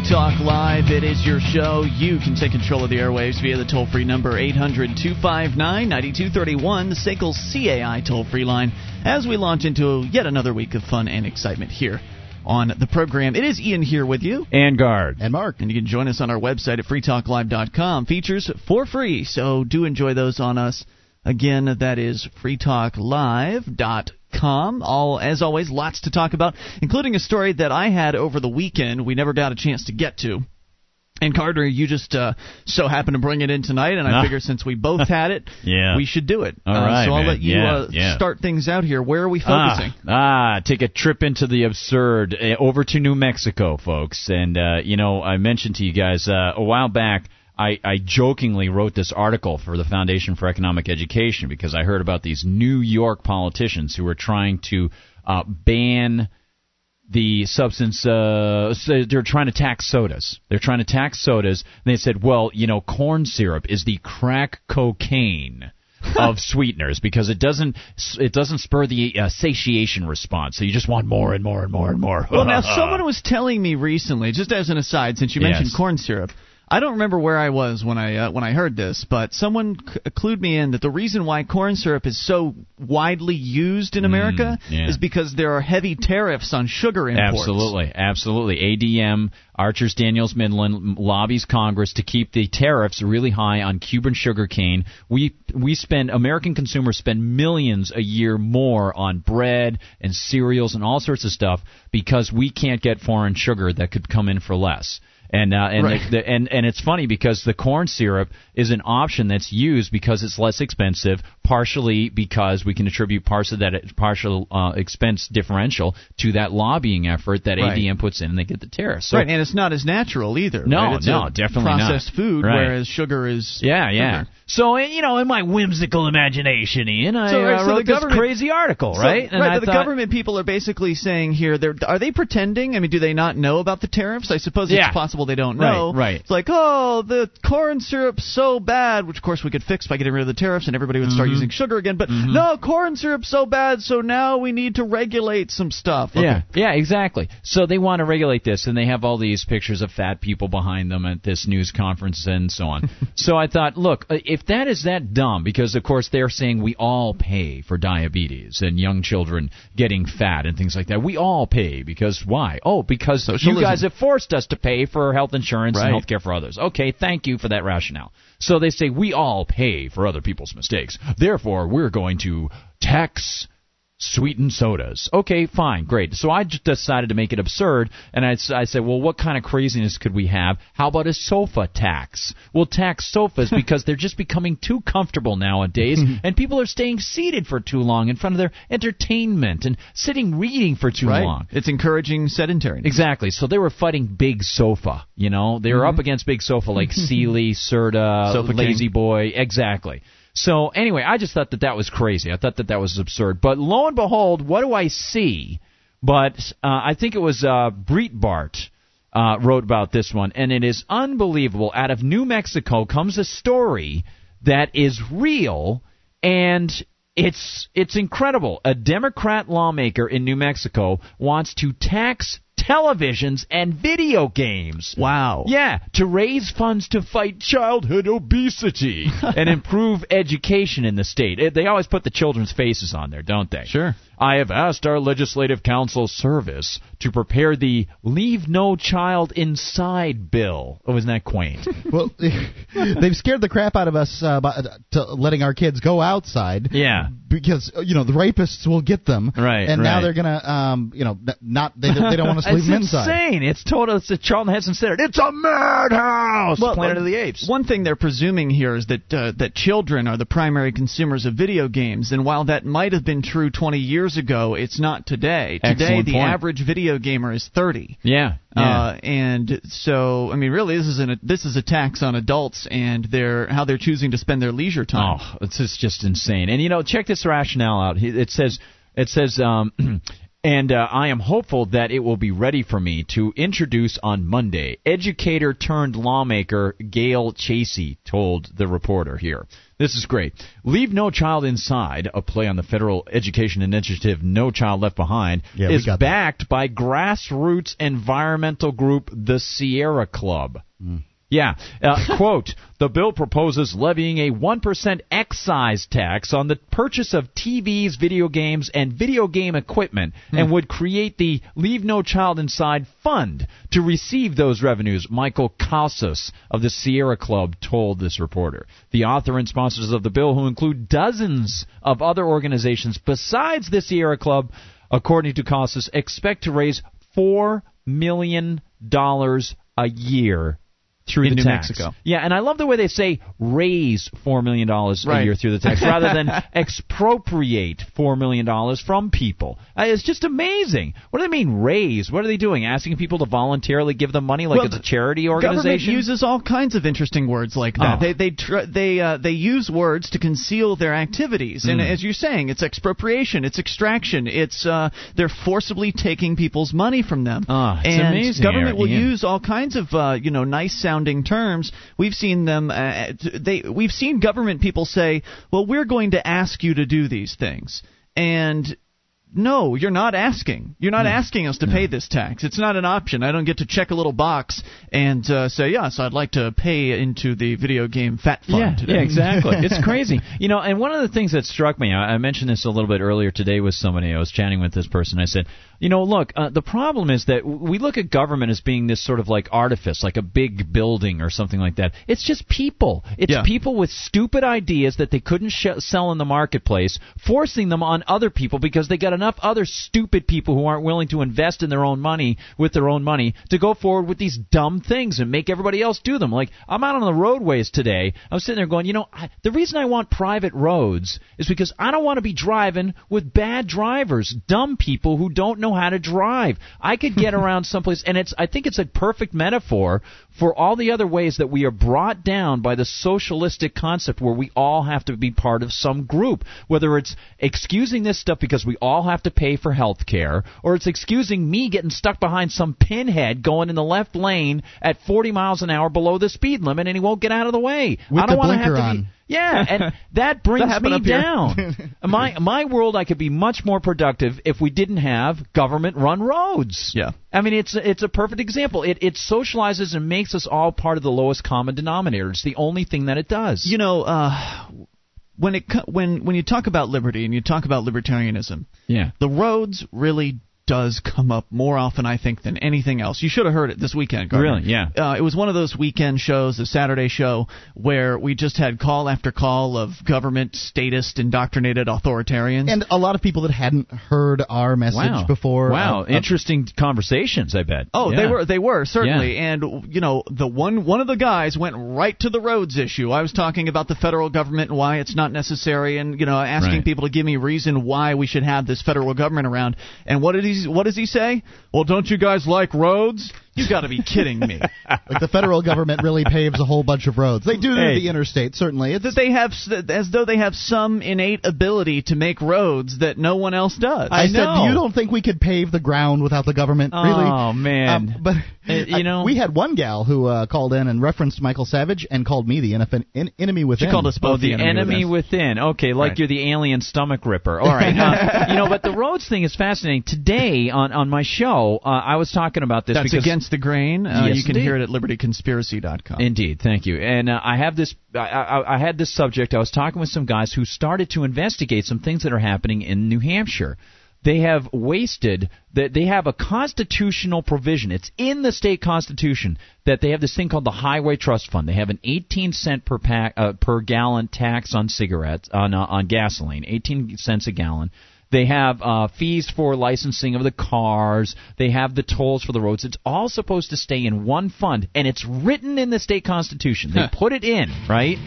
Free Talk Live. It is your show. You can take control of the airwaves via the toll free number 800 259 9231, the SACL CAI toll free line, as we launch into yet another week of fun and excitement here on the program. It is Ian here with you. And Guard. And Mark. And you can join us on our website at freetalklive.com. Features for free, so do enjoy those on us. Again, that is freetalklive.com. All as always, lots to talk about, including a story that I had over the weekend we never got a chance to get to. And Carter, you just uh, so happened to bring it in tonight, and I Ah. figure since we both had it, Yeah. we should do it. All uh, right, so I'll man. let you Yeah, uh, yeah. start things out here. Where are we focusing? Ah, ah, take a trip into the absurd uh, over to New Mexico, folks. And uh, you know, I mentioned to you guys uh, a while back. I, I jokingly wrote this article for the Foundation for Economic Education because I heard about these New York politicians who were trying to uh, ban the substance. Uh, so they're trying to tax sodas. They're trying to tax sodas. And they said, well, you know, corn syrup is the crack cocaine of sweeteners because it doesn't it doesn't spur the uh, satiation response. So you just want more and more and more and more. Well, now someone was telling me recently, just as an aside, since you mentioned Yes. corn syrup. I don't remember where I was when I uh, when I heard this, but someone c- clued me in that the reason why corn syrup is so widely used in America Mm, yeah. is because there are heavy tariffs on sugar imports. Absolutely, absolutely. ADM, Archer's Daniels Midland lobbies Congress to keep the tariffs really high on Cuban sugar cane. We we spend American consumers spend millions a year more on bread and cereals and all sorts of stuff because we can't get foreign sugar that could come in for less. And uh, and Right. the, the, and and it's funny because the corn syrup is an option that's used because it's less expensive, partially because we can attribute parts of that partial uh, expense differential to that lobbying effort that Right. ADM puts in, and they get the tariff. So right, and it's not as natural either. No, right? It's no, a definitely not. processed food, Right. whereas sugar is yeah, yeah. sugar. So uh, you know, in my whimsical imagination, Ian, I So, right, uh, so wrote this crazy article, So- right? And right, I but the thought- government people are basically saying here, they're, are they pretending? I mean, do they not know about the tariffs? I suppose Yeah. it's possible they don't Right, know. right. It's like, oh, the corn syrup's so bad, which of course we could fix by getting rid of the tariffs and everybody would start Mm-hmm. using sugar again. But no, corn syrup's so bad, so now we need to regulate some stuff. Okay. Yeah, yeah, exactly. So they want to regulate this, and they have all these pictures of fat people behind them at this news conference and so on. so I thought, look, uh, if that is that dumb, because of course they're saying we all pay for diabetes and young children getting fat and things like that. We all pay because why? Oh, because you guys have forced us to pay for health insurance Right. and health care for others. Okay, thank you for that rationale. So they say we all pay for other people's mistakes. Therefore, we're going to tax sweetened sodas. Okay, fine, great. So I just decided to make it absurd, and I, I said, well, what kind of craziness could we have? How about a sofa tax? We'll tax sofas because they're just becoming too comfortable nowadays, and people are staying seated for too long in front of their entertainment and sitting reading for too Right. long. It's encouraging sedentariness. Exactly. So they were fighting Big Sofa. You know, they were up mm-hmm. against Big Sofa like Sealy, Serta, Sofa Lazy King. Boy. Exactly. So anyway, I just thought that that was crazy. I thought that that was absurd. But lo and behold, what do I see? But uh, I think it was uh, Breitbart uh, wrote about this one, and it is unbelievable. Out of New Mexico comes a story that is real, and it's it's incredible. A Democrat lawmaker in New Mexico wants to tax televisions and video games. Wow. Yeah, to raise funds to fight childhood obesity and improve education in the state. Eh, They always put the children's faces on there, don't they? Sure. I have asked our legislative council service to prepare the Leave No Child Inside bill. Oh, isn't that quaint? well, they've scared the crap out of us uh, by, to letting our kids go outside. Yeah. Because uh, you know the rapists will get them. Right, And now they're gonna, um, you know, not they, they don't want to leave it's them inside. insane. It's total. It's a Charlton Heston Center. It's a madhouse. Well, Planet uh, of the Apes. One thing they're presuming here is that uh, that children are the primary consumers of video games, and while that might have been true 20 years ago, it's not today. Today, the point. average video gamer is 30. Yeah. yeah. Uh, and so, I mean, really, this is an this is a tax on adults and their how they're choosing to spend their leisure time. Oh, this is just insane. And you know, check this rationale out. It says it says um, And uh, I am hopeful that it will be ready for me to introduce on Monday. Educator turned lawmaker Gail Chasey told the reporter here. This is great. Leave No Child Inside, a play on the federal education initiative No Child Left Behind, Yeah, is got that. backed by grassroots environmental group the Sierra Club. Yeah. Uh, quote, the bill proposes levying a 1% excise tax on the purchase of TVs, video games, and video game equipment and would create the Leave No Child Inside Fund to receive those revenues, Michael Casas of the Sierra Club told this reporter. The author and sponsors of the bill, who include dozens of other organizations besides the Sierra Club, according to Casas, expect to raise $4 million a year Through in the New tax. Mexico. Yeah, and I love the way they say raise four million dollars a year through the tax rather than expropriate four million dollars from people. Uh, it's just amazing. What do they mean raise? What are they doing? Asking people to voluntarily give them money like Well, it's a charity organization? Government uses all kinds of interesting words like that. Oh. They they tr- they uh, they use words to conceal their activities, and as you're saying, it's expropriation, it's extraction, it's uh, they're forcibly taking people's money from them. It's and amazing, government Eric, will yeah. use all kinds of uh, you know nice sounding terms. We've seen them. Uh, they we've seen government people say, "Well, we're going to ask you to do these things," and no, you're not asking. You're not asking us to pay this tax. It's not an option. I don't get to check a little box and uh, say, yes, I'd like to pay into the video game fat fund yeah, today. yeah, exactly. it's crazy. You know, and one of the things that struck me, I mentioned this a little bit earlier today with somebody. I was chatting with this person. I said, you know, look, uh, the problem is that we look at government as being this sort of like artifice, like a big building or something like that. It's just people. It's Yeah. people with stupid ideas that they couldn't sh- sell in the marketplace, forcing them on other people because they got enough other stupid people who aren't willing to invest in their own money with their own money to go forward with these dumb things and make everybody else do them. Like I'm out on the roadways today. I'm sitting there going, you know, I, the reason I want private roads is because I don't want to be driving with bad drivers, dumb people who don't know how to drive. I could get around someplace, and it's I think it's a perfect metaphor for all the other ways that we are brought down by the socialistic concept where we all have to be part of some group. Whether it's excusing this stuff because we all have to pay for health care, or it's excusing me getting stuck behind some pinhead going in the left lane at 40 miles an hour below the speed limit and he won't get out of the way. With I don't the wanna have blinker to on. Be, yeah, and that brings happened me down. my my world, I could be much more productive if we didn't have government-run roads. Yeah. I mean, it's it's a perfect example. It it socializes and makes us all part of the lowest common denominator. It's the only thing that it does. You know, uh, when it when when you talk about liberty and you talk about libertarianism, yeah. the roads really does come up more often, I think, than anything else. You should have heard it this weekend. Gardner. Really? Yeah. Uh, it was one of those weekend shows, a Saturday show, where we just had call after call of government statist, indoctrinated authoritarians. And a lot of people that hadn't heard our message Wow. before. Wow. uh, uh, Interesting conversations. I bet. Oh, Yeah. they were they were certainly, and you know the one one of the guys went right to the roads issue. I was talking about the federal government and why it's not necessary, and you know asking Right. people to give me reason why we should have this federal government around. And what did he what does he say? Well, don't you guys like roads? You got to be kidding me. like the federal government really paves a whole bunch of roads. They do Hey. the interstate, certainly. It's, that they have as though they have some innate ability to make roads that no one else does. I, I said, you don't think we could pave the ground without the government? Oh, really? Oh man. Um, but Uh, you I- know- we had one gal who uh, called in and referenced Michael Savage and called me the NF- en- enemy within. called us both Oh, the, enemy, within. Okay, like Right. you're the alien stomach ripper. All right. Uh, you know, but the roads thing is fascinating. Today on on my show, uh, I was talking about this That's because against the grain. Uh, Yes, you can indeed. hear it at libertyconspiracy.com. Indeed, thank you. And uh, I have this. I, I, I had this subject. I was talking with some guys who started to investigate some things that are happening in New Hampshire. They have wasted that they have a constitutional provision. It's in the state constitution that they have this thing called the Highway Trust Fund. They have an 18 cent per pack uh, per gallon tax on cigarettes on uh, on gasoline, 18 cents a gallon. They have uh, fees for licensing of the cars. They have the tolls for the roads. It's all supposed to stay in one fund, and it's written in the state constitution. They put it in, right?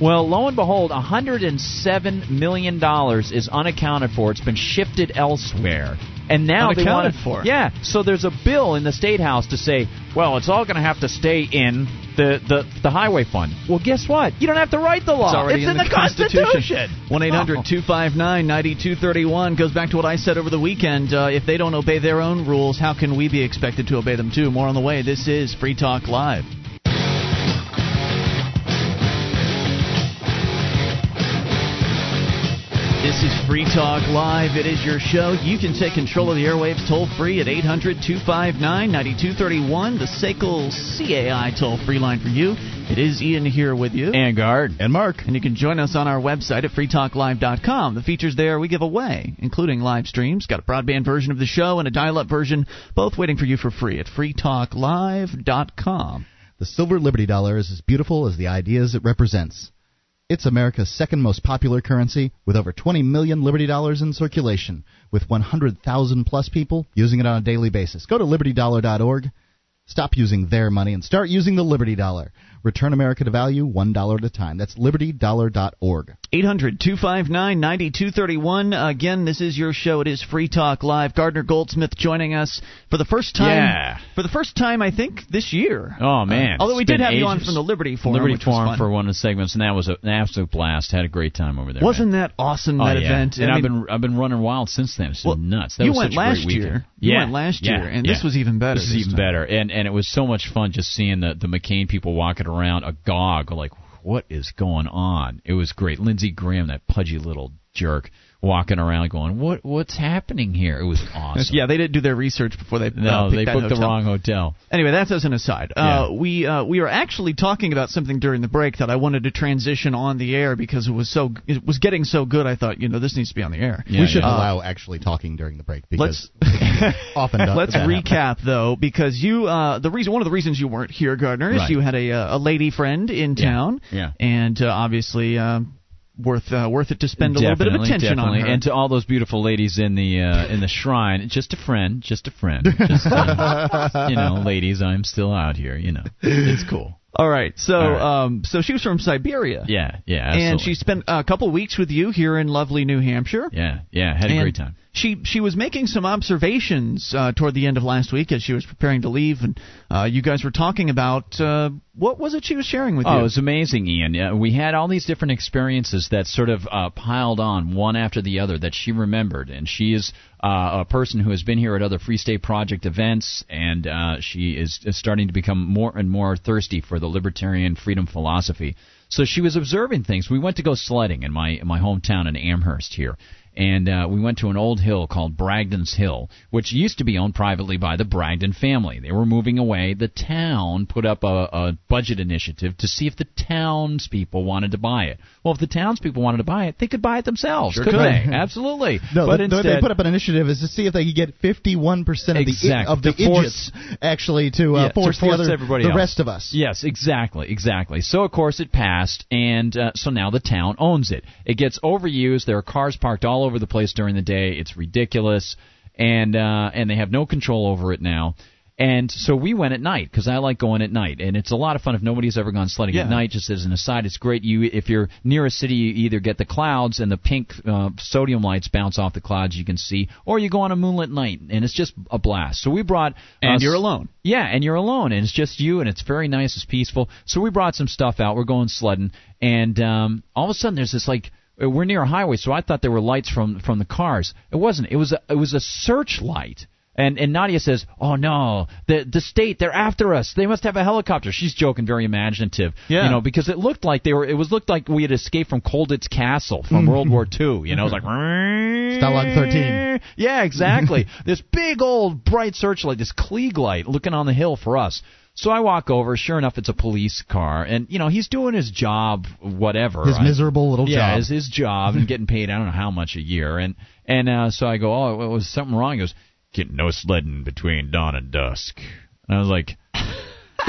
Well, lo and behold, 107 million dollars is unaccounted for. It's been shifted elsewhere. And now they want for. Yeah, so there's a bill in the state house to say, well, it's all going to have to stay in the, the the highway fund. Well, guess what? You don't have to write the law. It's already in, the, Constitution. 1 800 259 9231 goes back to what I said over the weekend. Uh, if they don't obey their own rules, how can we be expected to obey them too? More on the way. This is Free Talk Live. This is Free Talk Live. It is your show. You can take control of the airwaves toll free at 800 259 9231, the SACL CAI toll free line for you. It is Ian here with you. And guard. And Mark. And you can join us on our website at freetalklive.com. The features there we give away, including live streams, got a broadband version of the show and a dial up version, both waiting for you for free at freetalklive.com. The silver Liberty Dollar is as beautiful as the ideas it represents. It's America's second most popular currency, with over 20 million Liberty Dollars in circulation, with 100,000 plus people using it on a daily basis. Go to libertydollar.org. Stop using their money and start using the Liberty Dollar. Return America to value $1 at a time. That's libertydollar.org. 800 259 9231. Again, this is your show. It is Free Talk Live. Gardner Goldsmith joining us for the first time. Yeah. For the first time, I think, this year. Oh man! Uh, although we did have you on from the Liberty Forum. Liberty Forum for one of the segments, and that was an absolute blast. Had a great time over there. Wasn't man. that awesome, Oh, that yeah. event? And I I've mean, been I've been running wild since then. It's Well, nuts. That you was went such a great last year. You Yeah, went last year, and this was even better This is even time. better, and and it was so much fun just seeing the the McCain people walking around agog, like what is going on? It was great. Lindsey Graham, that pudgy little jerk, walking around going, what what's happening here? It was awesome. Yeah, they didn't do their research before they No, uh, picked they that booked the wrong hotel. Anyway, that's as an aside. Uh, we uh, we were actually talking about something during the break that I wanted to transition on the air because it was so it was getting so good. I thought you know this needs to be on the air. Yeah, we should yeah. allow actually talking during the break because Let's often does let's that happen. recap though because you uh, the reason one of the reasons you weren't here, Gardner, is Right. you had a uh, a lady friend in Yeah, town. yeah. and uh, obviously. Um, Worth uh, worth it to spend a little bit of attention definitely. on her. And to all those beautiful ladies in the uh, in the shrine, just a friend, just a friend. Just, uh, you know, ladies, I'm still out here. You know, it's cool. All right, so All right. um, so she was from Siberia. Yeah, yeah, absolutely. and she spent a couple weeks with you here in lovely New Hampshire. yeah, yeah, had a And great time. She she was making some observations uh, toward the end of last week as she was preparing to leave, and uh, you guys were talking about uh, what was it she was sharing with Oh, you? Oh, it was amazing, Ian. Yeah, we had all these different experiences that sort of uh, piled on one after the other that she remembered, and she is uh, a person who has been here at other Free State Project events, and uh, she is, is starting to become more and more thirsty for the libertarian freedom philosophy. So she was observing things. We went to go sledding in my in my hometown in Amherst here. And uh, we went to an old hill called Bragdon's Hill, which used to be owned privately by the Bragdon family. They were moving away. The town put up a, a budget initiative to see if the townspeople wanted to buy it. Well, if the townspeople wanted to buy it, they could buy it themselves, Sure couldn't they? Absolutely. No, but the, instead, they put up an initiative is to see if they could get 51% of the of the force- idiots actually to, uh, Yeah, to force, force the, other, everybody the else. rest of us. Yes, exactly, exactly. So of course it passed, and uh, so now the town owns it. It gets overused. There are cars parked all over the place during the day. It's ridiculous, and uh, and they have no control over it now. And so we went at night because I like going at night, and it's a lot of fun if nobody's ever gone sledding Yeah. at night. Just as an aside, it's great. You if you're near a city, you either get the clouds and the pink uh, sodium lights bounce off the clouds you can see, or you go on a moonlit night, and it's just a blast. So we brought and uh, you're alone. yeah, and you're alone, and it's just you, and it's very nice, it's peaceful. So we brought some stuff out. We're going sledding, and um, all of a sudden there's this like uh, we're near a highway, so I thought there were lights from from the cars. It wasn't. It was a, it was a searchlight. And and Nadia says, "Oh no, the the state they're after us. They must have a helicopter." She's joking, very imaginative, Yeah. you know, because it looked like they were. It was looked like we had escaped from Colditz Castle from World War II. You know, it was like Stalag 13. yeah, exactly. this big old bright searchlight, this Klieg light, looking on the hill for us. So I walk over. Sure enough, it's a police car, and you know he's doing his job, whatever. His I- miserable little yeah, job. his, his job, and getting paid I don't know how much a year. And and uh, so I go, oh, well, was something wrong? He goes, get no sledding between dawn and dusk. And I was like.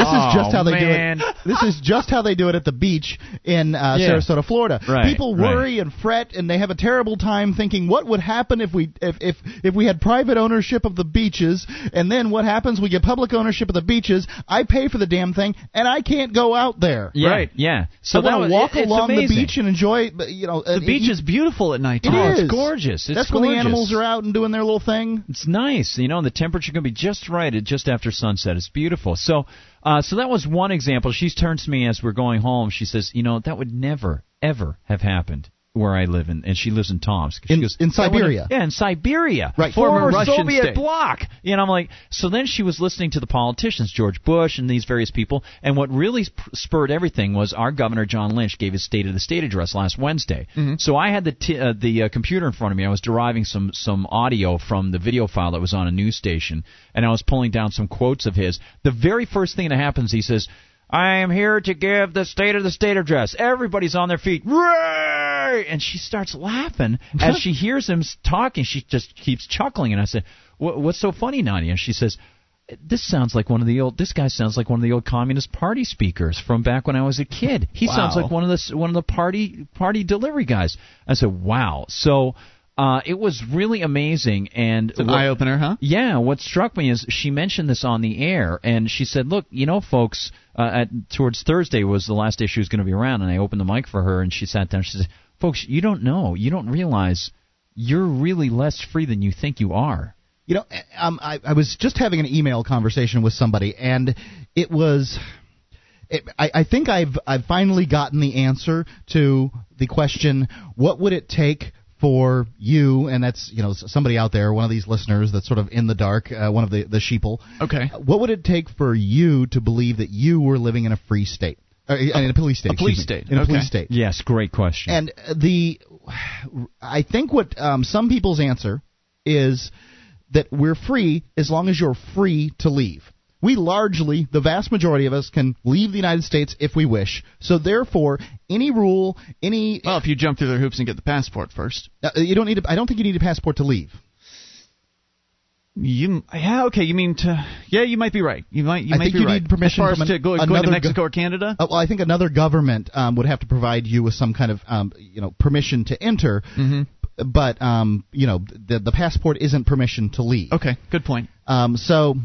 This is just Oh, how they man. do it. This is just how they do it at the beach in uh, Yeah. Sarasota, Florida. Right, People right. worry and fret, and they have a terrible time thinking what would happen if we if if if we had private ownership of the beaches, and then what happens? We get public ownership of the beaches. I pay for the damn thing, and I can't go out there. Yeah, Right. Yeah. So I that want to walk it- it's along the beach and enjoy. You know, The beach is beautiful at night. It Oh, is. it's gorgeous. It's That's when the animals are out and doing their little thing. It's nice, you know, and the temperature can be just right at just after sunset. It's beautiful. So, uh, so that was one example. She turns to me as we're going home. She says, "You know, that would never, ever have happened where I live in." And she lives in Tomsk. She In- goes, in Siberia." Yeah, in Siberia. Right. Former, Former Soviet state. bloc. Know, I'm like, so then she was listening to the politicians, George Bush and these various people, and what really sp- spurred everything was our governor John Lynch gave his State of the State address last Wednesday. So I had the t- uh, the uh, computer in front of me. I was deriving some some audio from the video file that was on a news station, and I was pulling down some quotes of his. The very first thing that happens, he says. I am here to give the State of the State address. Everybody's on their feet. Ray! And she starts laughing as she hears him talking. She just keeps chuckling. And I said, What's so funny, Nadia? And she says, this sounds like one of the old. This guy sounds like one of the old Communist Party speakers from back when I was a kid. He sounds like one of the one of the party party delivery guys. I said, "Wow!" So uh, it was really amazing, and It's an eye opener, huh? yeah, what struck me is she mentioned this on the air, and she said, "Look, you know, folks, uh, at, towards Thursday was the last day she was going to be around, and I opened the mic for her, and she sat down. She said, "Folks, you don't know, you don't realize, you're really less free than you think you are." You know, um, I, I was just having an email conversation with somebody, and it was. It, I, I think I've I've finally gotten the answer to the question: What would it take for you? And that's you know somebody out there, one of these listeners that's sort of in the dark, uh, one of the the sheeple. Okay. What would it take for you to believe that you were living in a free state, uh, in a police state? A police state, In a okay. police state. Yes, great question. And the, I think what um, some people's answer is that we're free as long as you're free to leave. We largely, the vast majority of us, can leave the United States if we wish. So therefore, any rule, any Well, if you jump through their hoops and get the passport first. uh, you don't need. A, I don't think you need a passport to leave. You yeah okay you mean to yeah you might be right you might you I might think be you right need permission as far as an- to go, another to go- Mexico or Canada Uh, well, I think another government um, would have to provide you with some kind of um, you know permission to enter. Mm-hmm. But um, you know the the passport isn't permission to leave. okay good point Um, so,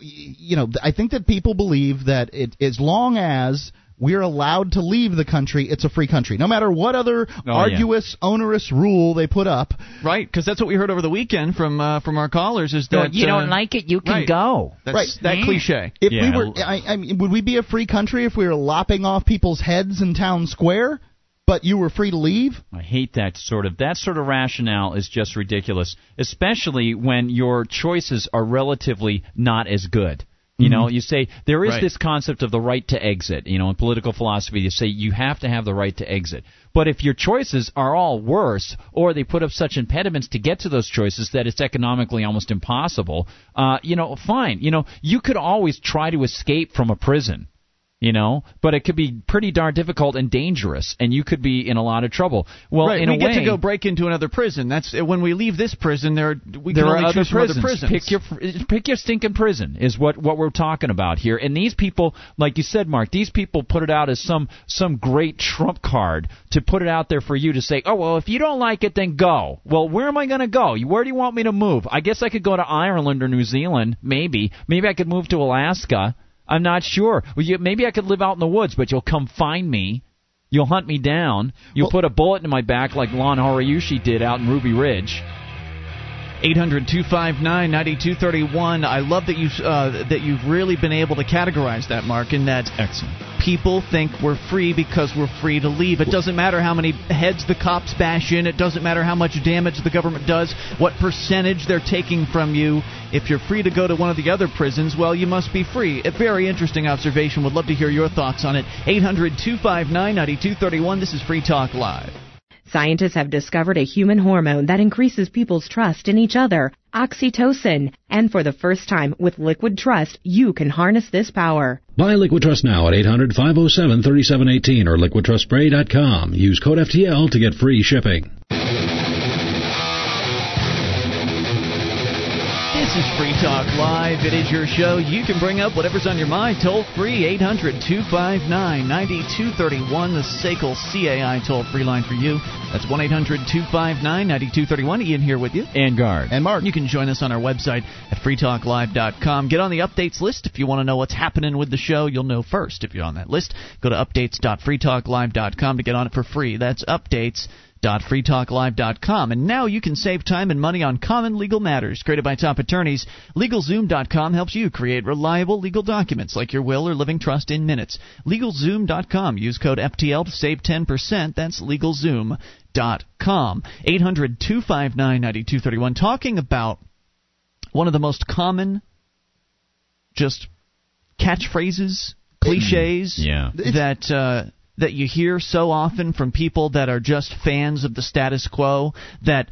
you know, I think that people believe that it, as long as we're allowed to leave the country, it's a free country. No matter what other yeah. arduous, onerous rule they put up. right because that's what we heard over the weekend from uh, from our callers is that you uh, don't like it, you can right. go. that's Right. that cliche If Yeah. we were, I, I mean, would we be a free country if we were lopping off people's heads in town square, but you were free to leave? I hate that sort of that sort of rationale is just ridiculous, especially when your choices are relatively not as good. You know, you say there is Right. this concept of the right to exit. You know, in political philosophy, you say you have to have the right to exit. But if your choices are all worse, or they put up such impediments to get to those choices that it's economically almost impossible, uh, you know, fine. You know, you could always try to escape from a prison you know but it could be pretty darn difficult and dangerous and you could be in a lot of trouble well right in we a get way to go break into another prison that's when we leave this prison there we there can are only other choose from prisons. other prisons Pick your pick your stinking prison is what what we're talking about here. And these people, like you said, Mark, these people put it out as some some great trump card to put it out there for you to say, oh well, if you don't like it, then go. Well, where am I going to go? Where do you want me to move? I guess I could go to Ireland or New Zealand, maybe. Maybe I could move to Alaska. I'm not sure. Well, you, maybe I could live out in the woods, but you'll come find me. You'll hunt me down. You'll Well- put a bullet in my back like Lon Horiuchi did out in Ruby Ridge. 800 259 9231. I love that, you, uh, that you've really been able to categorize that, Mark, in that Excellent. people think we're free because we're free to leave. It doesn't matter how many heads the cops bash in, it doesn't matter how much damage the government does, what percentage they're taking from you. If you're free to go to one of the other prisons, well, you must be free. A very interesting observation. Would love to hear your thoughts on it. 800 259 9231. This is Free Talk Live. Scientists have discovered a human hormone that increases people's trust in each other, oxytocin. And for the first time, with Liquid Trust, you can harness this power. Buy Liquid Trust now at 800 507 3718 or liquidtrustspray.com. Use code FTL to get free shipping. Is Free Talk Live. It is your show. You can bring up whatever's on your mind. Toll free, 800 259 9231, the SACL CAI toll free line for you. That's 1 800 259 9231. Ian here with you. And guard. And Mark. You can join us on our website at freetalklive.com. Get on the updates list if you want to know what's happening with the show. You'll know first if you're on that list. Go to updates.freetalklive.com to get on it for free. That's updates freetalklive.com. And now you can save time and money on common legal matters created by top attorneys. LegalZoom.com helps you create reliable legal documents like your will or living trust in minutes. LegalZoom.com. Use code FTL to save 10%. That's LegalZoom.com. 800 259 9231. Talking about one of the most common just catchphrases, cliches Yeah. that uh, that you hear so often from people that are just fans of the status quo that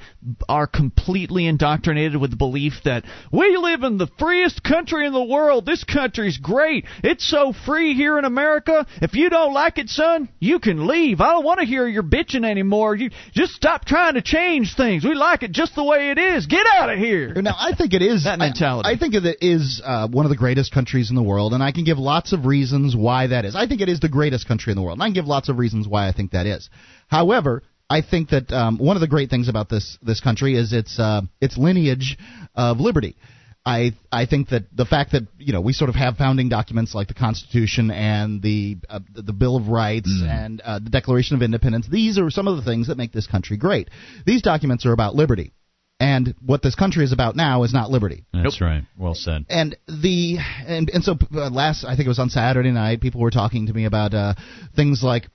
are completely indoctrinated with the belief that we live in the freest country in the world. This country's great. It's so free here in America. If you don't like it, son, you can leave. I don't want to hear your bitching anymore. You just stop trying to change things. We like it just the way it is. Get out of here. Now, I think it is That mentality. I, I think it is uh, one of the greatest countries in the world, and I can give lots of reasons why that is. I think it is the greatest country in the world, and I can give lots of reasons why I think that is. However, I think that um, one of the great things about this this country is its uh, its lineage of liberty. I I think that the fact that you know we sort of have founding documents like the Constitution and the uh, the the Bill of Rights and uh, the Declaration of Independence. These are some of the things that make this country great. These documents are about liberty. And what this country is about now is not liberty. That's right. Well said. And the and and so uh, last I think it was on Saturday night, people were talking to me about uh, things like,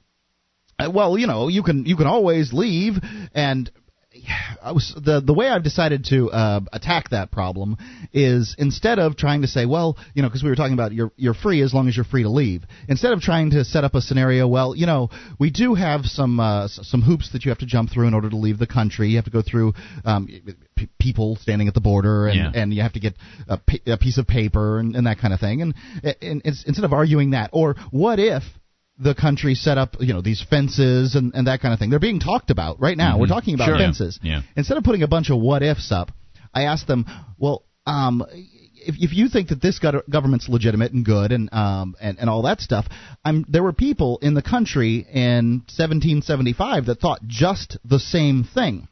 uh, well, you know, you can you can always leave, and I was the the way I've decided to uh, attack that problem is instead of trying to say, well, you know, because we were talking about you're you're free as long as you're free to leave. Instead of trying to set up a scenario, well, you know, we do have some uh, some hoops that you have to jump through in order to leave the country. You have to go through um, p- people standing at the border, and Yeah. and you have to get a, piece of paper and, and that kind of thing. And, and it's, instead of arguing that, or what if the country set up, you know, these fences and, and that kind of thing. They're being talked about right now. We're talking about Sure. fences. Yeah. Instead of putting a bunch of what ifs up, I asked them, well, um, if, if you think that this government's legitimate and good and um and, and all that stuff, I'm there were people in the country in 1775 that thought just the same thing.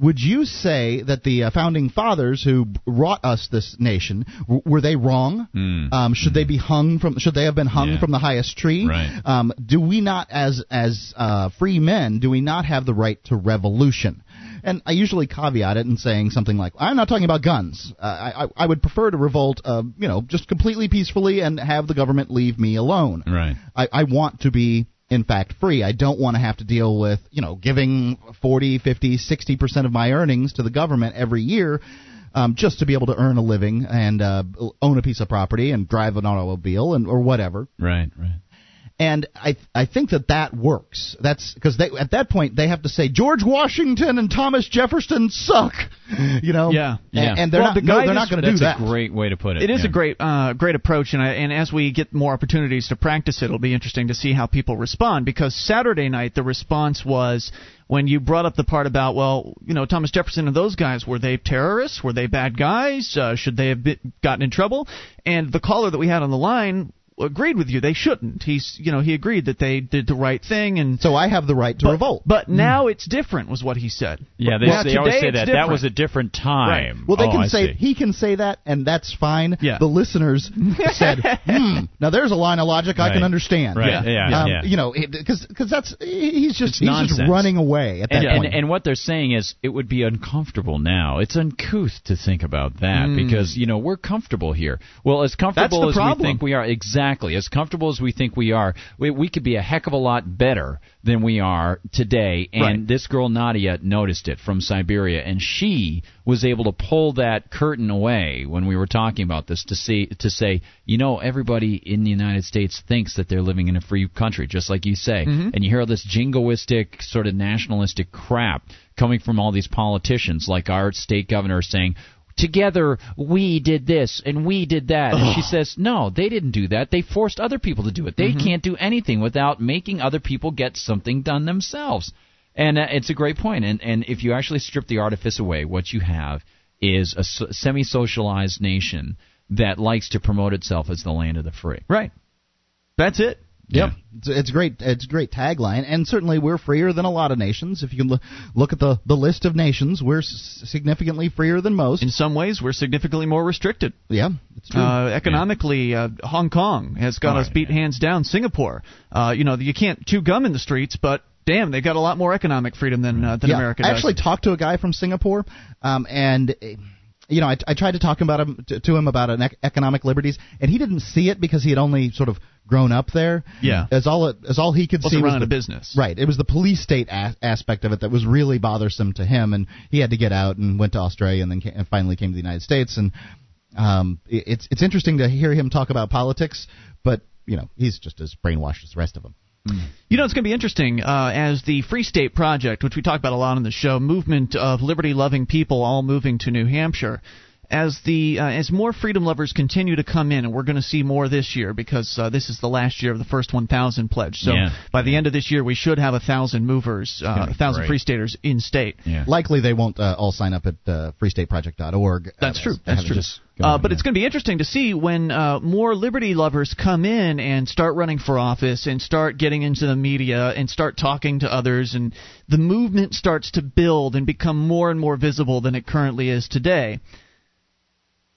Would you say that the uh, founding fathers who wrought us this nation w- were they wrong? Um, should they be hung from? Should they have been hung Yeah. from the highest tree? Right. Um, do we not, as as uh, free men, do we not have the right to revolution? And I usually caveat it in saying something like, "I'm not talking about guns. Uh, I, I I would prefer to revolt, uh, you know, just completely peacefully and have the government leave me alone. Right. I, I want to be in fact free. I don't want to have to deal with, you know, giving 40, 50, 60% of my earnings to the government every year um, just to be able to earn a living and uh, own a piece of property and drive an automobile and or whatever. Right. Right. And I I think that that works. That's because they at that point they have to say George Washington and Thomas Jefferson suck, you know. Yeah. And, Yeah. and they're Well, not the no, they're not going to do that. That's a great way to put it. It is yeah. a great, uh, great approach, and I, and as we get more opportunities to practice it, it'll be interesting to see how people respond. Because Saturday night, the response was when you brought up the part about, well, you know, Thomas Jefferson and those guys were they terrorists? Were they bad guys? Uh, should they have been, gotten in trouble? And the caller that we had on the line agreed with you. They shouldn't. He's, you know, he agreed that they did the right thing, and So I have the right to but, revolt. But now it's different, was what he said. Yeah, they, Well, they always today say it's that. That was a different time. Well, they Oh, can I say see. he can say that, and that's fine. Yeah. The listeners said, "Hmm, now there's a line of logic I can understand." Right, Yeah. yeah, Um, yeah. You know, because because that's he's just It's he's just running away at that and, and, point. and what they're saying is it would be uncomfortable now. It's uncouth to think about that because you know we're comfortable here. Well, as comfortable as problem. we think we are, exactly as comfortable as we think we are, we, we could be a heck of a lot better than we are today. And Right. this girl Nadia noticed it from Siberia, and she was able to pull that curtain away when we were talking about this to see to say, you know, everybody in the United States thinks that they're living in a free country, just like you say. Mm-hmm. And you hear all this jingoistic, sort of nationalistic crap coming from all these politicians, like our state governor saying. Together, we did this and we did that. And she says, no, they didn't do that. They forced other people to do it. They can't do anything without making other people get something done themselves. And uh, it's a great point. And and if you actually strip the artifice away, what you have is a semi socialized nation that likes to promote itself as the land of the free. Right. That's it. Yep, it's, it's great. It's a great tagline, and certainly we're freer than a lot of nations. If you can look, look at the the list of nations, we're s- significantly freer than most. In some ways, we're significantly more restricted. Yeah, it's true. Uh, economically, uh, Hong Kong has got Oh, us beat yeah. hands down. Singapore, uh, you know, you can't chew gum in the streets, but damn, they've got a lot more economic freedom than uh, than yeah, America I actually talked to a guy from Singapore, um, and. eh, You know, I, I tried to talk about him to, to him about an ec- economic liberties, and he didn't see it because he had only sort of grown up there. Yeah. as all it, as all he could see was the, a business. Right, it was the police state a- aspect of it that was really bothersome to him, and he had to get out and went to Australia, and then ca- and finally came to the United States. And um, it- it's it's interesting to hear him talk about politics, but you know, he's just as brainwashed as the rest of them. You know, it's going to be interesting uh, as the Free State Project, which we talk about a lot on the show, movement of liberty-loving people all moving to New Hampshire. As the uh, as more freedom lovers continue to come in, and we're going to see more this year because uh, this is the last year of the first 1,000 pledge. So Yeah. by the end of this year, we should have a thousand movers, uh, a thousand great. free staters in state. Yeah. Likely, they won't uh, all sign up at uh, freestateproject.org. That's uh, true. That's true. just- Uh, but it's going to be interesting to see when uh, more liberty lovers come in and start running for office and start getting into the media and start talking to others, and the movement starts to build and become more and more visible than it currently is today.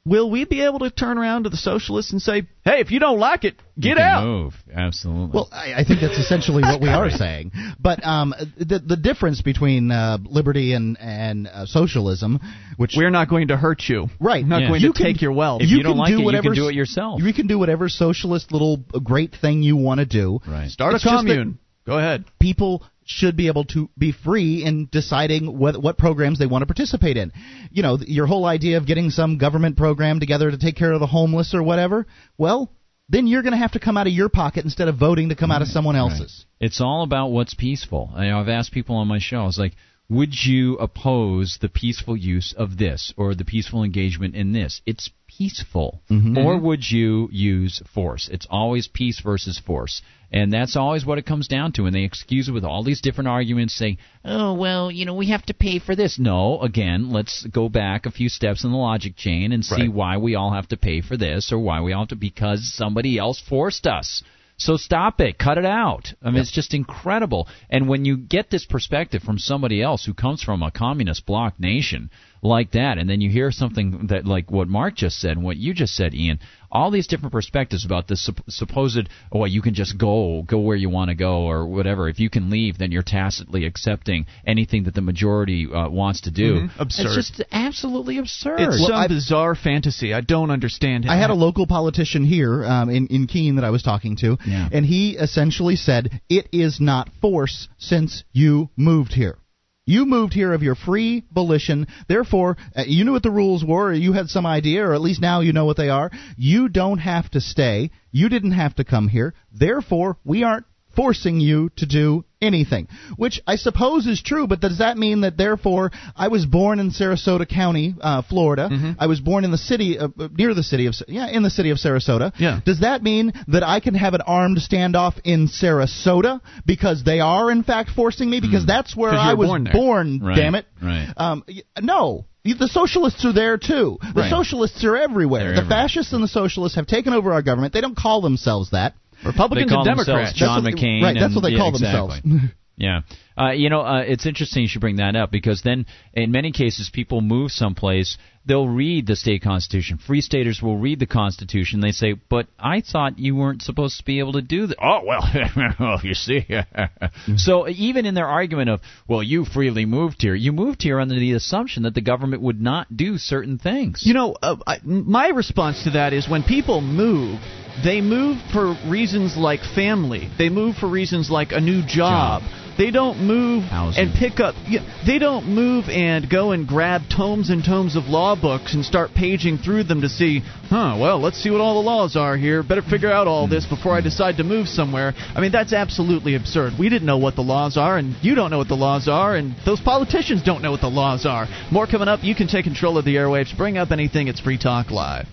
Will we be able to turn around to the socialists and say, "Hey, if you don't like it, You get can out"? Move. Absolutely. Well, I, I think that's essentially what we are saying. But um, the the difference between uh, liberty and and uh, socialism, which We're not going to hurt you. Right. We're not Yeah. going You to take your wealth. if you, don't can like do it, you can do it yourself. you can do whatever socialist little uh, great thing you want to do. Right. Start It's a commune. Go ahead. people should be able to be free in deciding what what programs they want to participate in. You know, your whole idea of getting some government program together to take care of the homeless or whatever, well, then you're going to have to come out of your pocket instead of voting to come out of mm, someone else's. It's all about what's peaceful. I, I've asked people on my show, it's like, would you oppose the peaceful use of this or the peaceful engagement in this? It's peaceful. Mm-hmm. Or would you use force? It's always peace versus force. And that's always what it comes down to. And they excuse it with all these different arguments saying, oh, well, you know, we have to pay for this. No, again, let's go back a few steps in the logic chain and see Right. why we all have to pay for this or why we all have to, because somebody else forced us. So stop it, cut it out. I mean, it's just incredible. And when you get this perspective from somebody else who comes from a communist bloc nation like that, and then you hear something that like what Mark just said and what you just said, Ian, all these different perspectives about this sup- supposed, oh, you can just go, go where you want to go or whatever. If you can leave, then you're tacitly accepting anything that the majority uh, wants to do. Mhm. Absurd. It's just absolutely absurd. It's Well, some I- bizarre fantasy. I don't understand it. I had a local politician here um, in in Keene that I was talking to, Yeah. and he essentially said it is not force since you moved here. You moved here of your free volition. Therefore, uh, you knew what the rules were, or you had some idea, or at least now you know what they are. You don't have to stay. You didn't have to come here. Therefore, we aren't forcing you to do anything. Which I suppose is true, but does that mean that therefore I was born in Sarasota County, uh, Florida? Mm-hmm. I was born in the city, uh, uh, near the city of, yeah, in the city of Sarasota. Yeah. Does that mean that I can have an armed standoff in Sarasota because they are in fact forcing me? Because that's where I was born born. Right, Damn it. right. Um, no. The socialists are there too. The Right. socialists are everywhere. They're the everywhere. fascists and the socialists have taken over our government. They don't call themselves that. Republicans and Democrats. John McCain. right, that's what they yeah, call exactly. themselves. Yeah, uh, you know, uh, it's interesting you should bring that up because then, in many cases, people move someplace, they'll read the state constitution. Free staters will read the constitution. They say, "But I thought you weren't supposed to be able to do that." Oh well, you see. so even in their argument of, "Well, you freely moved here," you moved here under the assumption that the government would not do certain things. You know, uh, I, my response to that is when people move, they move for reasons like family. They move for reasons like a new job. They don't move Housing. and pick up. Yeah, they don't move and go and grab tomes and tomes of law books and start paging through them to see, huh? Well, let's see what all the laws are here. Better figure out all this hmm. before I decide to move somewhere. I mean, that's absolutely absurd. We didn't know what the laws are, and you don't know what the laws are, and those politicians don't know what the laws are. More coming up. You can take control of the airwaves. Bring up anything. It's Free Talk Live.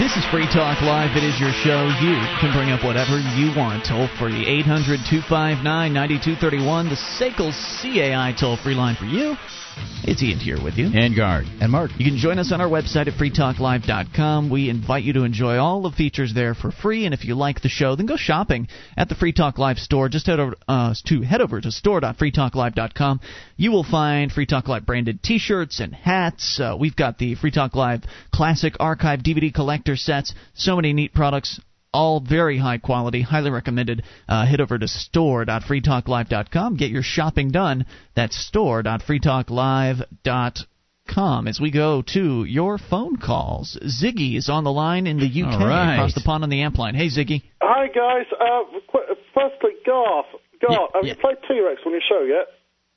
This is Free Talk Live. It is your show. You can bring up whatever you want. Toll free 800 259 9231. The SACL CAI toll free line for you. It's Ian here with you. And Guard. And Mark. You can join us on our website at freetalklive.com. We invite you to enjoy all the features there for free. And if you like the show, then go shopping at the Free Talk Live store. Just head over uh, to head over to store.freetalklive.com. You will find Free Talk Live branded T-shirts and hats. Uh, we've got the Free Talk Live Classic Archive DVD collector sets. So many neat products all very high quality, highly recommended. Uh, head over to store.freetalklive.com. Get your shopping done. That's store.freetalklive.com. As we go to your phone calls, Ziggy is on the line in the UK, All right. across the pond on the amp line. Hey, Ziggy. Hi guys. Uh, qu- firstly, Garth. Garth, have yeah. you played T-Rex on your show yet?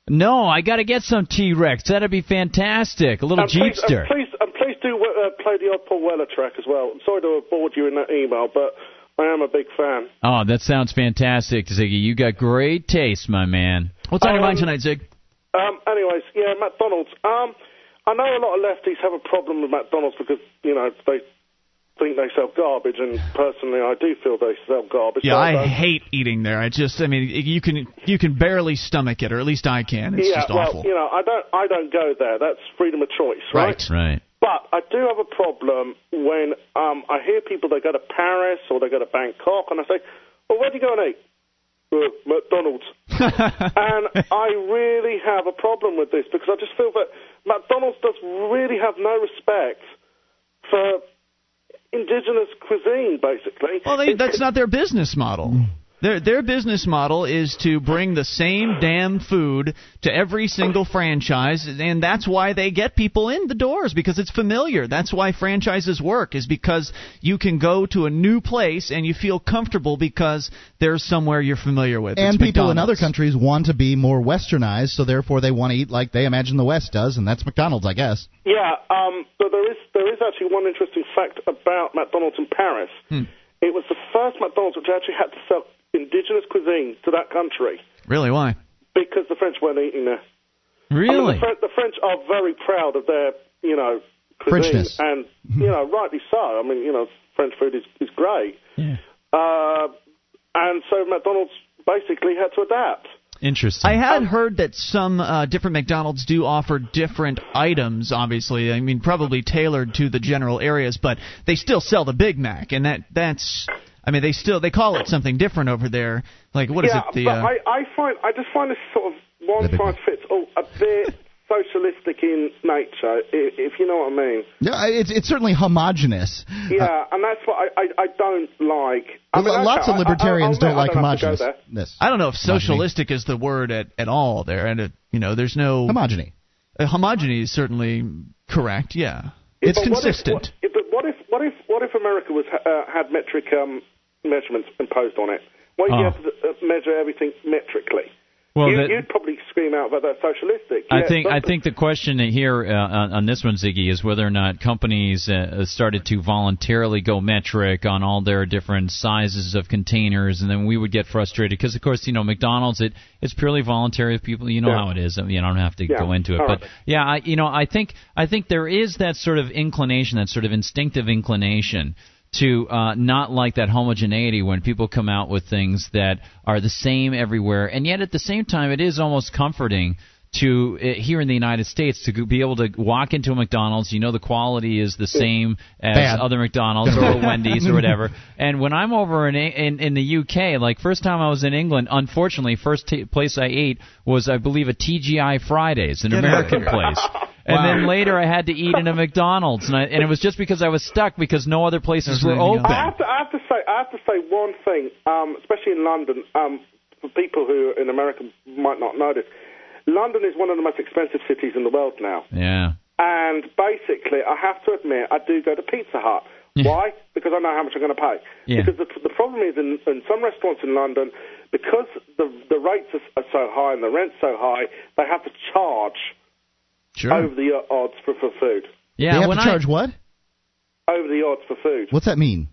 No, I got to get some T Rex. That'd be fantastic. A little And Jeepster. please, and please do uh, play the odd Paul Weller track as well. I'm sorry to have bored you in that email, but I am a big fan. Oh, that sounds fantastic, Ziggy. You got great taste, my man. What's on your Um, mind tonight, Zig? Um, anyways, yeah, McDonald's. Um, I know a lot of lefties have a problem with McDonald's because you know they think they sell garbage, and personally, I do feel they sell garbage. Yeah, I hate eating there. I just, I mean, you can you can barely stomach it, or at least I can. It's yeah, just well, awful. you know, I don't, I don't go there. That's freedom of choice, right? Right. But I do have a problem when um, I hear people they go to Paris or they go to Bangkok, and I say, "Well, where do you go and eat?" Uh, McDonald's. and I really have a problem with this because I just feel that McDonald's does really have no respect for indigenous cuisine, basically. Well, they, that's not their business model. Their their business model is to bring the same damn food to every single franchise, and that's why they get people in the doors because it's familiar. That's why franchises work is because you can go to a new place and you feel comfortable because there's somewhere you're familiar with. And It's people in other countries want to be more westernized, so therefore they want to eat like they imagine the West does, and that's McDonald's, I guess. Yeah, um, but there is there is actually one interesting fact about McDonald's in Paris. Hmm. It was the first McDonald's which actually had to sell indigenous cuisine to that country Really, why? because the French weren't eating there. I mean, Really? the, French, the French are very proud of their, you know, cuisine, Frenchness. and you know, rightly so. I mean, you know, French food is is great. Yeah. Uh, and so McDonald's basically had to adapt. Interesting. I had heard that some uh, different McDonald's do offer different items. Obviously, I mean probably tailored to the general areas, but they still sell the Big Mac, and that that's. I mean, they still they call it something different over there. Like what is yeah, it? The but uh, I, I find I just find this sort of one The big size fits all a bit socialistic in nature, if, if you know what I mean. Yeah, it's it's certainly homogenous. Yeah, and that's what I, I, I don't like. I mean, Lots okay, of I- I- libertarians I'll don't like admit I don't have to go homogenous. I don't know if socialistic is the word at, at all there, and it, you know, there's no Homogeny. uh, homogeny is certainly correct. Yeah, it's But consistent. What if, what if what if what if America was uh, had metric um, measurements imposed on it? What if you have to uh, measure everything metrically? Well, you, you'd probably scream out that that's socialistic. I Yeah, think I think the question here uh, on, on this one, Ziggy, is whether or not companies uh, started to voluntarily go metric on all their different sizes of containers, and then we would get frustrated because, of course, you know, McDonald's it it's purely voluntary. If people, you know Yeah. how it is. I mean, I don't have to Yeah. go into it, All but right. yeah, I, you know, I think I think there is that sort of inclination, that sort of instinctive inclination to uh, not like that homogeneity when people come out with things that are the same everywhere, and yet at the same time, it is almost comforting to uh, here in the United States to be able to walk into a McDonald's. You know the quality is the same as Bad. other McDonald's or Wendy's or whatever. And when I'm over in in, in the UK, like first time I was in England, unfortunately, first t- place I ate was I believe a TGI Fridays, an American place. And Wow. then later I had to eat in a McDonald's, and, I, and it was just because I was stuck because no other places were open. I have to, I have to say, I have to say one thing, um, especially in London, um, for people who in America might not know this. London is one of the most expensive cities in the world now, Yeah. and basically, I have to admit, I do go to Pizza Hut. Why? Because I know how much I'm going to pay. Yeah. Because the, the problem is in, in some restaurants in London, because the the rates are, are so high and the rent's so high, they have to charge Sure. over the odds for, for food. Yeah. they have when to I, charge what? Over the odds for food. What's that mean?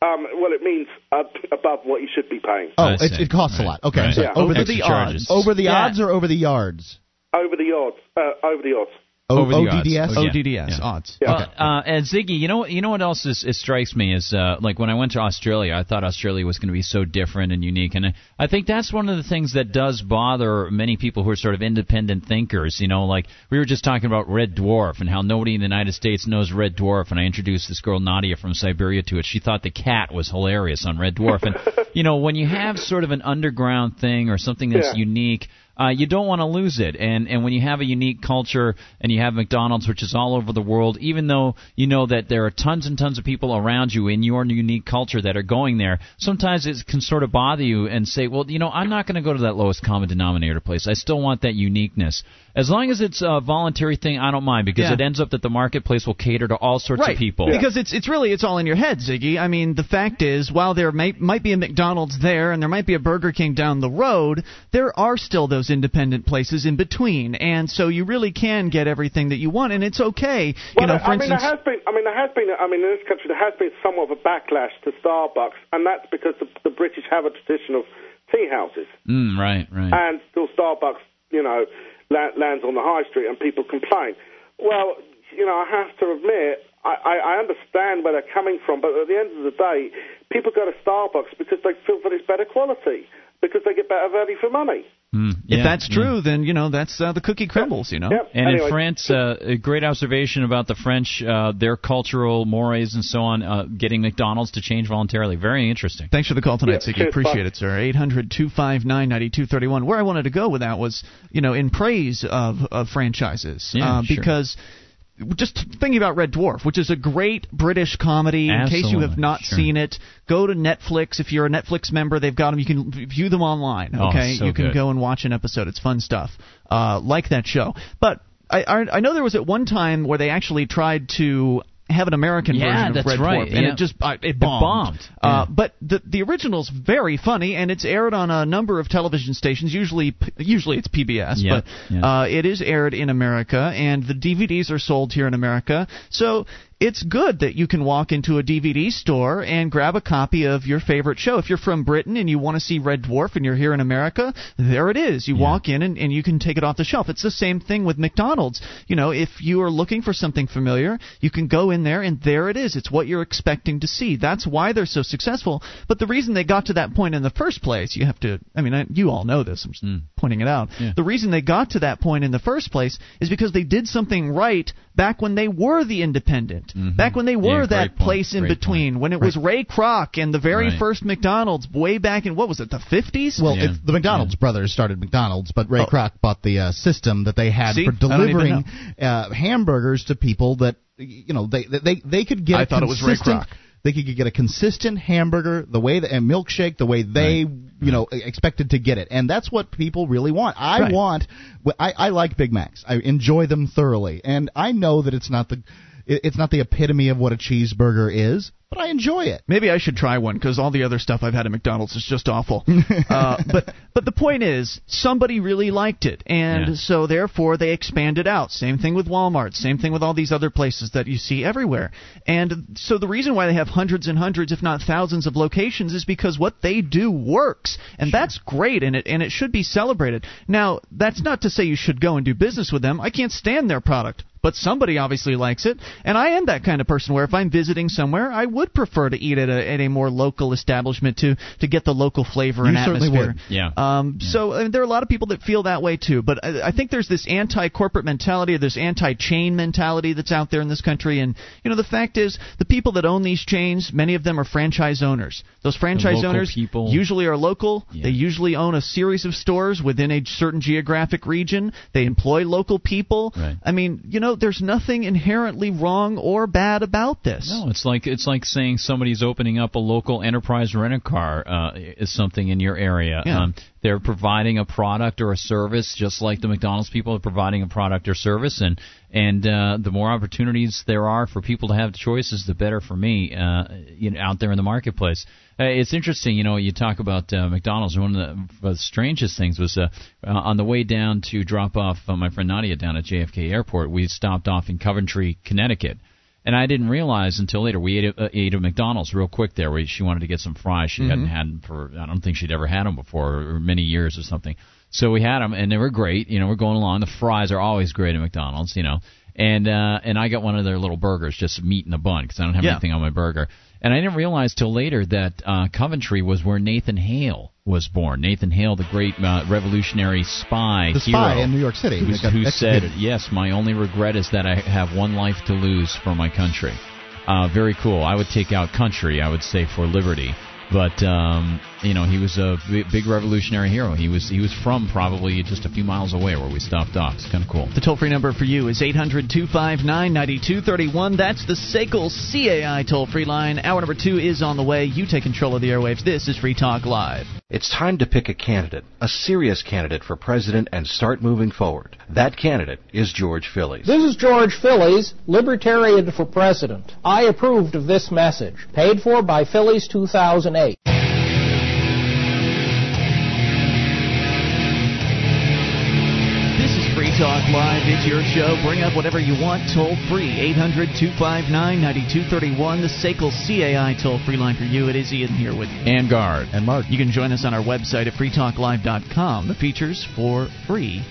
Um, well, it means uh, above what you should be paying. Oh, it, it costs a lot. Okay, Right. I'm sorry. Yeah. over Over the the odds. over the Yeah. odds or over the yards. Over the odds. Uh, over the odds. O- Over the odds. ODDS? Yeah. ODDS Yeah. odds. Yeah. Well, uh, and Ziggy, you know, you know what else is, it strikes me is uh, like when I went to Australia, I thought Australia was going to be so different and unique, and I, I think that's one of the things that does bother many people who are sort of independent thinkers. You know, like we were just talking about Red Dwarf and how nobody in the United States knows Red Dwarf, and I introduced this girl Nadia from Siberia to it. She thought the cat was hilarious on Red Dwarf, and you know, when you have sort of an underground thing or something that's Yeah. unique uh, you don't want to lose it. And and when you have a unique culture and you have McDonald's, which is all over the world, even though you know that there are tons and tons of people around you in your unique culture that are going there, sometimes it can sort of bother you and say, well, you know, I'm not going to go to that lowest common denominator place. I still want that uniqueness. As long as it's a voluntary thing, I don't mind because Yeah. it ends up that the marketplace will cater to all sorts right. of people. Because it's it's really it's all in your head, Ziggy. I mean, the fact is, while there may, might be a McDonald's there and there might be a Burger King down the road, there are still those independent places in between, and so you really can get everything that you want, and it's okay. You Well, know, I for mean, instance, there has been. I mean, there has been. I mean, in this country, there has been somewhat of a backlash to Starbucks, and that's because the, the British have a tradition of tea houses, Mm, right, right. and still Starbucks, you know, la- lands on the high street, and people complain. Well, you know, I have to admit, I, I, I understand where they're coming from, but at the end of the day, people go to Starbucks because they feel that it's better quality, because they get better value for money. Mm, if yeah, that's yeah. true, then you know that's uh, the cookie crumbles. You know. Yep. And Anyway. in France, uh, a great observation about the French, uh, their cultural mores and so on, uh, getting McDonald's to change voluntarily. Very interesting. Thanks for the call tonight, Yeah, Ziggy. Appreciate bye. it, sir. 800 259 9231. Where I wanted to go with that was, you know, in praise of, of franchises. Yeah, uh, sure. Just thinking about Red Dwarf, which is a great British comedy. In case you have not sure. seen it, go to Netflix. If you're a Netflix member, they've got them. You can view them online. Oh, Okay, so you can good. go and watch an episode. It's fun stuff. Uh, like that show, but. I, I I know there was at one time where they actually tried to have an American Yeah, version of Red right, Dwarf, and yeah. it just uh, it bombed. bombed, Uh, yeah. but the the original's very funny, and it's aired on a number of television stations. Usually, usually it's PBS, but. Uh, it is aired in America, and the DVDs are sold here in America. So it's good that you can walk into a DVD store and grab a copy of your favorite show. If you're from Britain and you want to see Red Dwarf and you're here in America, there it is. You walk in and, and you can take it off the shelf. It's the same thing with McDonald's. You know, if you are looking for something familiar, you can go in there and there it is. It's what you're expecting to see. That's why they're so successful. But the reason they got to that point in the first place, you have to, I mean, I, you all know this. I'm just mm. pointing it out. Yeah. The reason they got to that point in the first place is because they did something right back when they were the independent. Back when they were Yeah, that point. place in Great between, when it was Ray Kroc and the very Right. first McDonald's way back in, what was it, the 50s? Well, Yeah. it's, the McDonald's brothers started McDonald's, but Ray Oh. Kroc bought the uh, system that they had See? for I don't even delivering uh, hamburgers to people that you know they they they could get. I a thought it was Ray Kroc. They could get a consistent hamburger the way that, and milkshake the way they you know expected to get it, and that's what people really want. I Right. want. I, I like Big Macs. I enjoy them thoroughly, and I know that it's not the it's not the epitome of what a cheeseburger is, but I enjoy it. Maybe I should try one because all the other stuff I've had at McDonald's is just awful. uh, but but the point is, somebody really liked it, and Yeah. so therefore they expanded out. Same thing with Walmart. Same thing with all these other places that you see everywhere. And so the reason why they have hundreds and hundreds, if not thousands, of locations is because what they do works, and that's great, and it and it should be celebrated. Now that's not to say you should go and do business with them. I can't stand their product but somebody obviously likes it. And I am that kind of person where if I'm visiting somewhere, I would prefer to eat at a, at a more local establishment to to get the local flavor and You certainly atmosphere. would. Yeah. Um, So I mean, there are a lot of people that feel that way too. But I, I think there's this anti-corporate mentality, or this anti-chain mentality that's out there in this country. And you know, the fact is, the people that own these chains, many of them are franchise owners. Those franchise owners people. usually are local. Yeah. They usually own a series of stores within a certain geographic region. They employ local people. Right. I mean, you know, there's nothing inherently wrong or bad about this. No, it's like it's like saying somebody's opening up a local enterprise rent a car uh, is something in your area. Yeah. Um, they're providing a product or a service, just like the McDonald's people are providing a product or service, and and uh, the more opportunities there are for people to have choices, the better for me. Uh, you know, out there in the marketplace. Uh, it's interesting, you know, you talk about uh, McDonald's. One of the, the strangest things was uh, uh, on the way down to drop off uh, my friend Nadia down at JFK Airport. We stopped off in Coventry, Connecticut. And I didn't realize until later we ate a, uh, ate a McDonald's real quick there. Where she wanted to get some fries. She hadn't had them for I don't think she'd ever had them before or many years or something. So we had them and they were great. You know, we're going along. The fries are always great at McDonald's. You know, and uh, and I got one of their little burgers, just meat in a bun, because I don't have Yeah. anything on my burger. And I didn't realize till later that uh, Coventry was where Nathan Hale was born. Nathan Hale, the great uh, revolutionary spy The spy hero in New York City who said, "Yes, my only regret is that I have one life to lose for my country." Uh, very cool. I would take out country. I would say for liberty. But um, you know, he was a big revolutionary hero. He was he was from probably just a few miles away where we stopped off. It's kind of cool. The toll free number for you is 800 259 9231. That's the SACL CAI toll free line. Hour number two is on the way. You take control of the airwaves. This is Free Talk Live. It's time to pick a candidate, a serious candidate for president, and start moving forward. That candidate is George Phillies. This is George Phillies, Libertarian for President. I approved of this message. Paid for by Phillies 2008. Talk Live. It's your show. Bring up whatever you want. Toll free. 800 259 9231. The SACL CAI toll free line for you. It is Ian here with And guard. And Mark, You can join us on our website at freetalklive.com. The features for free.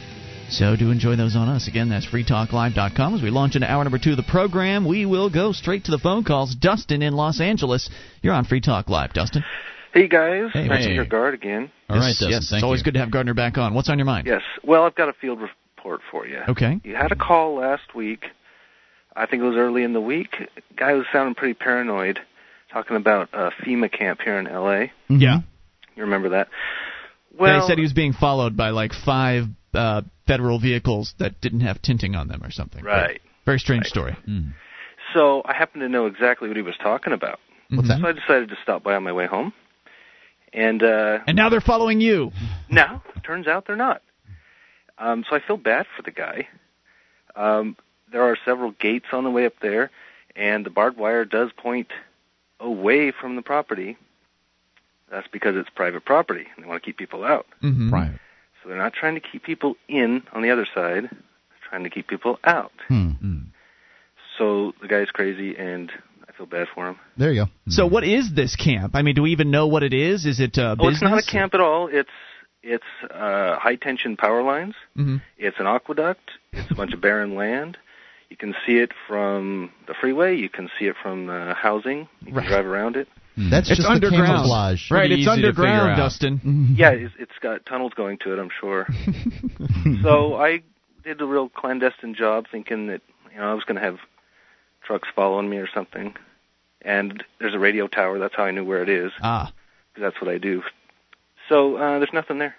So do enjoy those on us. Again, that's freetalklive.com. As we launch into hour number two of the program, we will go straight to the phone calls. Dustin in Los Angeles. You're on Free Talk Live, Dustin. Hey guys, Hey. nice Hey. to hear Guard again. All right, yes, Dustin. yes. Thank it's always you. good to have Gardner back on. What's on your mind? Yes. Well, I've got a field report for you. Okay. You had a call last week. I think it was early in the week. Guy was sounding pretty paranoid, talking about a FEMA camp here in L.A. Yeah. You remember that? Well, he said he was being followed by like five uh, federal vehicles that didn't have tinting on them or something. right. Very strange Right. story. Mm. So I happen to know exactly what he was talking about. what's that? So I decided to stop by on my way home. And uh And now they're following you. No, turns out they're not. Um, so I feel bad for the guy. Um, there are several gates on the way up there, and the barbed wire does point away from the property. That's because it's private property, and they want to keep people out. Mm-hmm. Private. So they're not trying to keep people in on the other side; they're trying to keep people out. Hmm. Mm. So the guy's crazy, and I feel bad for him. There you go. So what is this camp? I mean, do we even know what it is? Is it uh, Oh, it's not a camp at all. It's it's uh, high tension power lines. hmm It's an aqueduct. It's a bunch of barren land. You can see it from the freeway. You can see it from the housing. You can drive around it. That's It's just underground. the camouflage. Right, Pretty it's easy to figure underground, out. Dustin. Yeah, it's, it's got tunnels going to it. I'm sure. so I did a real clandestine job, thinking that you know I was going to have trucks following me or something. And there's a radio tower. That's how I knew where it is, Ah, because that's what I do. So uh, there's nothing there.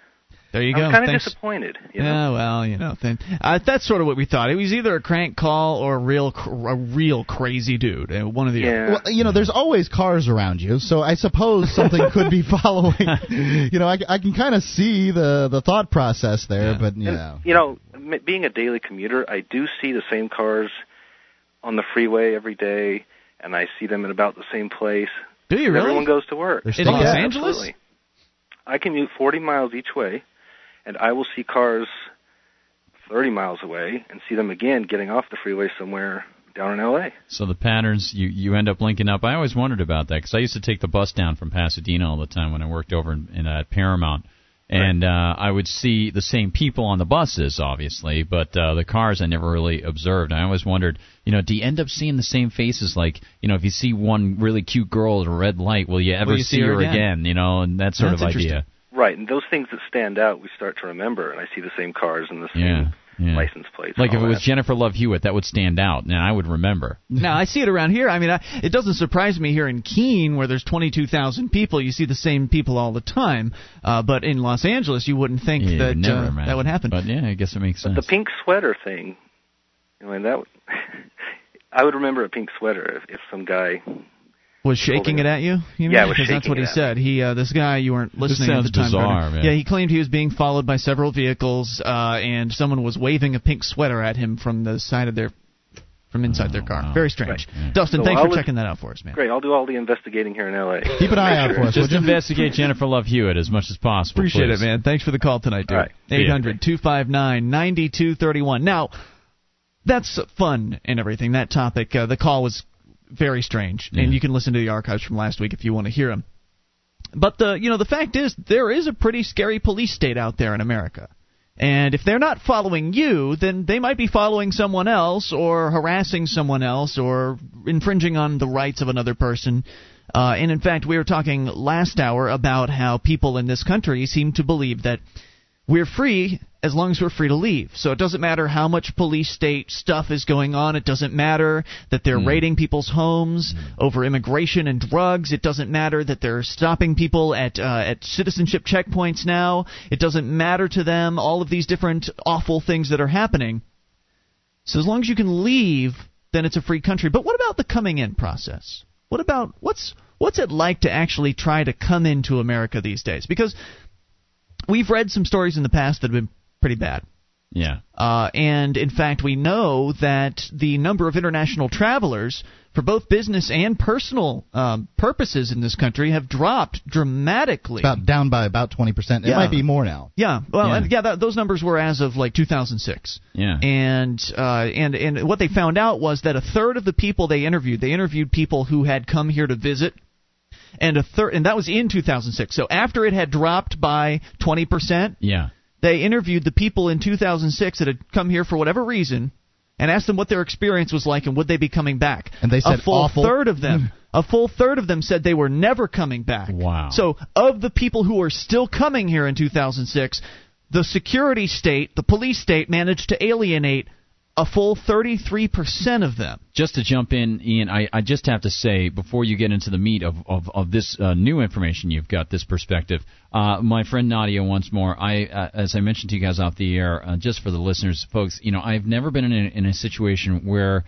there you I go. was kind of disappointed. You know? Yeah, well, you know, then, uh, that's sort of what we thought. It was either a crank call or a real, cr- a real crazy dude. Uh, one of the other. Yeah. Well, you know, there's always cars around you, so I suppose something could be following. You know, I, I can kind of see the the thought process there, Yeah. but you And, know, you know, being a daily commuter, I do see the same cars on the freeway every day, and I see them in about the same place. Do you really? Everyone goes to work. They're in Los. Angeles? Absolutely. I commute 40 miles each way, and I will see cars 30 miles away and see them again getting off the freeway somewhere down in L.A. So the patterns you you end up linking up. I always wondered about that because I used to take the bus down from Pasadena all the time when I worked over in, in uh, Paramount, and uh, I would see the same people on the buses, obviously, but uh, the cars I never really observed. And I always wondered, you know, do you end up seeing the same faces? Like, you know, if you see one really cute girl at a red light, will you ever Will you see her again? You know, and that sort That's of idea. Right, and those things that stand out, we start to remember, and I see the same cars and the same Yeah. Yeah. license plates. Like if it all was. Jennifer Love Hewitt, that would stand out, and I would remember. Now I see it around here. I mean, I, it doesn't surprise me here in Keene, where there's 22,000 people. You see the same people all the time. Uh, but in Los Angeles, you wouldn't think Yeah, that would never uh, that would happen. But yeah, I guess it makes But sense. the pink sweater thing, I mean that would, I would remember a pink sweater if, if some guy. Was shaking it at you? you Yeah, mean? was because that's shaking what he at said. He, uh, this guy, you weren't listening sounds at the time. bizarre, man. Yeah, he claimed he was being followed by several vehicles, uh, and someone was waving a pink sweater at him from the side of their, from inside their car. wow. Very strange. Right. Dustin, So thanks I'll for look- checking that out for us, man. Great, I'll do all the investigating here in L.A. keep an eye out for us, Just investigate Jennifer Love Hewitt as much as possible. Appreciate please. it, man. Thanks for the call tonight, dude. All right. 800 259 9231. Now, that's fun and everything. That topic, uh, the call was very strange, and you can listen to the archives from last week if you want to hear them. But the you know the fact is there is a pretty scary police state out there in America, And if they're not following you, then they might be following someone else or harassing someone else or infringing on the rights of another person. Uh, and in fact, we were talking last hour about how people in this country seem to believe that we're free as long as we're free to leave. So it doesn't matter how much police state stuff is going on. It doesn't matter that they're mm. raiding people's homes mm. over immigration and drugs. It doesn't matter that they're stopping people at uh, at citizenship checkpoints now. It doesn't matter to them all of these different awful things that are happening. So as long as you can leave, then it's a free country. But what about the coming in process? What about what's what's it like to actually try to come into America these days? Because we've read some stories in the past that have been pretty bad. Yeah. Uh, and in fact, we know that the number of international travelers for both business and personal um, purposes in this country have dropped dramatically. About down by about twenty percent. It yeah. might be more now. Yeah. Well, yeah, and, yeah that, those numbers were as of like 2006. Yeah. And uh, and and what they found out was that a third of the people they interviewed, they interviewed people who had come here to visit and a third, and that was in 2006. So after it had dropped by 20 percent, yeah, they interviewed the people in 2006 that had come here for whatever reason, and asked them what their experience was like and would they be coming back. And they said a full awful. third of them. a full third of them said they were never coming back. Wow. So of the people who are still coming here in 2006, the security state, the police state, managed to alienate a full 33% of them. Just to jump in, Ian, I, I just have to say, before you get into the meat of, of, of this uh, new information you've got, this perspective, uh, my friend Nadia, once more, I, uh, as I mentioned to you guys off the air, uh, just for the listeners, folks, you know, I've never been in a, in a situation where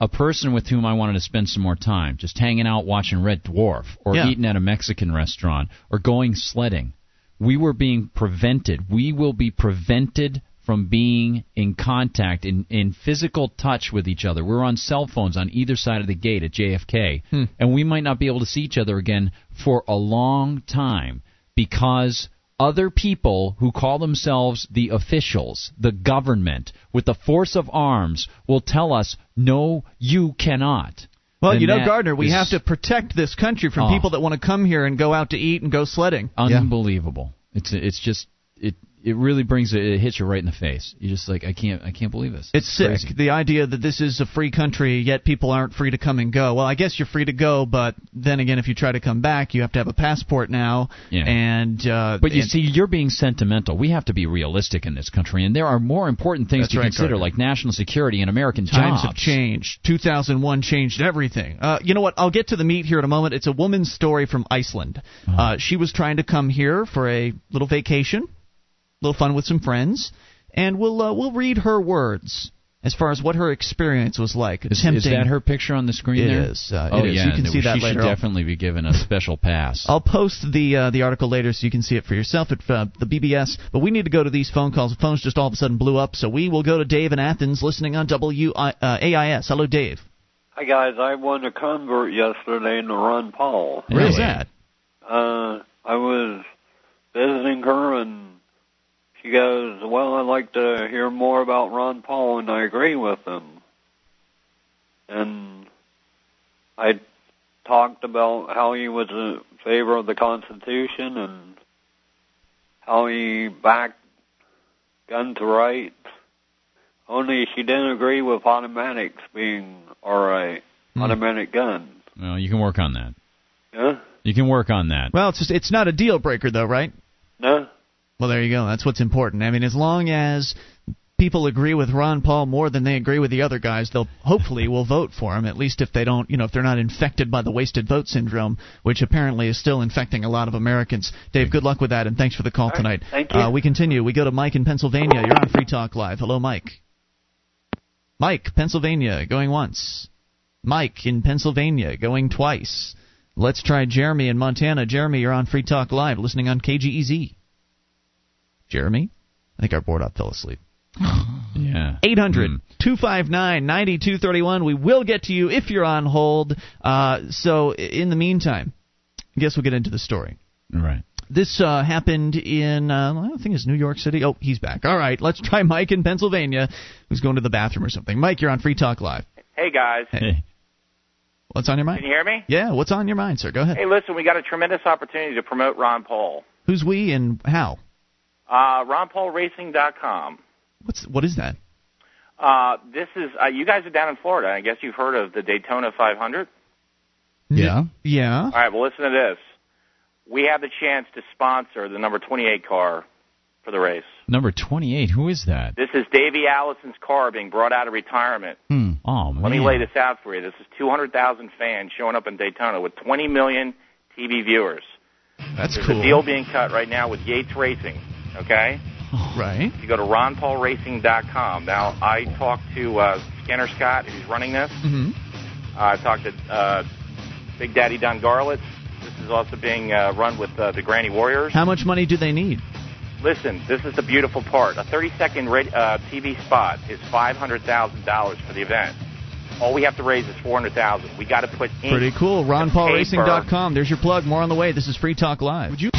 a person with whom I wanted to spend some more time, just hanging out watching Red Dwarf, or Yeah. eating at a Mexican restaurant, or going sledding, we were being prevented. We will be prevented from being in contact, in, in physical touch with each other. We're on cell phones on either side of the gate at JFK, Hmm. and we might not be able to see each other again for a long time because other people who call themselves the officials, the government, with the force of arms, will tell us, no, you cannot. Well, you know, Gardner, we is have to protect this country from Oh. people that want to come here and go out to eat and go sledding. unbelievable. It's it's just it it really brings it, it hits you right in the face. You're just like I can't I can't believe this. It's sick. crazy. The idea that this is a free country, yet people aren't free to come and go. Well, I guess you're free to go, but then again, if you try to come back, you have to have a passport now. Yeah. And uh, But you and- see, you're being sentimental. We have to be realistic in this country, and there are more important things to right, consider, Gardner. like national security and American Times jobs. have changed. 2001 changed everything. Uh, you know what? I'll get to the meat here in a moment. It's a woman's story from Iceland. Uh-huh. Uh, she was trying to come here for a little vacation, little fun with some friends, and we'll uh, we'll read her words as far as what her experience was like. Is, is that her picture on the screen It there? is, uh, oh it is. yeah, You can see that she later should definitely be given a special pass. I'll post the uh, the article later so you can see it for yourself at uh, the BBS. But we need to go to these phone calls. The phones just all of a sudden blew up, so we will go to Dave in Athens, listening on WAIS. Hello, Dave. Hi guys, I won a convert yesterday to Ron Paul. Where is that? Uh, I was visiting her and she goes, "Well, I'd like to hear more about Ron Paul," and I agree with him. And I talked about how he was in favor of the Constitution and how he backed gun rights. Only she didn't agree with automatics being all right, Hmm. automatic guns. Well, you can work on that. Yeah. You can work on that. Well, it's just it's not a deal breaker though, right? No. Well, there you go. That's what's important. I mean, as long as people agree with Ron Paul more than they agree with the other guys, they'll hopefully will vote for him. At least if they don't, you know, if they're not infected by the wasted vote syndrome, which apparently is still infecting a lot of Americans. Dave, good luck with that, and thanks for the call tonight. thank you. Uh, we continue. We go to Mike in Pennsylvania. You're on Free Talk Live. Hello, Mike. Mike, Pennsylvania, going once. Mike in Pennsylvania, going twice. Let's try Jeremy in Montana. Jeremy, you're on Free Talk Live, listening on KGEZ. Jeremy? I think our board op fell asleep. Yeah. 800 259 9231. We will get to you if you're on hold. Uh, so, in the meantime, I guess we'll get into the story. Right. This uh, happened in, uh, I think it's New York City. Oh, he's back. All right, let's try Mike in Pennsylvania, who's going to the bathroom or something. Mike, you're on Free Talk Live. Hey guys, Hey. What's on your mind? can you hear me? Yeah, what's on your mind, sir? Go ahead. Hey, listen, we got a tremendous opportunity to promote Ron Paul. Who's we and how? Uh, RonPaulRacing.com. What's what is that? Uh, this is uh, you guys are down in Florida. I guess you've heard of the Daytona 500. Yeah. Yeah. All right. Well, listen to this. We have the chance to sponsor the number 28 car for the race. Number 28. Who is that? This is Davey Allison's car being brought out of retirement. Hmm. Oh man. Let me lay this out for you. This is 200,000 fans showing up in Daytona with 20 million TV viewers. That's There's cool. a deal being cut right now with Yates Racing. Okay. Right. You go to ronpaulracing.com. Now, I talked to uh, Skinner Scott, who's running this. hmm Uh, I talked to uh, Big Daddy Don Garlits. This is also being uh, run with uh, the Granny Warriors. How much money do they need? Listen, this is the beautiful part. A 30-second uh, TV spot is $500,000 for the event. All we have to raise is 400000 We got to put ink Pretty cool. RonPaulRacing.com. There's your plug. More on the way. This is Free Talk Live. Would you?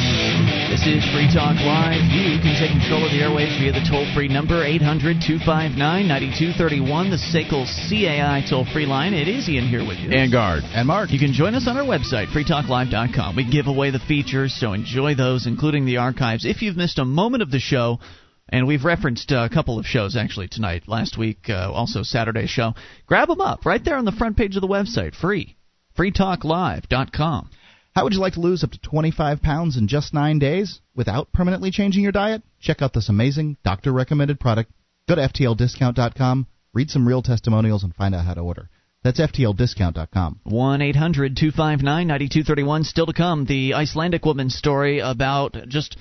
This is Free Talk Live. You can take control of the airwaves via the toll free number 800 259 9231, the SACL CAI toll free line. It is Ian here with you. And guard. And Mark. You can join us on our website, freetalklive.com. We give away the features, so enjoy those, including the archives. If you've missed a moment of the show, and we've referenced uh, a couple of shows actually tonight, last week, uh, also Saturday's show, grab them up right there on the front page of the website, free. freetalklive.com. How would you like to lose up to 25 pounds in just nine days without permanently changing your diet? Check out this amazing doctor recommended product. Go to FTLDiscount.com, read some real testimonials, and find out how to order. That's FTLDiscount.com. 1 800 259 9231. Still to come, the Icelandic woman's story about just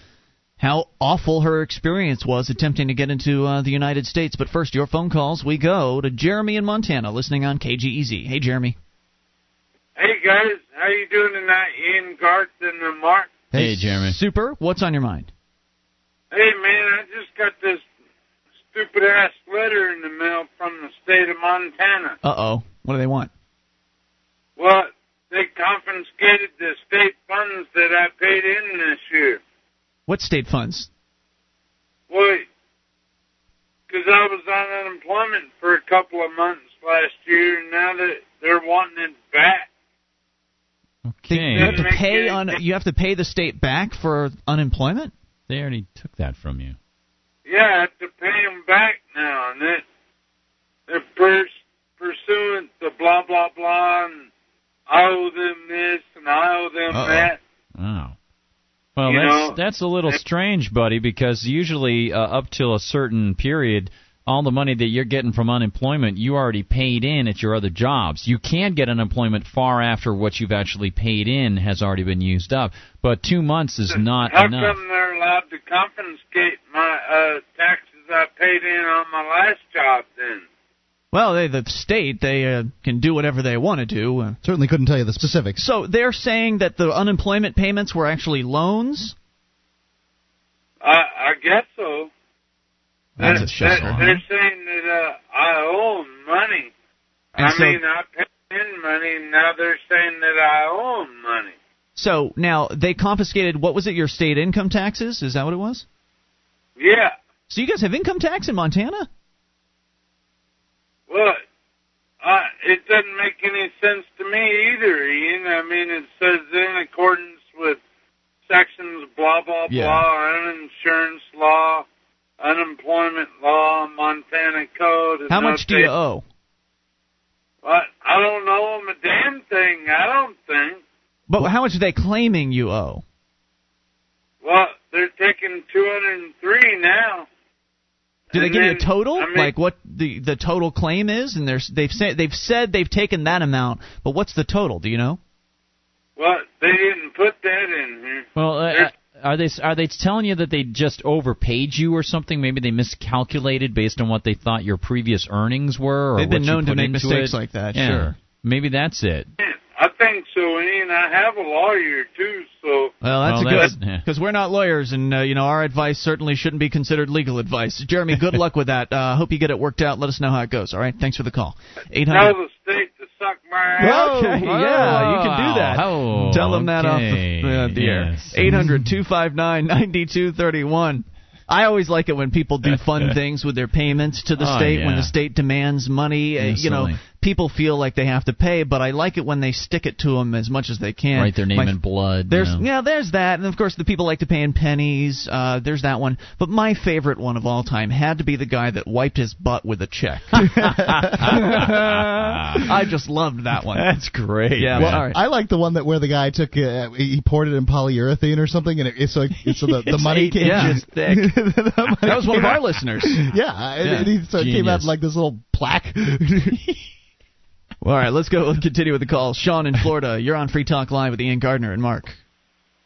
how awful her experience was attempting to get into uh, the United States. But first, your phone calls. We go to Jeremy in Montana, listening on KGEZ. Hey, Jeremy. Hey guys, how you doing tonight? Ian, Garth, and Mark. Hey, Jeremy. Super. What's on your mind? Hey man, I just got this stupid ass letter in the mail from the state of Montana. Uh oh. What do they want? Well, they confiscated the state funds that I paid in this year. What state funds? Well, because I was on unemployment for a couple of months last year, and now that they're wanting it back. Okay. You have to pay on. You have to pay the state back for unemployment. They already took that from you. Yeah, I have to pay them back now, and it, they're pers- pursuing the blah blah blah, and I owe them this and I owe them Uh-oh. that. Oh. Well, You that's know, that's a little strange, buddy, because usually uh, up till a certain period, all the money that you're getting from unemployment, you already paid in at your other jobs. You can get unemployment far after what you've actually paid in has already been used up, but two months is not How enough. come they're allowed to confiscate my uh, taxes I paid in on my last job then? Well, they, the state they uh, can do whatever they want to do. Uh, Certainly couldn't tell you the specifics. So they're saying that the unemployment payments were actually loans. I, I guess so. That's a They're- They're, they're saying that uh, I owe money. And I so- mean, I paid in money, now they're saying that I owe money. So now they confiscated what was it? Your state income taxes? Is that what it was? Yeah. So you guys have income tax in Montana? Well, uh, it doesn't make any sense to me either, Ian. I mean, it says in accordance with sections blah blah Yeah. blah, uninsurance law, unemployment law, Montana code. How much do you owe? What? I don't know 'em a damn thing. I don't think. But how much are they claiming you owe? Well, they're taking 203 now. Do they And give you a total, I mean- like what the the total claim is? And there's they've said they've said they've taken that amount, but what's the total? Do you know? Well, they didn't put that in here. Well, uh, There's- are they are they telling you that they just overpaid you or something? Maybe they miscalculated based on what they thought your previous earnings were. Or They've been known to make mistakes it? like that, Yeah. sure. Maybe that's it. I think so, Ian. I have a lawyer too, so. Well, that's Well, a that's- good yeah. because we're not lawyers, and uh, you know our advice certainly shouldn't be considered legal advice. Jeremy, good luck with that. Uh, hope you get it worked out. Let us know how it goes. All right, thanks for the call. Eight Tell the state to suck my ass. Okay, yeah, you can do that. Oh, Tell them that off the, uh, the air. Yes. 800 259 9231. I always like it when people do fun things with their payments to the Oh, state when the state demands money. Uh, you know, silly. People feel like they have to pay, but I like it when they stick it to them as much as they can. Write their name My- in blood. There's you know. yeah, there's that, and of course the people like to pay in pennies. Uh, there's that one, but my favorite one of all time had to be the guy that wiped his butt with a check. I just loved that one. That's great. Yeah, Well, all right. I like the one that where the guy took uh, he poured it in polyurethane or something, and it, it's like so the, the It's money eight came inches thick. That was one of our listeners. Yeah, and Yeah. and he, so it came out like this little plaque. Well, all right, let's go. Let's continue with the call. Sean in Florida, you're on Free Talk Live with Ian Gardner and Mark.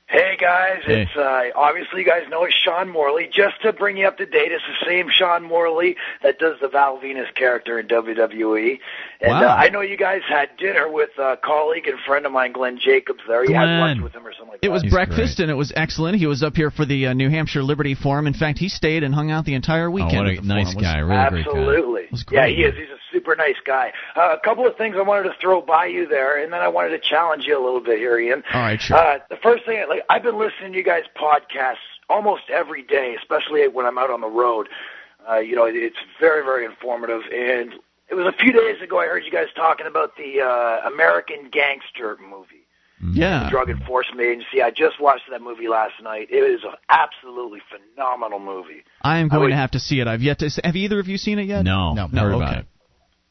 Hey guys, Hey. it's uh, obviously you guys know it's Sean Morley. Just to bring you up to date, it's the same Sean Morley that does the Val Venis character in WWE. And Wow. uh, I know you guys had dinner with a colleague and friend of mine, Glenn Jacobs. There, you had lunch with him or something like It that. was breakfast and it was excellent. He was up here for the uh, New Hampshire Liberty Forum. In fact, he stayed and hung out the entire weekend. Oh, what a the nice forum. It was- guy, really great guy. Absolutely. Yeah, great, he is. He's a super nice guy. Uh, a couple of things I wanted to throw by you there, and then I wanted to challenge you a little bit here, Ian. All right, sure. Uh, the first thing, like I've been listening to you guys' podcasts almost every day, especially when I'm out on the road. Uh, you know, it's very, very informative. And it was a few days ago I heard you guys talking about the uh, American Gangster movie. Yeah. The Drug Enforcement Agency. I just watched that movie last night. It is an absolutely phenomenal movie. I am I going would- to have to see it. I've yet to. Have either of you seen it yet? No, no, heard okay. about it.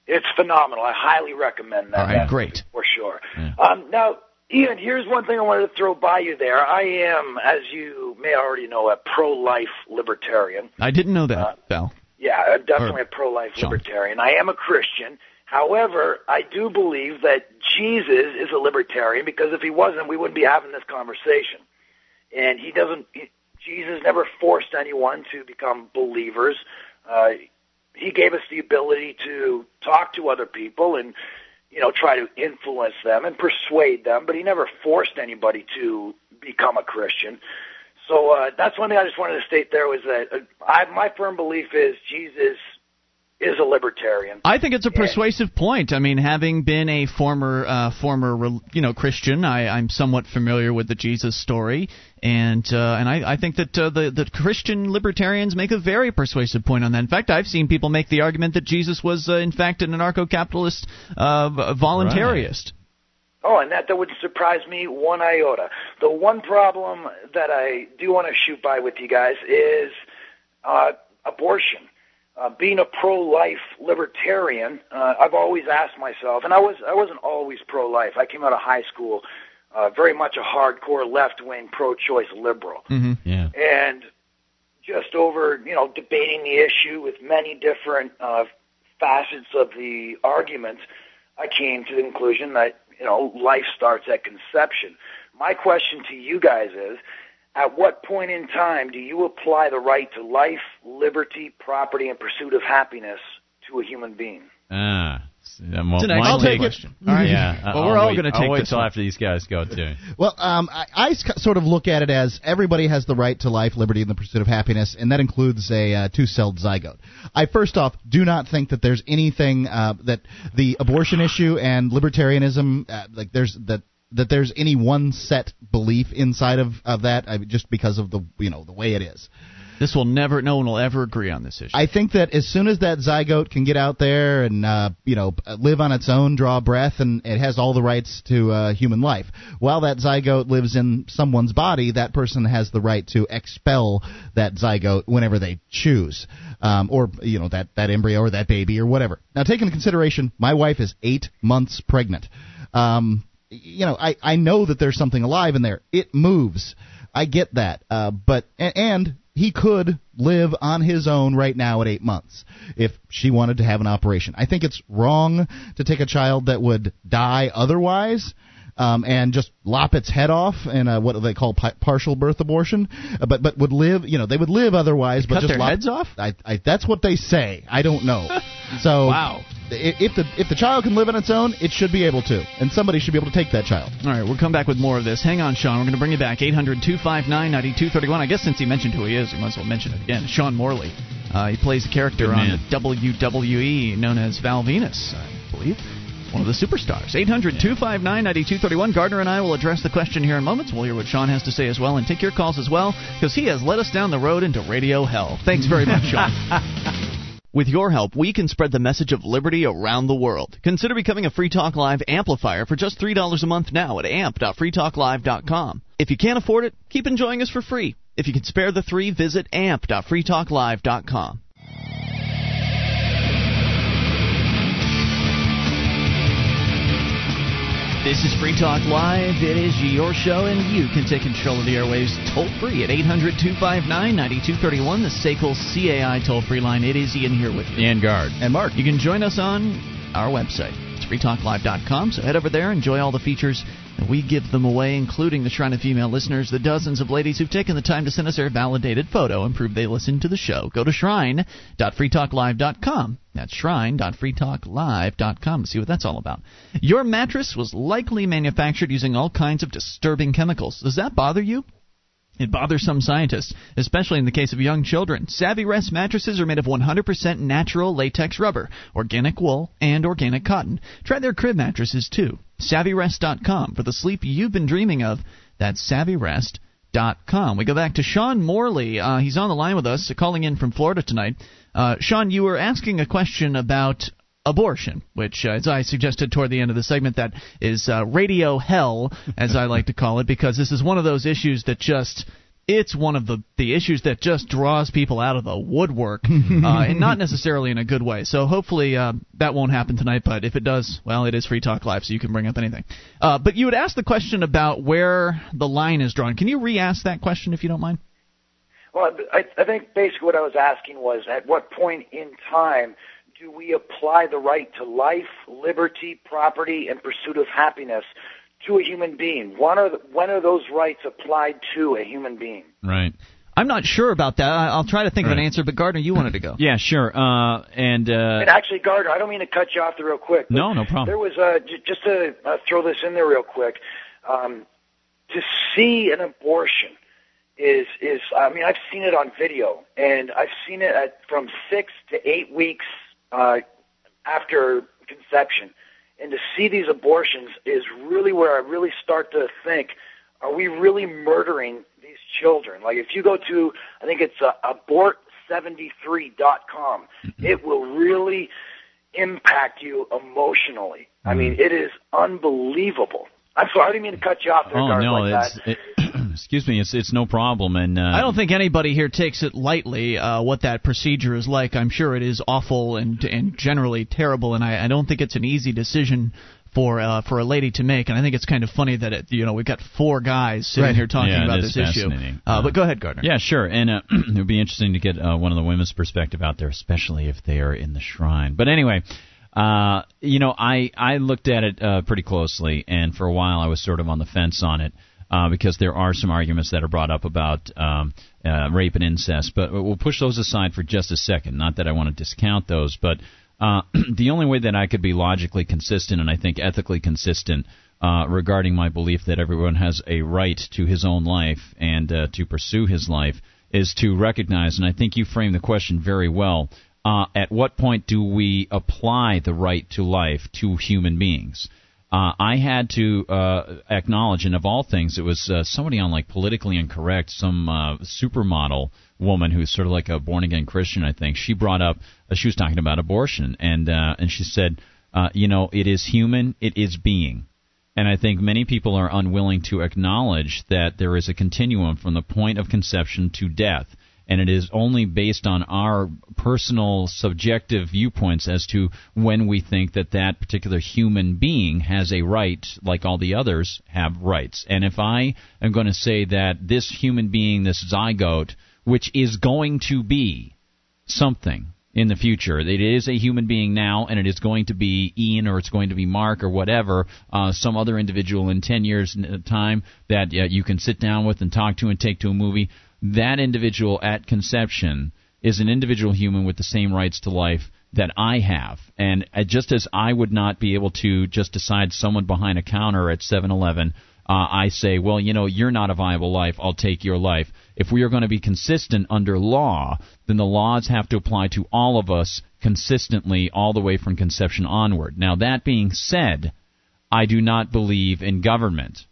It's phenomenal. I highly recommend that. All right, great. For sure. Um, now, Ian, here's one thing I wanted to throw by you there. I am, as you may already know, a pro-life libertarian. I didn't know that, Uh, Val. Yeah, I'm definitely a pro-life Sean. libertarian. I am a Christian. However, I do believe that Jesus is a libertarian because if he wasn't, we wouldn't be having this conversation. And he doesn't. He, Jesus never forced anyone to become believers. Uh, he gave us the ability to talk to other people and you know try to influence them and persuade them, but he never forced anybody to become a Christian. So uh, that's one thing I just wanted to state there was that uh, I, my firm belief is Jesus is a libertarian. I think it's a persuasive point. I mean, having been a former uh, former you know Christian, I, I'm somewhat familiar with the Jesus story, and uh, and I, I think that uh, the the Christian libertarians make a very persuasive point on that. In fact, I've seen people make the argument that Jesus was uh, in fact an anarcho-capitalist uh, v- voluntarist. Oh, and that that would surprise me one iota. The one problem that I do want to shoot by with you guys is uh, abortion. Uh, being a pro-life libertarian, uh, I've always asked myself, and I was I wasn't always pro-life. I came out of high school uh, very much a hardcore left-wing pro-choice liberal. Mm-hmm. Yeah. and just over you know debating the issue with many different uh, facets of the argument, I came to the conclusion that you know life starts at conception. My question to you guys is. At what point in time do you apply the right to life, liberty, property, and pursuit of happiness to a human being? Ah. That It's an excellent question. All right. Yeah. Well, we're all gonna I'll take wait this till after these guys go too. Well, um, I, I s- sort of look at it as everybody has the right to life, liberty, and the pursuit of happiness, and that includes a uh, two-celled zygote. I first off do not think that there's anything uh, that the abortion issue and libertarianism, uh, like there's that that there's any one set belief inside of of that, I, just because of the you know the way it is. This will never. No one will ever agree on this issue. I think that as soon as that zygote can get out there and uh, you know live on its own, draw breath, and it has all the rights to uh, human life, while that zygote lives in someone's body, that person has the right to expel that zygote whenever they choose, um, or you know that that embryo or that baby or whatever. Now, take into consideration, my wife is eight months pregnant. Um, you know, I I know that there's something alive in there. It moves. I get that, uh, but and he could live on his own right now at eight months if she wanted to have an operation. I think it's wrong to take a child that would die otherwise. Um, and just lop its head off in a, what they call pi- partial birth abortion, uh, but but would live, you know, they would live otherwise, but cut just their lop- heads off? I, I, that's what they say. I don't know. So Wow. if the if the child can live on its own, it should be able to, and somebody should be able to take that child. All right, we'll come back with more of this. Hang on, Sean. We're going to bring you back. 800 259 9231. I guess since he mentioned who he is, we might as well mention it again. Sean Morley. Uh, he plays a character on the WWE known as Val Venis, I believe. One of the superstars. 800 259 9231. Gardner and I will address the question here in moments. We'll hear what Sean has to say as well and take your calls as well because he has led us down the road into radio hell. Thanks very much, Sean. With your help, we can spread the message of liberty around the world. Consider becoming a Free Talk Live amplifier for just $3 a month now at amp.freetalklive.com. If you can't afford it, keep enjoying us for free. If you can spare the three, visit amp.freetalklive.com. This is Free Talk Live. It is your show, and you can take control of the airwaves toll free at 800 259 9231, the SACL CAI toll free line. It is Ian here with you. And Guard. And Mark. You can join us on our website. It's freetalklive.com, so head over there, enjoy all the features we give them away, including the Shrine of Female listeners, the dozens of ladies who've taken the time to send us their validated photo and prove they listen to the show. Go to shrine.freetalklive.com. That's shrine.freetalklive.com see what that's all about. Your mattress was likely manufactured using all kinds of disturbing chemicals. Does that bother you? It bothers some scientists, especially in the case of young children. Savvy Rest mattresses are made of 100% natural latex rubber, organic wool, and organic cotton. Try their crib mattresses too. SavvyRest.com for the sleep you've been dreaming of. That's SavvyRest.com. We go back to Sean Morley. Uh, he's on the line with us, calling in from Florida tonight. Uh, Sean, you were asking a question about abortion, which, uh, as I suggested toward the end of the segment, that is uh, radio hell, as I like to call it, because this is one of those issues that just. It's one of the, the issues that just draws people out of the woodwork, uh, and not necessarily in a good way. So hopefully uh, that won't happen tonight. But if it does, well, it is Free Talk Live, so you can bring up anything. Uh, but you would ask the question about where the line is drawn. Can you re-ask that question if you don't mind? Well, I, I think basically what I was asking was at what point in time do we apply the right to life, liberty, property, and pursuit of happiness to a human being? When are, the, when are those rights applied to a human being? Right. I'm not sure about that. I'll try to think right. of an answer. But Gardner, you wanted to go. yeah, sure. Uh, and, uh, and actually, Gardner, I don't mean to cut you off there real quick. No, no problem. There was uh, just to uh, throw this in there real quick. Um, to see an abortion is is I mean I've seen it on video and I've seen it at from six to eight weeks uh, after conception. And to see these abortions is really where I really start to think, are we really murdering these children? Like if you go to, I think it's uh, abort73.com, mm-hmm. it will really impact you emotionally. Mm-hmm. I mean, it is unbelievable. I'm sorry, I didn't mean to cut you off there, oh, no, like it's, it, excuse me, it's it's no problem. And uh, I don't think anybody here takes it lightly. Uh, what that procedure is like, I'm sure it is awful and and generally terrible. And I, I don't think it's an easy decision for uh, for a lady to make. And I think it's kind of funny that it, you know we've got four guys sitting right. here talking yeah, about this issue. Uh, but go ahead, Gardner. Yeah, sure. And uh, it would be interesting to get uh, one of the women's perspective out there, especially if they are in the shrine. But anyway. Uh, you know, I I looked at it uh, pretty closely, and for a while I was sort of on the fence on it uh, because there are some arguments that are brought up about um, uh, rape and incest. But we'll push those aside for just a second. Not that I want to discount those, but uh, the only way that I could be logically consistent and I think ethically consistent uh, regarding my belief that everyone has a right to his own life and uh, to pursue his life is to recognize, and I think you framed the question very well. Uh, at what point do we apply the right to life to human beings? uh, I had to uh, acknowledge, and of all things, it was uh, somebody on like politically incorrect, some uh, supermodel woman who's sort of like a born again Christian, I think. She brought up, uh, she was talking about abortion, and uh, and she said, you know, it is human, it is being. And I think many people are unwilling to acknowledge that there is a continuum from the point of conception to death and it is only based on our personal subjective viewpoints as to when we think that that particular human being has a right like all the others have rights and if i am going to say that this human being this zygote which is going to be something in the future. It is a human being now, and it is going to be Ian or it's going to be Mark or whatever, uh, some other individual in 10 years' time that uh, you can sit down with and talk to and take to a movie that individual at conception is an individual human with the same rights to life that I have. And uh, just as I would not be able to just decide someone behind a counter at 7 Eleven, uh, I say, well, you know, you're not a viable life, I'll take your life. If we are going to be consistent under law, then the laws have to apply to all of us consistently all the way from conception onward. Now, that being said, I do not believe in government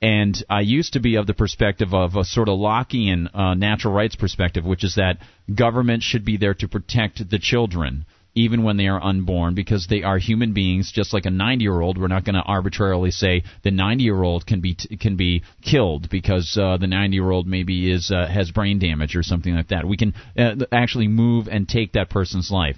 And I used to be of the perspective of a sort of Lockean uh, natural rights perspective, which is that government should be there to protect the children even when they are unborn because they are human beings just like a 90 year old we're not going to arbitrarily say the 90 year old can be t- can be killed because uh, the 90 year old maybe is uh, has brain damage or something like that. We can uh, actually move and take that person's life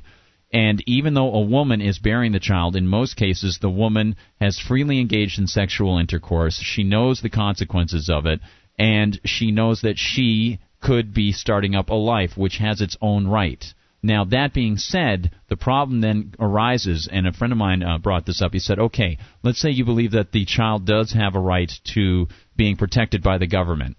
and even though a woman is bearing the child, in most cases, the woman has freely engaged in sexual intercourse. She knows the consequences of it, and she knows that she could be starting up a life which has its own right. Now, that being said, the problem then arises, and a friend of mine uh, brought this up. He said, okay, let's say you believe that the child does have a right to being protected by the government.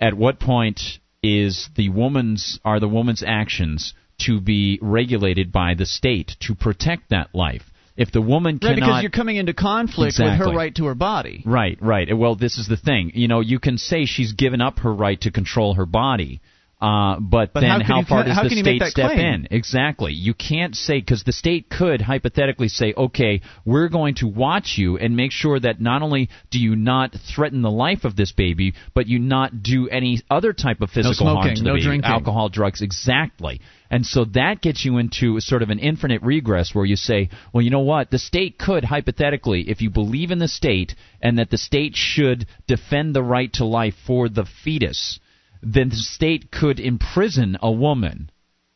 At what point is the woman's are the woman's actions to be regulated by the state to protect that life? If the woman right, cannot, because you're coming into conflict with her right to her body. Right, right. Well, this is the thing. You know, you can say she's given up her right to control her body. Uh, but, But then how how, you- far does how the you state step claim? in? Exactly. You can't say because the state could hypothetically say, okay, we're going to watch you and make sure that not only do you not threaten the life of this baby, but you not do any other type of physical harm smoking, to the no baby, drinking. alcohol, drugs, exactly. And so that gets you into sort of an infinite regress where you say, well, you know what? The state could, hypothetically, if you believe in the state and that the state should defend the right to life for the fetus, then the state could imprison a woman.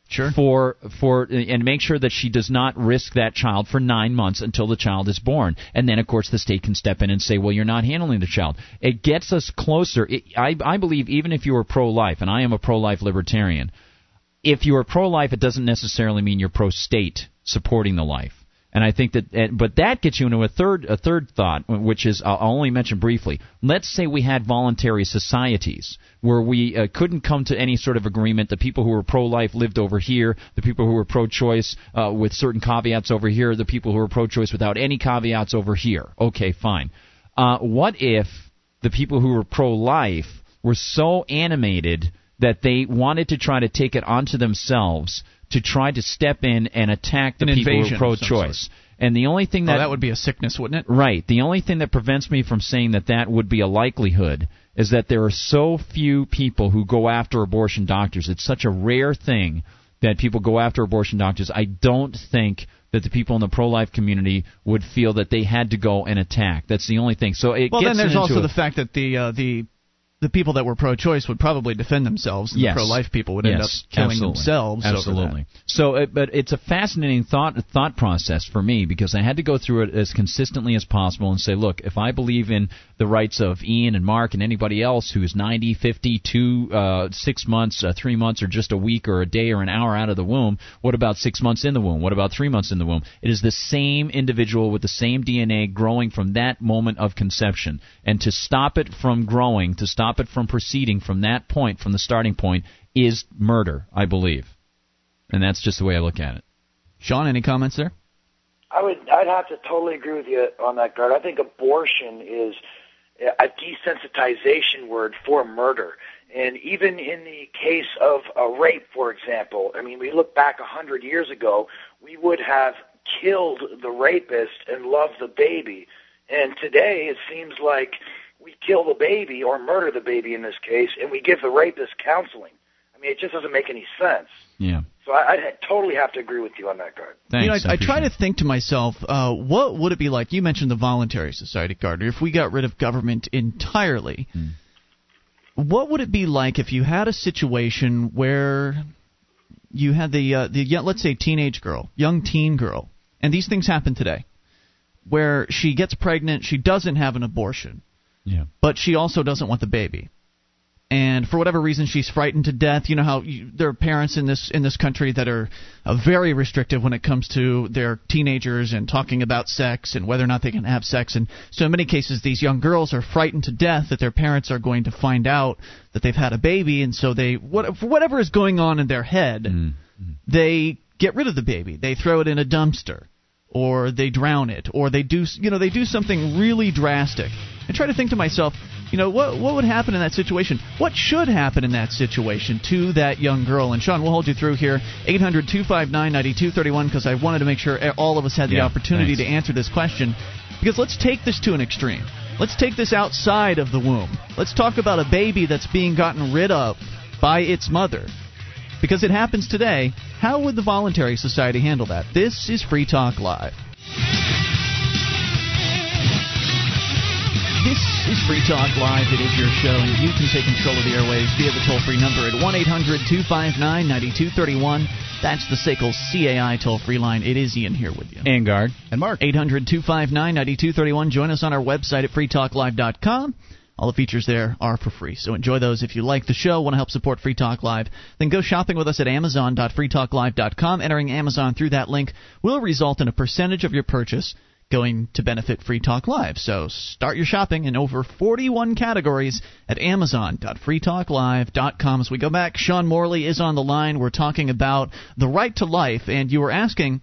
Sure. For for and make sure that she does not risk that child for nine months until the child is born, and then of course the state can step in and say, well, you're not handling the child. It gets us closer. It, I I believe even if you are pro-life, and I am a pro-life libertarian, if you are pro-life, it doesn't necessarily mean you're pro-state supporting the life. And I think that, but that gets you into a third a third thought, which is I'll only mention briefly. Let's say we had voluntary societies where we uh, couldn't come to any sort of agreement. The people who were pro-life lived over here. The people who were pro-choice uh, with certain caveats over here. The people who were pro-choice without any caveats over here. Okay, fine. Uh, what if the people who were pro-life were so animated that they wanted to try to take it onto themselves to try to step in and attack the An people who are pro-choice. And the only thing that oh, that would be a sickness, wouldn't it? Right. The only thing that prevents me from saying that that would be a likelihood is that there are so few people who go after abortion doctors. It's such a rare thing that people go after abortion doctors. I don't think that the people in the pro-life community would feel that they had to go and attack. That's the only thing. So it Well, then there's also a- the fact that the uh, the the people that were pro-choice would probably defend themselves, and Yes. the pro-life people would end up killing absolutely. themselves. Absolutely. So, uh, but it's a fascinating thought thought process for me because I had to go through it as consistently as possible and say, look, if I believe in the rights of Ian and Mark and anybody else who's 90, 50, two, uh, six months, uh, three months, or just a week or a day or an hour out of the womb, what about six months in the womb? What about three months in the womb? It is the same individual with the same DNA growing from that moment of conception, and to stop it from growing, to stop it from proceeding from that point, from the starting point, is murder, I believe. And that's just the way I look at it. Sean, any comments there? I would, I'd have to totally agree with you on that, Gard. I think abortion is a desensitization word for murder. And even in the case of a rape, for example, I mean, we look back a hundred years ago, we would have killed the rapist and loved the baby. And today it seems like we kill the baby or murder the baby in this case, and we give the rapist counseling. I mean, it just doesn't make any sense. Yeah. So I, I totally have to agree with you on that, Gard. you know, I, I try to think to myself, uh, what would it be like? You mentioned the voluntary society, Gardner. If we got rid of government entirely, Hmm. what would it be like if you had a situation where you had the uh, the let's say teenage girl, young teen girl, and these things happen today, where she gets pregnant, she doesn't have an abortion, Yeah. but she also doesn't want the baby. And for whatever reason, she's frightened to death. You know how you, there are parents in this in this country that are uh, very restrictive when it comes to their teenagers and talking about sex and whether or not they can have sex. And so, in many cases, these young girls are frightened to death that their parents are going to find out that they've had a baby, and so they what whatever is going on in their head, they get rid of the baby. They throw it in a dumpster, or they drown it, or they do you know they do something really drastic. I try to think to myself, you know, what what would happen in that situation? What should happen in that situation to that young girl? And Sean, we'll hold you through here, 800-259-9231, because I wanted to make sure all of us had the Yeah, opportunity thanks. to answer this question. Because let's take this to an extreme. Let's take this outside of the womb. Let's talk about a baby that's being gotten rid of by its mother. Because it happens today. How would the Voluntary Society handle that? This is Free Talk Live. This is Free Talk Live. It is your show, and you can take control of the airwaves via the toll free number at 1 800 259 9231. That's the SACL CAI toll free line. It is Ian here with you. And Guard. And Mark. 800 259 9231. Join us on our website at freetalklive.com. All the features there are for free, so enjoy those. If you like the show, want to help support Free Talk Live, then go shopping with us at amazon.freetalklive.com. Entering Amazon through that link will result in a percentage of your purchase going to benefit Free Talk Live. So start your shopping in over 41 categories at amazon.freetalklive.com. As we go back, Sean Morley is on the line. We're talking about the right to life, and you were asking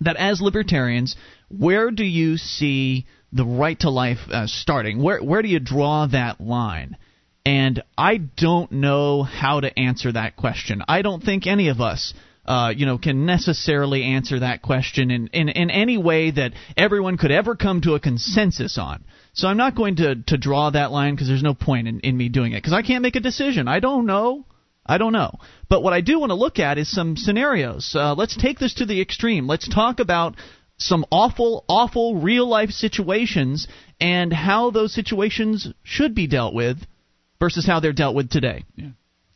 that as libertarians, where do you see the right to life uh, starting? Where where do you draw that line? And I don't know how to answer that question. I don't think any of us uh, you know, can necessarily answer that question in, in, in any way that everyone could ever come to a consensus on. So I'm not going to, to draw that line because there's no point in, in me doing it because I can't make a decision. I don't know. I don't know. But what I do want to look at is some scenarios. Uh, let's take this to the extreme. Let's talk about some awful, awful real life situations and how those situations should be dealt with versus how they're dealt with today. Yeah.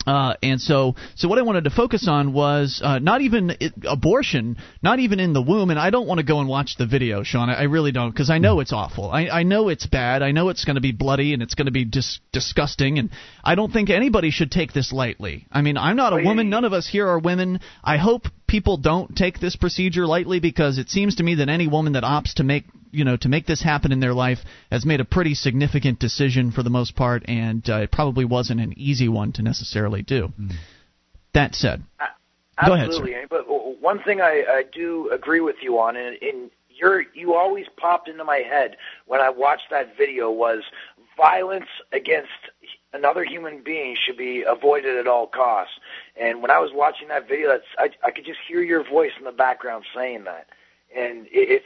Uh, and so, so what I wanted to focus on was uh, not even it, abortion, not even in the womb. And I don't want to go and watch the video, Sean. I, I really don't, because I know it's awful. I, I know it's bad. I know it's going to be bloody and it's going to be dis- disgusting. And I don't think anybody should take this lightly. I mean, I'm not a woman. None of us here are women. I hope people don't take this procedure lightly because it seems to me that any woman that opts to make you know to make this happen in their life has made a pretty significant decision for the most part, and uh, it probably wasn't an easy one to necessarily do. Mm. That said, go ahead, Absolutely, sir. but one thing I, I do agree with you on, and, and you're you always popped into my head when I watched that video was violence against another human being should be avoided at all costs. And when I was watching that video, that's I, I could just hear your voice in the background saying that, and it, it's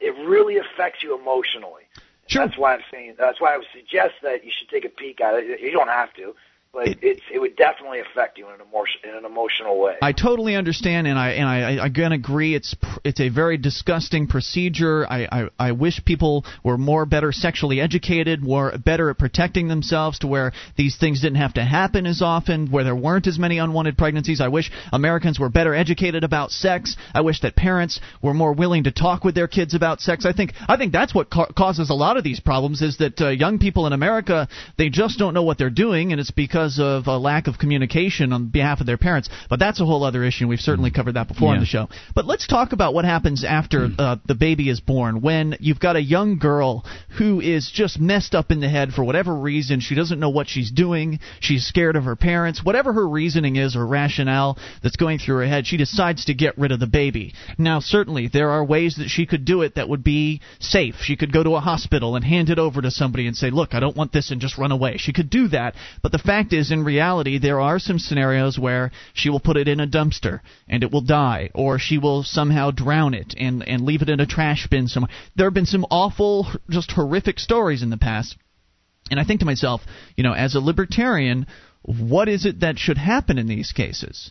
it really affects you emotionally. Sure. That's why I'm saying. That's why I would suggest that you should take a peek at it. You don't have to, but it, it's it would definitely affect you in an emotion in an emotional way. I totally understand, and I and I, I again agree. It's it's a very disgusting procedure. I, I I wish people were more better sexually educated, were better at protecting themselves, to where these things didn't have to happen as often, where there weren't as many unwanted pregnancies. I wish Americans were better educated about sex. I wish that parents were more willing to talk with their kids about sex. I think I think that's what ca- causes a lot of these problems is that uh, young people in America they just don't know what they're doing, and it's because of a lack of communication on behalf of their parents. But that's a whole other issue. We've certainly covered that before on the show. But let's talk about what happens after uh, the baby is born. When you've got a young girl who is just messed up in the head for whatever reason, she doesn't know what she's doing. She's scared of her parents. Whatever her reasoning is or rationale that's going through her head, she decides to get rid of the baby. Now, certainly there are ways that she could do it that would be safe. She could go to a hospital and hand it over to somebody and say, "Look, I don't want this," and just run away. She could do that. But the fact is, in reality, there are some scenarios where she will put it in a dumpster and it will die, or she will somehow drown it and and leave it in a trash bin somewhere. There have been some awful, just horrific stories in the past. And I think to myself, you know, as a libertarian, what is it that should happen in these cases?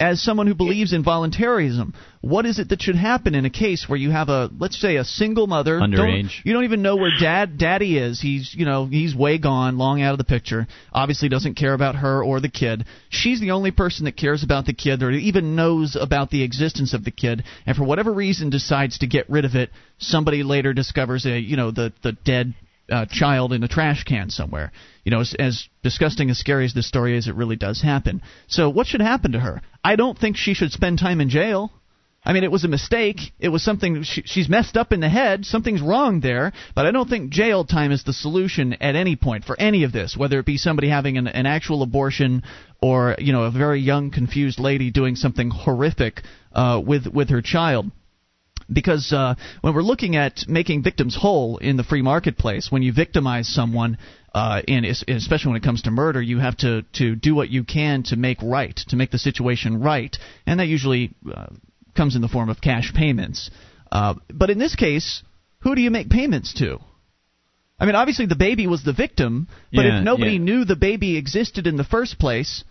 As someone who believes in voluntarism, what is it that should happen in a case where you have a, let's say, a single mother, don't- Underage. you don't even know where dad, daddy is. He's, you know, he's way gone, long out of the picture. Obviously, doesn't care about her or the kid. She's the only person that cares about the kid or even knows about the existence of the kid, and for whatever reason decides to get rid of it. Somebody later discovers a, you know, the the dead uh, child in a trash can somewhere. You know, as, as disgusting as scary as this story is, it really does happen. So, what should happen to her? I don't think she should spend time in jail. I mean, it was a mistake. It was something she, she's messed up in the head. Something's wrong there. But I don't think jail time is the solution at any point for any of this, whether it be somebody having an, an actual abortion or you know a very young, confused lady doing something horrific uh, with with her child because uh, when we're looking at making victims whole in the free marketplace, when you victimize someone, uh, and especially when it comes to murder, you have to to do what you can to make right, to make the situation right, and that usually uh, comes in the form of cash payments. Uh, but in this case, who do you make payments to? I mean, obviously the baby was the victim, but Yeah, if nobody yeah. knew the baby existed in the first place,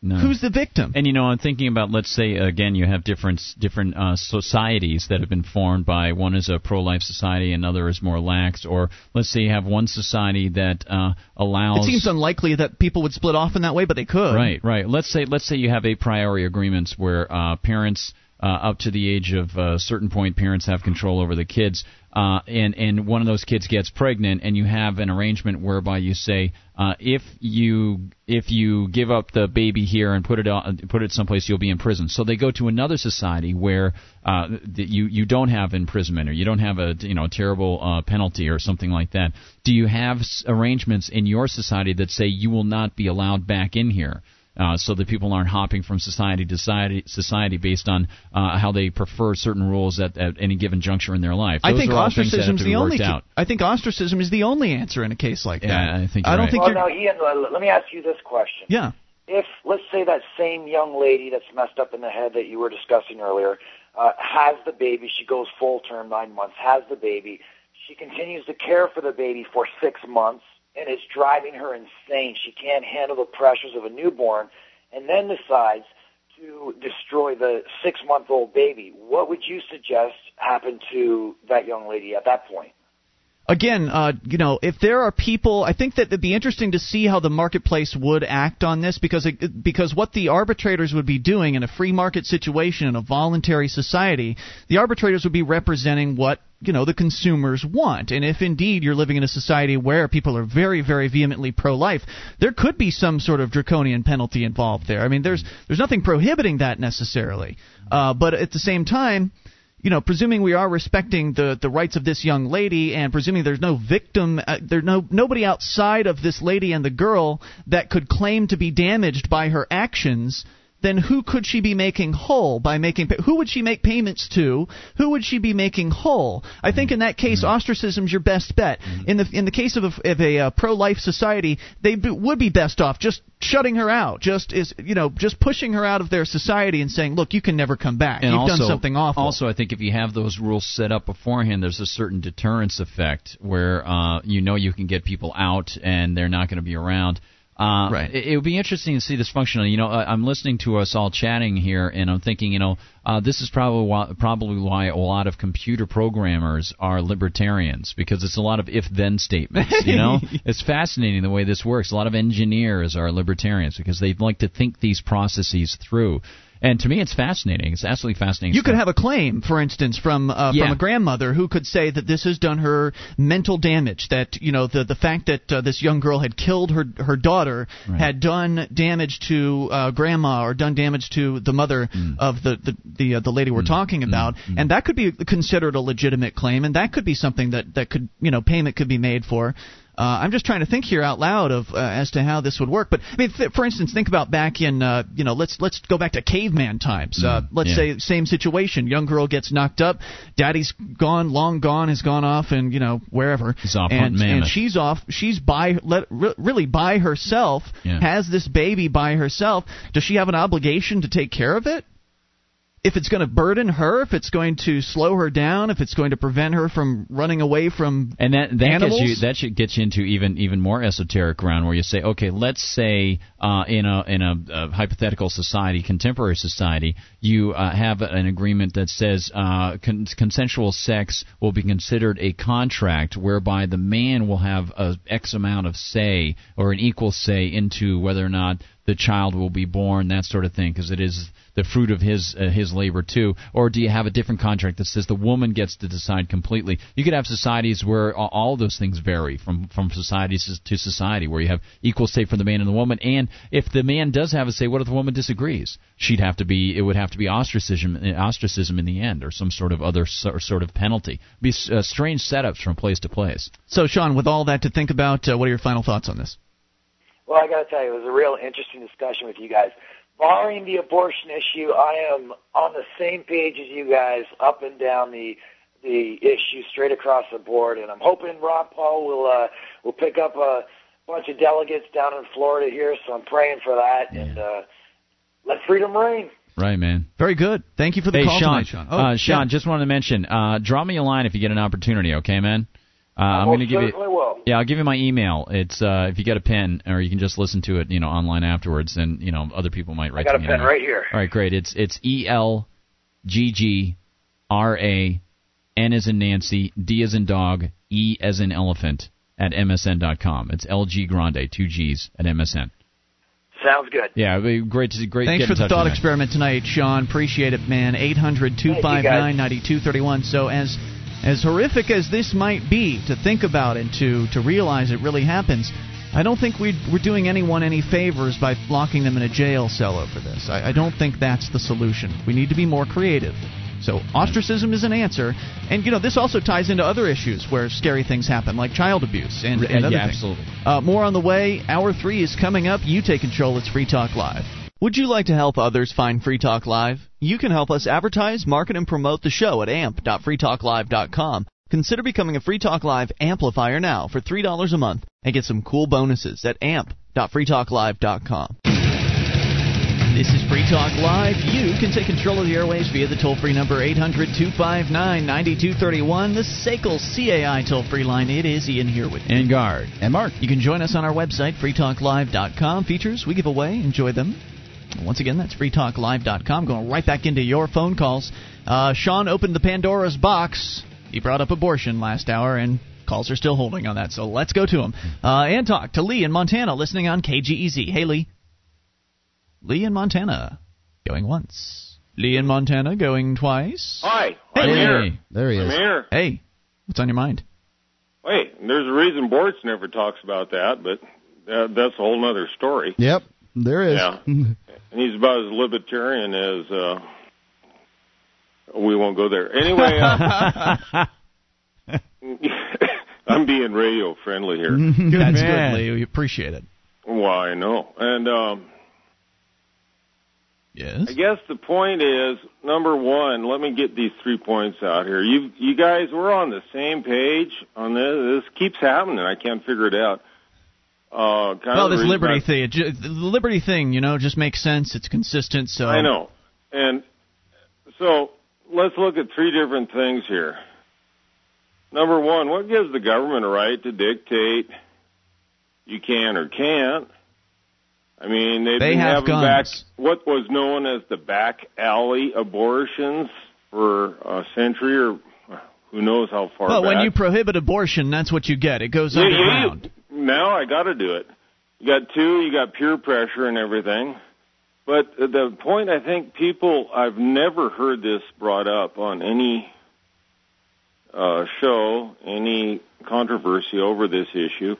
No. who's the victim? And you know, I'm thinking about let's say again, you have different different uh, societies that have been formed by one is a pro-life society, another is more lax, or let's say you have one society that uh, allows. It seems unlikely that people would split off in that way, but they could. Right, right. Let's say let's say you have a priori agreements where uh, parents uh, up to the age of a certain point, parents have control over the kids, uh, and and one of those kids gets pregnant, and you have an arrangement whereby you say uh, if you if you give up the baby here and put it on, put it someplace, you'll be in prison. So they go to another society where uh, you you don't have imprisonment or you don't have a you know terrible uh, penalty or something like that. Do you have arrangements in your society that say you will not be allowed back in here? Uh, so that people aren't hopping from society to society, society based on uh, how they prefer certain rules at, at any given juncture in their life. I think are all things that have ostracism's to the only. ca- out. I think ostracism is the only answer in a case like that. Yeah, I think I you're don't right. think well, you're. no, Ian, let me ask you this question. Yeah. If, let's say, that same young lady that's messed up in the head that you were discussing earlier uh, has the baby, she goes full term, nine months, has the baby, she continues to care for the baby for six months, and it's driving her insane. She can't handle the pressures of a newborn, and then decides to destroy the six month old baby. What would you suggest happened to that young lady at that point? Again, uh, you know, if there are people, I think that it'd be interesting to see how the marketplace would act on this because it, because what the arbitrators would be doing in a free market situation in a voluntary society, the arbitrators would be representing what you know the consumers want. And if indeed you're living in a society where people are very very vehemently pro life there could be some sort of draconian penalty involved there. I mean there's there's nothing prohibiting that necessarily. Uh, but at the same time you know, presuming we are respecting the the rights of this young lady, and presuming there's no victim, uh, there's no nobody outside of this lady and the girl that could claim to be damaged by her actions. Then who could she be making whole by making? Who would she make payments to? Who would she be making whole? I think in that case, ostracism's your best bet. In the in the case of a, of a uh, pro-life society, they b- would be best off just shutting her out, just is you know just pushing her out of their society and saying, look, you can never come back. And You've also, done something awful. Also, I think if you have those rules set up beforehand, there's a certain deterrence effect where uh, you know you can get people out and they're not going to be around. Uh, Right. It, it would be interesting to see this functional. You know, I, I'm listening to us all chatting here, and I'm thinking, you know, uh, this is probably why, probably why a lot of computer programmers are libertarians because it's a lot of if-then statements. You know, it's fascinating the way this works. A lot of engineers are libertarians because they like to think these processes through. And to me, it's fascinating. It's absolutely fascinating. You could have a claim, for instance, from uh, Yeah. from a grandmother who could say that this has done her mental damage. That you know the the fact that uh, this young girl had killed her her daughter Right. had done damage to uh, grandma or done damage to the mother Mm. of the the the, uh, the lady we're talking about, and that could be considered a legitimate claim, and that could be something that that could you know payment could be made for. Uh, I'm just trying to think here out loud of uh, as to how this would work. But I mean, th- for instance, think about back in uh, you know let's let's go back to caveman times. Uh, let's yeah. say same situation. Young girl gets knocked up. Daddy's gone, long gone, has gone off, and you know wherever. He's off and, and she's off. She's by let, re- really by herself. Yeah. Has this baby by herself. Does she have an obligation to take care of it? If it's going to burden her, if it's going to slow her down, if it's going to prevent her from running away from And that that animals? gets you that should get you into even even more esoteric ground where you say, okay, let's say uh, in a in a, uh hypothetical society, contemporary society, you uh, have an agreement that says uh, con- consensual sex will be considered a contract whereby the man will have a X amount of say or an equal say into whether or not the child will be born, that sort of thing, because it is the fruit of his uh, his labor too. Or do you have a different contract that says the woman gets to decide completely? You could have societies where all those things vary from from societies to society, where you have equal say for the man and the woman. And if the man does have a say, what if the woman disagrees? She'd have to be it would have to be ostracism ostracism in the end, or some sort of other so- sort of penalty. Be uh, strange setups from place to place. So, Sean, with all that to think about, uh, what are your final thoughts on this? Well, I got to tell you, it was a real interesting discussion with you guys. Barring the abortion issue, I am on the same page as you guys, up and down the the issue, straight across the board. And I'm hoping Ron Paul will uh, will pick up a bunch of delegates down in Florida here. So I'm praying for that, and uh, let freedom reign. Right, man. Very good. Thank you for the hey, call Sean. tonight, Sean. Oh, uh, Sean, yeah. just wanted to mention, uh, draw me a line if you get an opportunity, okay, man? Uh, I'm going to give you. will. Yeah, I'll give you my email. It's uh, if you get a pen, or you can just listen to it, you know, online afterwards. And you know, other people might write. got to a me pen right here. All right, great. It's it's E L G G R A N as in Nancy, D as in dog, E as in elephant at msn.com. It's L G Grande, two G's at MSN. Sounds good. Yeah, it'd be great to see. great. Thanks get for in the touch thought experiment tonight, Sean. Appreciate it, man. 800 259 9231. So, as as horrific as this might be to think about and to, to realize it really happens, I don't think we we're doing anyone any favors by locking them in a jail cell over this. I, I don't think that's the solution. We need to be more creative. So ostracism is an answer, and you know this also ties into other issues where scary things happen, like child abuse and, Yeah, and other yeah, things. absolutely. Uh, more on the way. Hour three is coming up. You take control. It's Free Talk Live. Would you like to help others find Free Talk Live? You can help us advertise, market, and promote the show at amp.freetalklive.com. Consider becoming a Free Talk Live amplifier now for $3 a month and get some cool bonuses at amp.freetalklive.com. This is Free Talk Live. You can take control of the airwaves via the toll free number 800 259 9231, the SACL CAI toll free line. It is Ian here with And guard. And Mark. You can join us on our website, freetalklive.com. Features we give away. Enjoy them. Once again, that's freetalklive.com. Going right back into your phone calls. Uh, Sean opened the Pandora's box. He brought up abortion last hour, and calls are still holding on that. So let's go to him uh, and talk to Lee in Montana, listening on KGEZ. Hey, Lee. Lee in Montana, going once. Lee in Montana, going twice. Hi, Hey, I'm here. There he I'm is. here. Hey, what's on your mind? Wait, there's a reason Boortz never talks about that, but that, that's a whole other story. Yep, there is. Yeah. And he's about as libertarian as. uh We won't go there. Anyway, uh, I'm being radio friendly here. That's man. good, Lee. We appreciate it. Well, I know, and um Yes. I guess the point is number one. Let me get these three points out here. You you guys, we're on the same page on this. This keeps happening. I can't figure it out. Uh, kind well, of this liberty thing, the liberty thing, you know, just makes sense. It's consistent. So I know. And so let's look at three different things here. Number one, what gives the government a right to dictate you can or can't? I mean, they've They been have having guns. back what was known as the back alley abortions for a century or who knows how far Well, back. when you prohibit abortion, that's what you get. It goes yeah, underground. Now I got to do it. You got two, you got peer pressure and everything. But the point I think people, I've never heard this brought up on any uh, show, any controversy over this issue,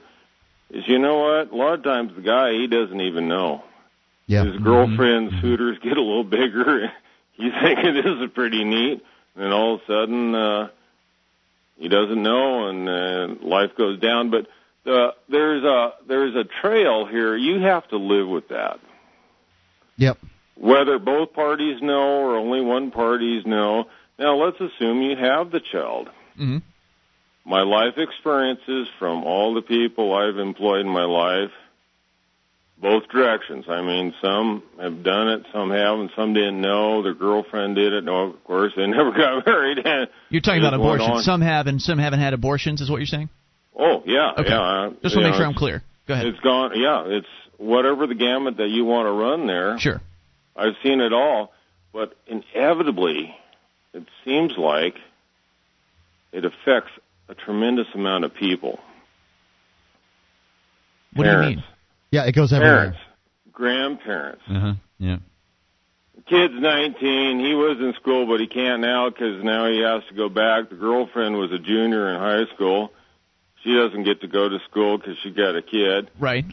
is you know what? A lot of times the guy, he doesn't even know. Yeah. His girlfriend's hooters get a little bigger. He's thinking this is pretty neat. And all of a sudden, uh, he doesn't know and uh, life goes down. But uh, there's a there's a trail here. You have to live with that. Yep. Whether both parties know or only one parties know. Now let's assume you have the child. Mhm. My life experiences from all the people I've employed in my life, both directions. I mean, some have done it, some haven't, some didn't know. Their girlfriend did it. No, of course, they never got married. And You're talking about abortion. Some have and some haven't had abortions, is what you're saying? Oh yeah, Okay. yeah. Just want to make sure I'm clear. Go ahead. It's gone. Yeah, it's whatever the gamut that you want to run there. Sure. I've seen it all, but inevitably, it seems like it affects a tremendous amount of people. What do you mean? Yeah, it goes everywhere. Parents, grandparents. Uh huh. Yeah. Kid's 19. He was in school, but he can't now because now he has to go back. The girlfriend was a junior in high school. She doesn't get to go to school because she got a kid. Right.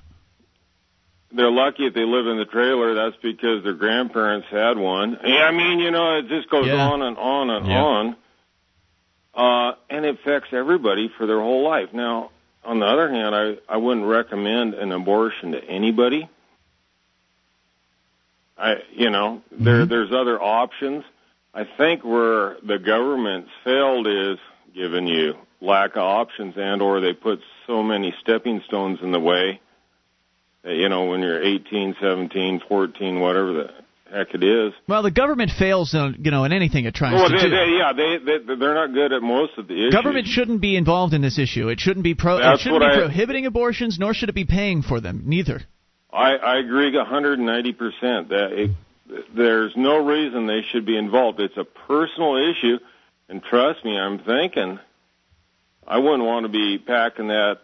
they're lucky if they live in the trailer. That's because their grandparents had one. Yeah, I mean, you know, it just goes Yeah. on and on and Yeah. on. Uh, and it affects everybody for their whole life. Now, on the other hand, I, I wouldn't recommend an abortion to anybody. I, you know, there, there's other options. I think where the government's failed is giving you lack of options and or they put so many stepping stones in the way that, you know, when you're 18, 17, 14, whatever the heck it is. Well, the government fails, in, you know, in anything it tries Well, to they, do. they, yeah, they, they they're not good at most of the issues. Government shouldn't be involved in this issue. It shouldn't be pro. That's It shouldn't be I- prohibiting abortions, nor should it be paying for them. Neither. I, I agree 190 percent that it, there's no reason they should be involved. It's a personal issue, and trust me, I'm thinking I wouldn't want to be packing that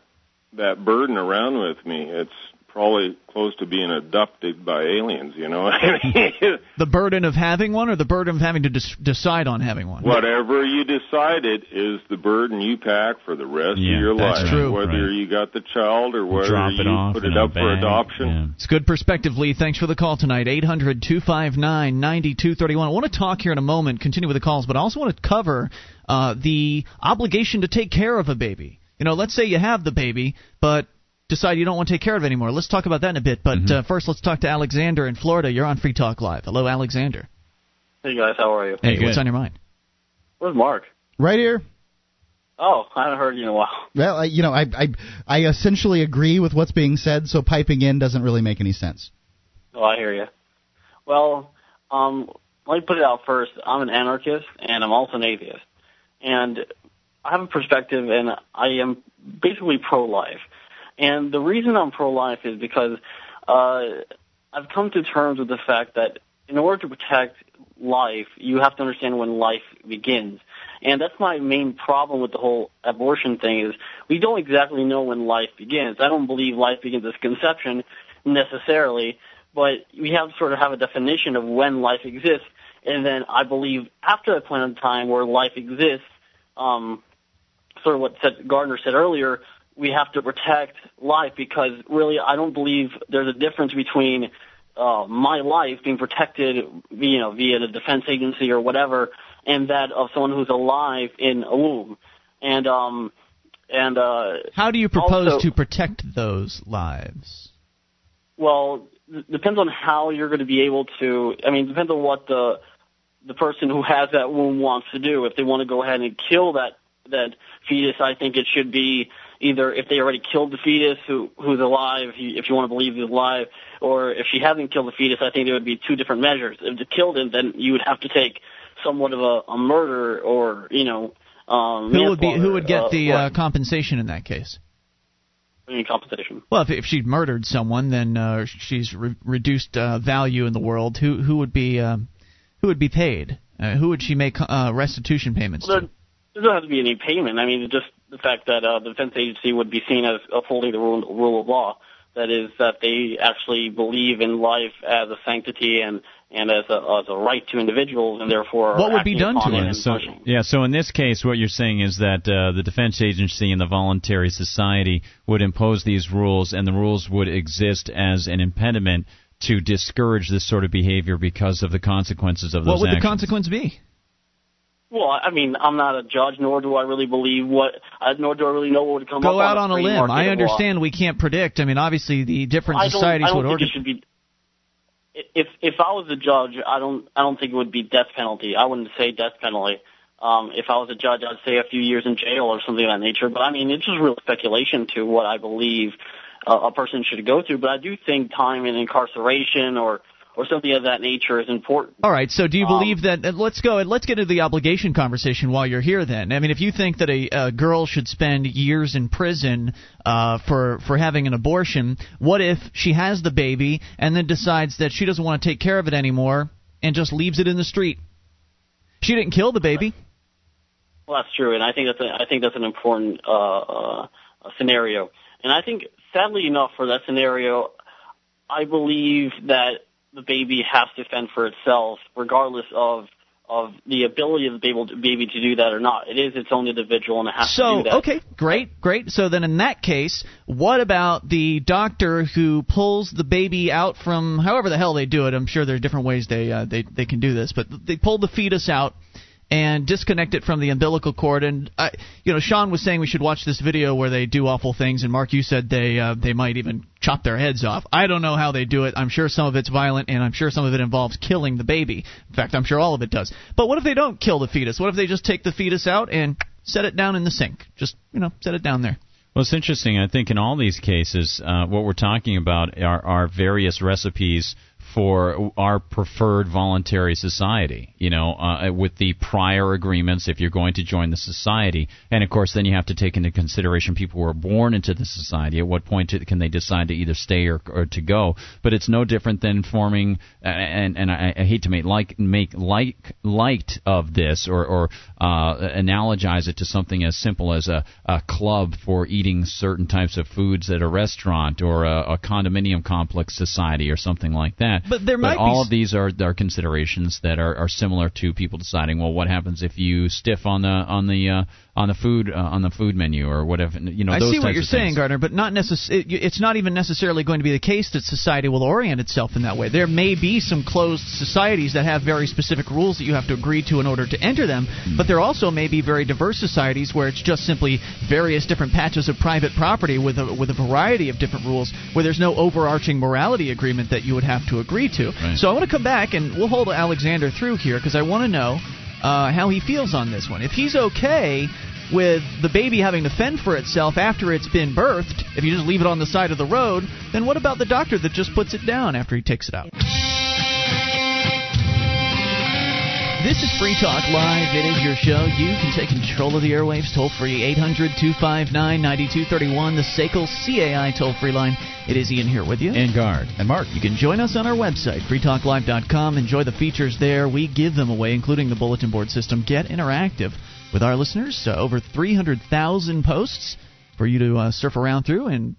that burden around with me. It's probably close to being adopted by aliens. You know, The burden of having one, or the burden of having to des- decide on having one. whatever you decided is the burden you pack for the rest Yeah, of your that's life. true. Whether Right. you got the child or whether Drop it you off put it up for adoption. It's good perspective, Lee. Thanks for the call tonight. 800 259 9231. I want to talk here in a moment, continue with the calls, but I also want to cover uh, the obligation to take care of a baby. You know, let's say you have the baby, but decide you don't want to take care of it anymore. Let's talk about that in a bit. But Mm-hmm. uh, first, let's talk to Alexander in Florida. You're on Free Talk Live. Hello, Alexander. Hey guys, how are you? Hey, what's on your mind? Where's Mark? Right here. Oh, I haven't heard you in a while. Well, I, you know, I, I I essentially agree with what's being said, so piping in doesn't really make any sense. Oh, I hear you. Well, um, let me put it out first. I'm an anarchist and I'm also an atheist, and I have a perspective, and I am basically pro-life. And the reason I'm pro-life is because uh, I've come to terms with the fact that in order to protect life, you have to understand when life begins. And that's my main problem with the whole abortion thing is we don't exactly know when life begins. I don't believe life begins as conception necessarily, but we have to sort of have a definition of when life exists. And then I believe after that point in time where life exists, um, sort of what Gardner said earlier, we have to protect life because really I don't believe there's a difference between uh, my life being protected, you know, via the defense agency or whatever, and that of someone who's alive in a womb. And um, and uh, How do you propose also- to protect those lives? well, it depends on how you're going to be able to. I mean, it depends on what the the person who has that womb wants to do. If they want to go ahead and kill that that fetus, I think it should be either if they already killed the fetus who who's alive, if you, if you want to believe he's alive, or if she hasn't killed the fetus, I think there would be two different measures. If they killed him, then you would have to take somewhat of a, a murder or you know. Um, Who would be who would get uh, the uh, compensation in that case? any compensation. Well, if, if she murdered someone, then uh, she's re- reduced uh, value in the world. Who who would be um, who would be paid? Uh, who would she make uh, restitution payments Well, to? there, there doesn't have to be any payment. I mean, just the fact that uh, the defense agency would be seen as upholding the rule, rule of law. That is, that they actually believe in life as a sanctity and and as a as a right to individuals, and therefore What would be done to it So, punishing. yeah, so in this case, what you're saying is that uh, the defense agency and the voluntary society would impose these rules, and the rules would exist as an impediment to discourage this sort of behavior because of the consequences of those What would actions. the consequence be? Well, I mean, I'm not a judge, nor do I really believe what, uh, nor do I really know what would come up Go out on on a limb. I law. understand we can't predict. I mean, obviously, the different I don't, societies I don't would think order. it should be. If if I was a judge, I don't I don't think it would be death penalty. I wouldn't say death penalty. Um, if I was a judge, I'd say a few years in jail or something of that nature. But I mean, it's just real speculation to what I believe uh, a person should go through. But I do think time in incarceration or or something of that nature is important. All right. So, do you Um, believe that? uh, Let's go. And let's get into the obligation conversation while you're here. Then, I mean, if you think that a, a girl should spend years in prison uh, for for having an abortion, what if she has the baby and then decides that she doesn't want to take care of it anymore and just leaves it in the street? She didn't kill the baby. Well, that's true, and I think that's a, I think that's an important uh, uh, scenario. And I think, sadly enough, for that scenario, I believe that the baby has to fend for itself, regardless of of the ability of the baby, baby to do that or not. It is its own individual, and it has to do that. So, okay, great, great. So then, in that case, what about the doctor who pulls the baby out from however the hell they do it? I'm sure there are different ways they uh, they they can do this, but they pull the fetus out and disconnect it from the umbilical cord. And I, you know, Sean was saying we should watch this video where they do awful things, and Mark, you said they uh, they might even chop their heads off. I don't know how they do it. I'm sure some of it's violent, and I'm sure some of it involves killing the baby. In fact, I'm sure all of it does. But what if they don't kill the fetus? What if they just take the fetus out and set it down in the sink? Just you know, set it down there. Well, it's interesting. I think in all these cases, uh, what we're talking about are, are various recipes for our preferred voluntary society. You know, uh, with the prior agreements, if you're going to join the society, and of course, then you have to take into consideration people who are born into the society. At what point can they decide to either stay or, or to go? But it's no different than forming, and and I, I hate to make like make like light of this or or uh, analogize it to something as simple as a, a club for eating certain types of foods at a restaurant or a, a condominium complex society or something like that. But there might all be of these are are considerations that are, are similar to people deciding, well, what happens if you stiff on the on the uh, on the food uh, on the food menu or whatever. You know, I those see what you're saying, things. Gardner, but not necess- it, It's not even necessarily going to be the case that society will orient itself in that way. There may be some closed societies that have very specific rules that you have to agree to in order to enter them, Hmm. but there also may be very diverse societies where it's just simply various different patches of private property with a, with a variety of different rules, where there's no overarching morality agreement that you would have to agree to. So I want to come back and we'll hold Alexander through here because I want to know uh, how he feels on this one. If he's okay with the baby having to fend for itself after it's been birthed, if you just leave it on the side of the road, then what about the doctor that just puts it down after he takes it out? This is Free Talk Live. It is your show. You can take control of the airwaves toll free 800 259 9231, the SACL CAI toll free line. It is Ian here with you. And Guard. And Mark. You can join us on our website, freetalklive.com. Enjoy the features there. We give them away, including the bulletin board system. Get interactive with our listeners. Uh, over 300,000 posts for you to uh, surf around through and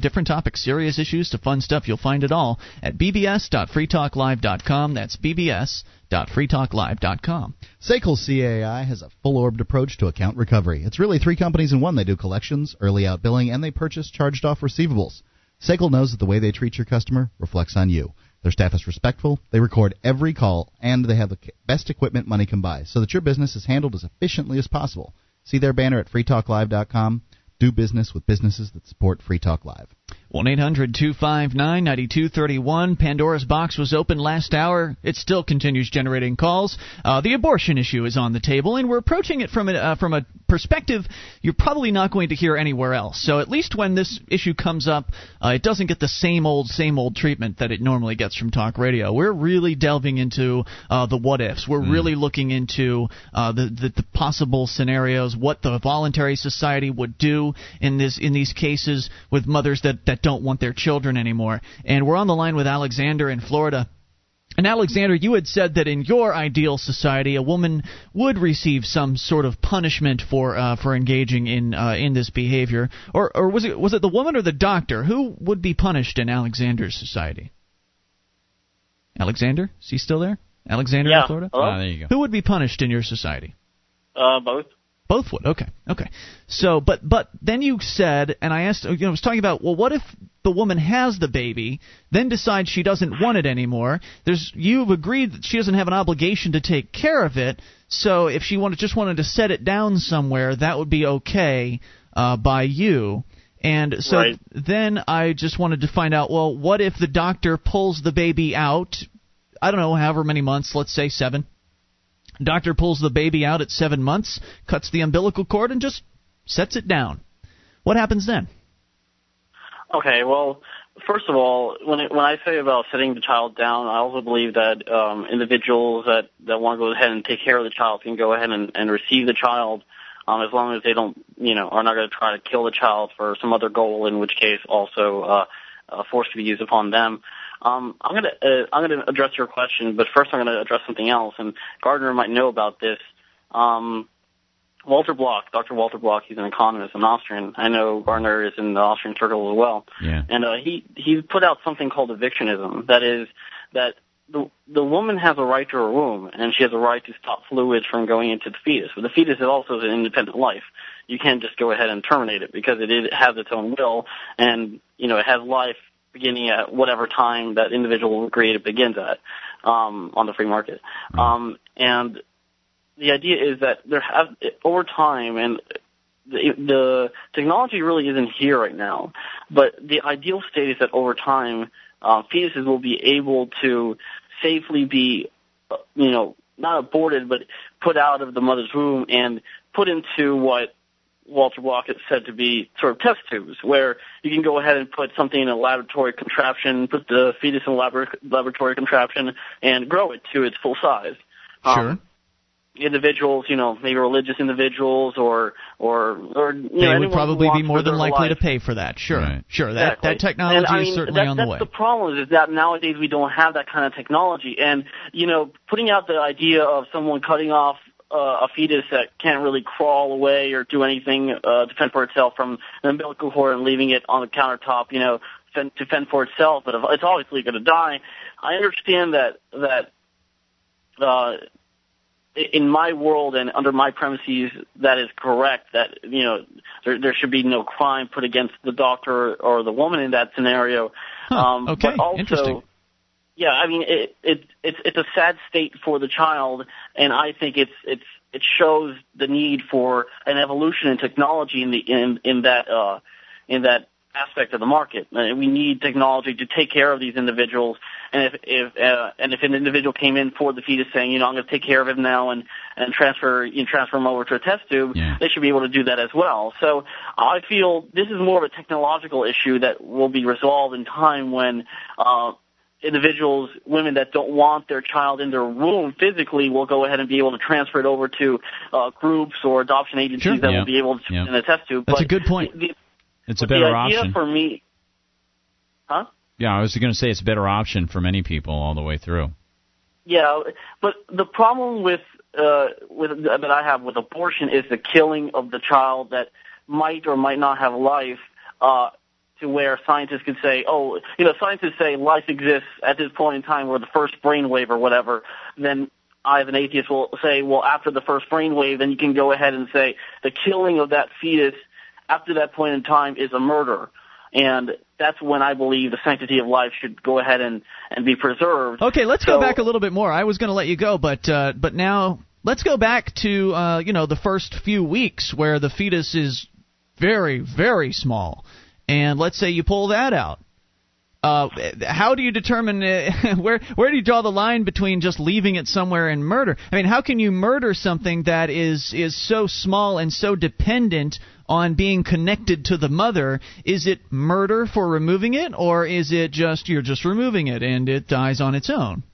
different topics, serious issues to fun stuff. You'll find it all at bbs.freetalklive.com. That's bbs.freetalklive.com. SACL CAI has a full-orbed approach to account recovery. It's really three companies in one. They do collections, early out billing, and they purchase charged-off receivables. SACL knows that the way they treat your customer reflects on you. Their staff is respectful, they record every call, and they have the best equipment money can buy so that your business is handled as efficiently as possible. See their banner at freetalklive.com. Do business with businesses that support Free Talk Live. 1 800 259 9231. Pandora's box was open last hour. It still continues generating calls. Uh, the abortion issue is on the table, and we're approaching it from a, uh, from a perspective you're probably not going to hear anywhere else. So at least when this issue comes up, uh, it doesn't get the same old, same old treatment that it normally gets from talk radio. We're really delving into uh, the what ifs. We're really looking into uh, the, the the possible scenarios, what the voluntary society would do in this in these cases with mothers that that don't want their children anymore. And we're on the line with Alexander in Florida. And Alexander, you had said that in your ideal society, a woman would receive some sort of punishment for uh, for engaging in uh, in this behavior, or or was it was it the woman or the doctor who would be punished in Alexander's society? Alexander, is he still there? Alexander Yeah. in Florida. Hello? Ah, there you go. Who would be punished in your society? Uh, both. Both would. Okay. Okay. So, but but then you said, and I asked, you know, I was talking about, well, what if the woman has the baby, then decides she doesn't want it anymore? There's you've agreed that she doesn't have an obligation to take care of it. So if she wanted just wanted to set it down somewhere, that would be okay uh, by you. And so Right. then I just wanted to find out, well, what if the doctor pulls the baby out? I don't know, however many months, let's say seven. Doctor pulls the baby out at seven months, cuts the umbilical cord, and just sets it down. What happens then? Okay, well, first of all, when it, when I say about setting the child down, I also believe that um, individuals that that want to go ahead and take care of the child can go ahead and, and receive the child, um, as long as they don't, you know, are not going to try to kill the child for some other goal, in which case also uh, uh, force can be used upon them. Um, I'm gonna uh, I'm gonna address your question, but first I'm gonna address something else. And Gardner might know about this. Um, Walter Block, Dr. Walter Block, he's an economist, an Austrian. I know Gardner is in the Austrian circle as well. Yeah. And uh, he he put out something called evictionism. That is that the the woman has a right to her womb, and she has a right to stop fluids from going into the fetus. But the fetus is also an independent life. You can't just go ahead and terminate it because it is, it has its own will, and you know it has life beginning at whatever time that individual created begins at um, on the free market. Um, and the idea is that there have over time and the, the technology really isn't here right now, but the ideal state is that over time, uh, fetuses will be able to safely be, uh, you know, not aborted, but put out of the mother's womb and put into what Walter Block has said to be sort of test tubes, where you can go ahead and put something in a laboratory contraption, put the fetus in a labor- laboratory contraption, and grow it to its full size. Um, Sure. individuals, you know, maybe religious individuals or or or you they know, would probably be more than likely life. to pay for that. Sure, Right. sure. That Exactly. that technology and, I is mean, certainly that, on the that's way. the problem is that nowadays we don't have that kind of technology, and you know, putting out the idea of someone cutting off uh, a fetus that can't really crawl away or do anything uh, to fend for itself from an umbilical cord and leaving it on the countertop, you know, fend, to fend for itself, but it's obviously going to die. I understand that that. Uh, in my world and under my premises, that is correct. That you know there there should be no crime put against the doctor or the woman in that scenario. um, okay, but also, interesting. Yeah, I mean it, it it's it's a sad state for the child, and I think it's it's it shows the need for an evolution in technology in the in in that uh in that aspect of the market. Uh, We need technology to take care of these individuals. And if if uh, and if an individual came in for the fetus saying, you know, I'm going to take care of him now and and transfer you know, transfer him over to a test tube, they should be able to do that as well. So I feel this is more of a technological issue that will be resolved in time when. Uh, individuals, women that don't want their child in their womb physically will go ahead and be able to transfer it over to uh, groups or adoption agencies Sure. that Yeah. will be able to Yeah. in a test. That's but a good point. The, It's a better the idea option. for me, huh? Yeah, I was going to say it's a better option for many people all the way through. Yeah, but the problem with uh, with that I have with abortion is the killing of the child that might or might not have life. Uh, to where scientists could say, oh, you know, scientists say life exists at this point in time, or the first brainwave or whatever. Then I, as an atheist, will say, well, after the first brainwave, then you can go ahead and say the killing of that fetus after that point in time is a murder. And that's when I believe the sanctity of life should go ahead and, and be preserved. Okay, let's So- go back a little bit more. I was going to let you go, but uh, but now let's go back to uh, you know the first few weeks where the fetus is very very small, and let's say you pull that out. Uh, how do you determine uh, where where do you draw the line between just leaving it somewhere and murder? I mean, how can you murder something that is is so small and so dependent on being connected to the mother? Is it murder for removing it, or is it just you're just removing it and it dies on its own?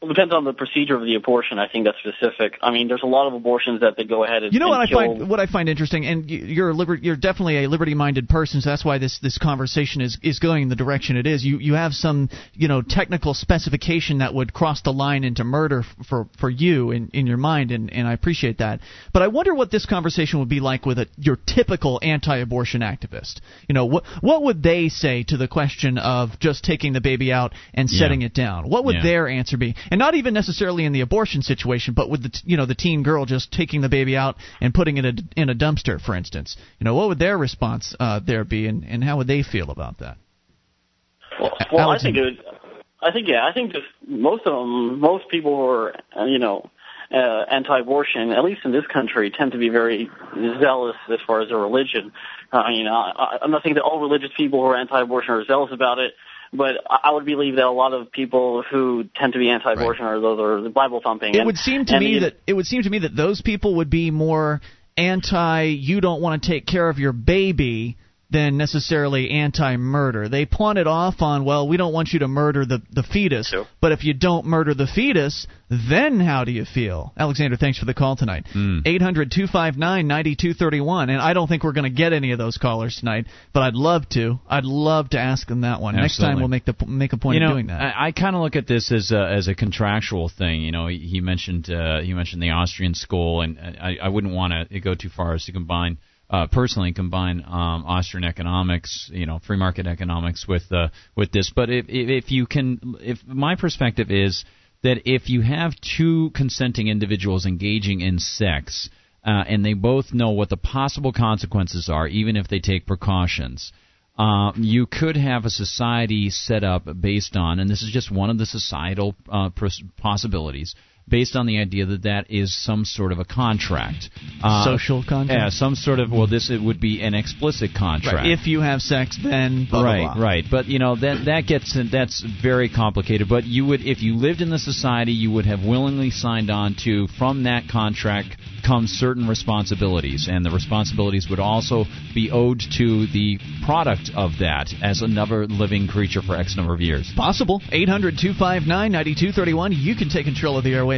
It depends on the procedure of the abortion. I think that's specific. I mean, there's a lot of abortions that they go ahead and You know and what I find what I find interesting, and you- you're a liber- you're definitely a liberty-minded person, so that's why this this conversation is is going in the direction it is. You you have some you know technical specification that would cross the line into murder for for you in in your mind, and and I appreciate that. But I wonder what this conversation would be like with a your typical anti-abortion activist. You know what what would they say to the question of just taking the baby out and Yeah. setting it down? What would Yeah. their answer be? And not even necessarily in the abortion situation, but with the t- you know the teen girl just taking the baby out and putting it in a, in a dumpster, for instance. You know what would their response uh, there be, and, and how would they feel about that? Well, well I think it would. I think yeah. I think just most of them, most people who are uh, you know uh, anti-abortion, at least in this country, tend to be very zealous as far as their religion. Uh, you know, I, I'm not saying that all religious people who are anti-abortion are zealous about it, but I would believe that a lot of people who tend to be anti-abortion are those are the Bible thumping. It and- would seem to me that it would seem to me that those people would be more anti you don't want to take care of your baby than necessarily anti-murder. They pawn it off on well, we don't want you to murder the the fetus, but if you don't murder the fetus, then how do you feel? Alexander, thanks for the call tonight. Eight hundred two five nine ninety two thirty one, and I don't think we're going to get any of those callers tonight, but I'd love to. I'd love to ask them that one. Next time we'll make the make a point you know, of doing that. I, I kind of look at this as a, as a contractual thing. You know, he, he mentioned uh, he mentioned the Austrian school, and I, I wouldn't want to go too far as to combine. Uh, personally, combine um, Austrian economics, you know, free market economics with uh, with this. But if, if you can, if my perspective is that if you have two consenting individuals engaging in sex, uh, and they both know what the possible consequences are, even if they take precautions, uh, you could have a society set up based on, and this is just one of the societal uh, possibilities, based on the idea that that is some sort of a contract, uh, Social contract? Yeah, some sort of. Well, this it would be an explicit contract. Right. If you have sex, then blah, blah, right, blah. right. But you know that that gets that's very complicated. But you would, if you lived in the society, you would have willingly signed on to from that contract comes certain responsibilities, and the responsibilities would also be owed to the product of that as another living creature for X number of years. Possible. 800 259 9231. You can take control of the airwaves.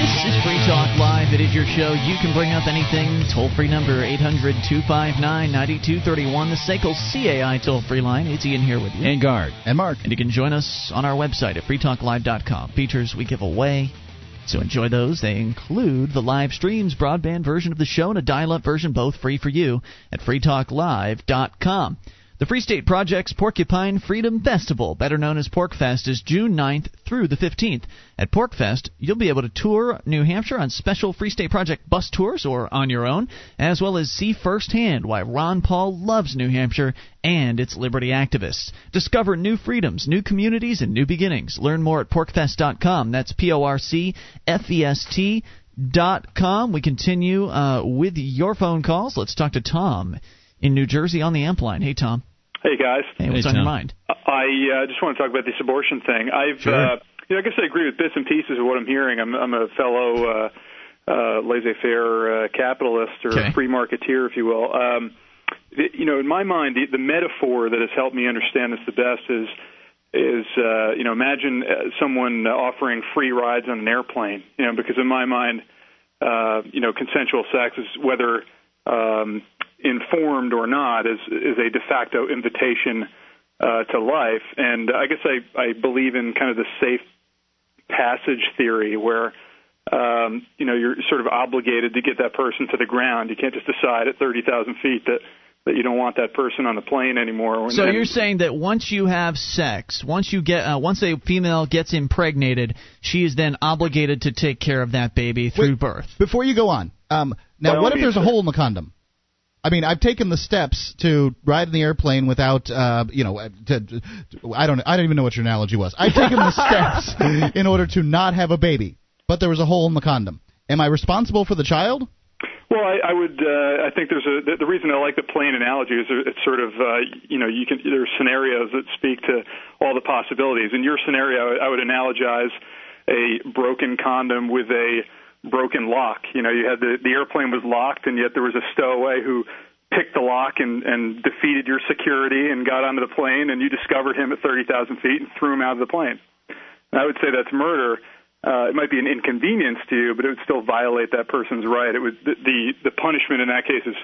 This is Free Talk Live. It is your show. You can bring up anything. Toll free number 800 259 9231. The SACL CAI toll free line. It's Ian here with you. And Guard. And Mark. And you can join us on our website at freetalklive.com. Features we give away. So enjoy those. They include the live streams, broadband version of the show, and a dial up version, both free for you at freetalklive.com. The Free State Project's Porcupine Freedom Festival, better known as PorcFest, is June 9th through the 15th. At PorcFest, you'll be able to tour New Hampshire on special Free State Project bus tours or on your own, as well as see firsthand why Ron Paul loves New Hampshire and its liberty activists. Discover new freedoms, new communities, and new beginnings. Learn more at porcfest.com. That's P O R C F E S T dot com. We continue uh, with your phone calls. Let's talk to Tom in New Jersey on the amp line. Hey, Tom. Hey guys. Hey, what's Hey, on your mind? I uh, just want to talk about this abortion thing. I've, Sure. uh, you know, I guess I agree with bits and pieces of what I'm hearing. I'm, I'm a fellow uh, uh, laissez-faire uh, capitalist or Okay. free marketeer, if you will. Um, the- you know, in my mind, the, the metaphor that has helped me understand this the best is is uh, you know imagine uh, someone offering free rides on an airplane. You know, because in my mind, uh, you know, consensual sex is whether um, informed or not is is a de facto invitation uh, to life. And I guess I I believe in kind of the safe passage theory where um, you know you're sort of obligated to get that person to the ground. You can't just decide at thirty thousand feet that that you don't want that person on the plane anymore. So And- you're saying that once you have sex, once you get, uh, once a female gets impregnated, she is then obligated to take care of that baby through birth. Before you go on, um, now what if there's a hole in the condom? I mean, I've taken the steps to ride in the airplane without, uh, you know, to, to, I don't, I don't even know what your analogy was. I've taken the steps in order to not have a baby, but there was a hole in the condom. Am I responsible for the child? Well, I, I would. Uh, I think there's a. The, the reason I like the plane analogy is it's sort of. Uh, you know, you can. There's scenarios that speak to all the possibilities. In your scenario, I would analogize a broken condom with a broken lock. You know, you had the the airplane was locked, and yet there was a stowaway who picked the lock and and defeated your security and got onto the plane, and you discovered him at 30,000 feet and threw him out of the plane. And I would say that's murder. Uh, it might be an inconvenience to you, but it would still violate that person's right. It would the the, the punishment in that case is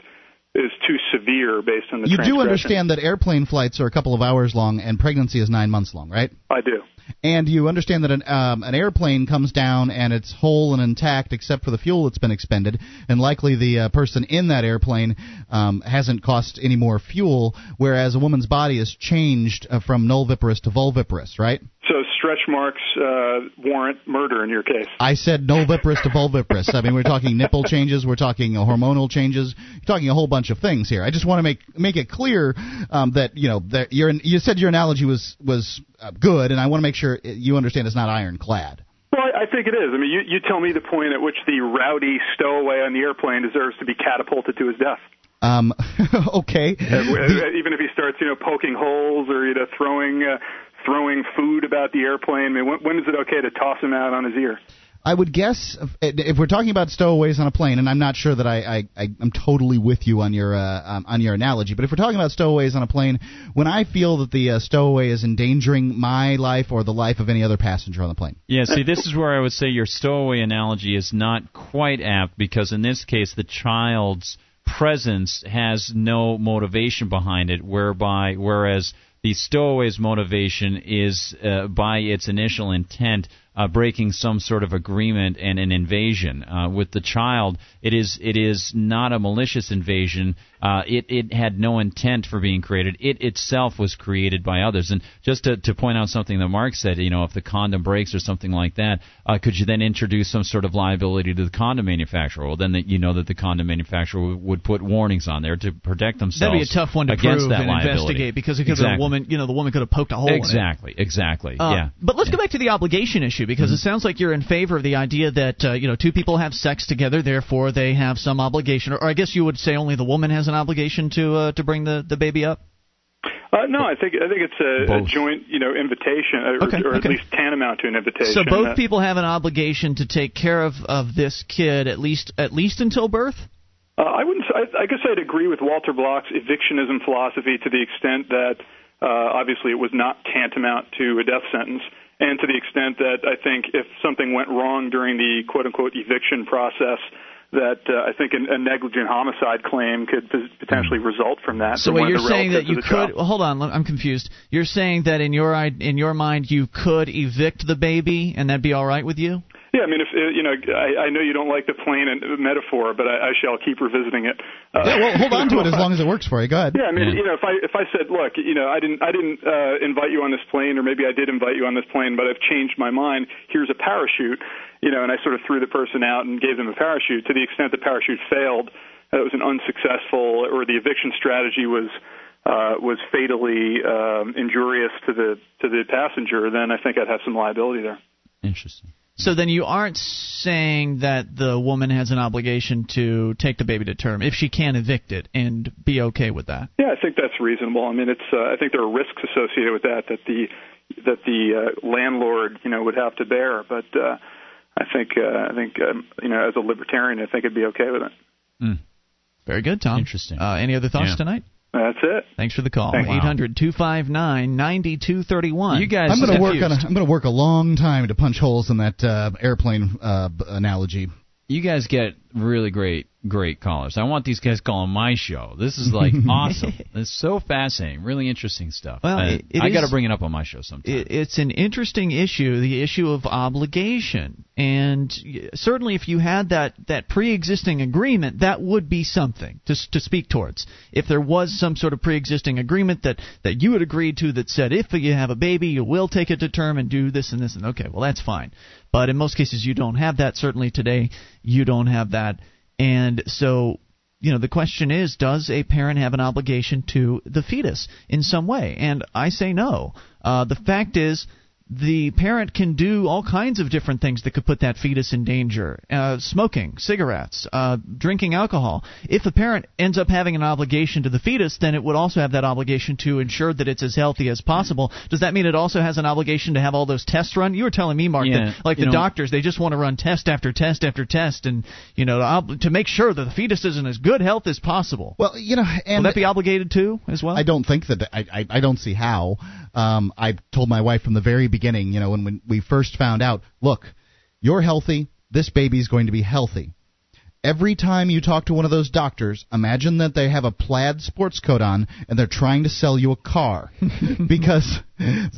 is too severe based on the You do understand that airplane flights are a couple of hours long and pregnancy is nine months long, right? I do. And you understand that an, um, an airplane comes down and it's whole and intact except for the fuel that's been expended, and likely the uh, person in that airplane um, hasn't cost any more fuel, whereas a woman's body is changed uh, from nulliparous to multiparous, right? So stretch marks uh, warrant murder in your case. I said nulliparous to multiparous. I mean, we're talking nipple changes, we're talking uh, hormonal changes, you're talking a whole bunch of things here. I just want to make make it clear um, that you know that your you said your analogy was was good, and I want to make sure you understand it's not ironclad. Well, I think it is. I mean, you, you tell me the point at which the rowdy stowaway on the airplane deserves to be catapulted to his death. Um, okay. Uh, Even if he starts, you know, poking holes or you know, throwing uh, throwing food about the airplane. I mean, when, when is it okay to toss him out on his ear? I would guess if, we're talking about stowaways on a plane, and I'm not sure that I, I, I'm totally with you on your uh, um, on your analogy, but if we're talking about stowaways on a plane, when I feel that the uh, stowaway is endangering my life or the life of any other passenger on the plane, Yeah, see, this is where I would say your stowaway analogy is not quite apt because in this case, the child's presence has no motivation behind it, whereby whereas the stowaway's motivation is uh, by its initial intent uh, breaking some sort of agreement and an invasion. Uh, with the child, it is it is not a malicious invasion. Uh, it it had no intent for being created. It itself was created by others. And just to, to point out something that Mark said, you know, if the condom breaks or something like that, uh, could you then introduce some sort of liability to the condom manufacturer? Well, then that you know that the condom manufacturer would, would put warnings on there to protect themselves. That'd be a tough one to against prove that and liability. investigate because it could exactly. been a woman. You know, the woman could have poked a hole in it. Exactly, exactly. Uh, yeah. But let's go back to the obligation issue because it sounds like you're in favor of the idea that uh, you know two people have sex together, therefore they have some obligation, or, or I guess you would say only the woman has an obligation to uh, to bring the the baby up. Uh, no, I think I think it's a, a joint, you know, invitation, or, Okay, or at okay. least tantamount to an invitation. So both Uh, people have an obligation to take care of of this kid at least at least until birth. Uh, I wouldn't. I, I guess I'd agree with Walter Block's evictionism philosophy to the extent that uh, obviously it was not tantamount to a death sentence, and to the extent that I think if something went wrong during the quote unquote eviction process, that uh, I think an, a negligent homicide claim could p- potentially result from that. So what you're saying that you could well, hold on, I'm confused. You're saying that in your in your mind you could evict the baby and that'd be all right with you? Yeah, I mean, if uh, you know, I, I know you don't like the plane and metaphor, but I, I shall keep revisiting it. Uh, Yeah, well, hold on to it as long as it works for you. Go ahead. Yeah, I mean, you know, if I if I said, look, you know, I didn't I didn't uh, invite you on this plane, or maybe I did invite you on this plane, but I've changed my mind. Here's a parachute, you know, and I sort of threw the person out and gave them a parachute. To the extent the parachute failed, that was an unsuccessful, or the eviction strategy was uh, was fatally um, injurious to the to the passenger. Then I think I'd have some liability there. Interesting. So then you aren't saying that the woman has an obligation to take the baby to term if she can evict it and be okay with that. Yeah, I think that's reasonable. I mean, it's uh, I think there are risks associated with that that the that the uh, landlord you know would have to bear, but uh, I think uh, I think um, you know as a libertarian, I think it'd be okay with it. Very good, Tom. Interesting. Uh, any other thoughts Yeah. tonight? That's it. Thanks for the call. Thank you. Eight hundred two five nine ninety two thirty one. You guys I'm going to work on. A, Confused. I'm going to work a long time to punch holes in that uh, airplane uh, analogy. You guys get really great, great callers. I want these guys calling my show. This is like awesome. It's so fascinating, really interesting stuff. Well, it- it I got to bring it up on my show sometime. It, it's an interesting issue, the issue of obligation, and certainly if you had that that pre-existing agreement, that would be something to to speak towards. If there was some sort of pre-existing agreement that that you had agreed to that said if you have a baby, you will take it to term and do this and this and okay, well that's fine. But in most cases, you don't have that. Certainly today, you don't have that, and so you know, the question is, does a parent have an obligation to the fetus in some way? And I say no. Uh, the fact is, the parent can do all kinds of different things that could put that fetus in danger. Uh, smoking, cigarettes, uh, drinking alcohol. If a parent ends up having an obligation to the fetus, then it would also have that obligation to ensure that it's as healthy as possible. Does that mean it also has an obligation to have all those tests run? You were telling me, Mark, Yeah, that like the know- doctors, they just want to run test after test after test, and you know, to, ob- to make sure that the fetus is in as good health as possible. Well, you know, and Will that be obligated too, as well? I don't think that I, I I don't see how. Um, I told my wife from the very beginning, you know, when, when we first found out, look, you're healthy. This baby's going to be healthy. Every time you talk to one of those doctors, imagine that they have a plaid sports coat on and they're trying to sell you a car. because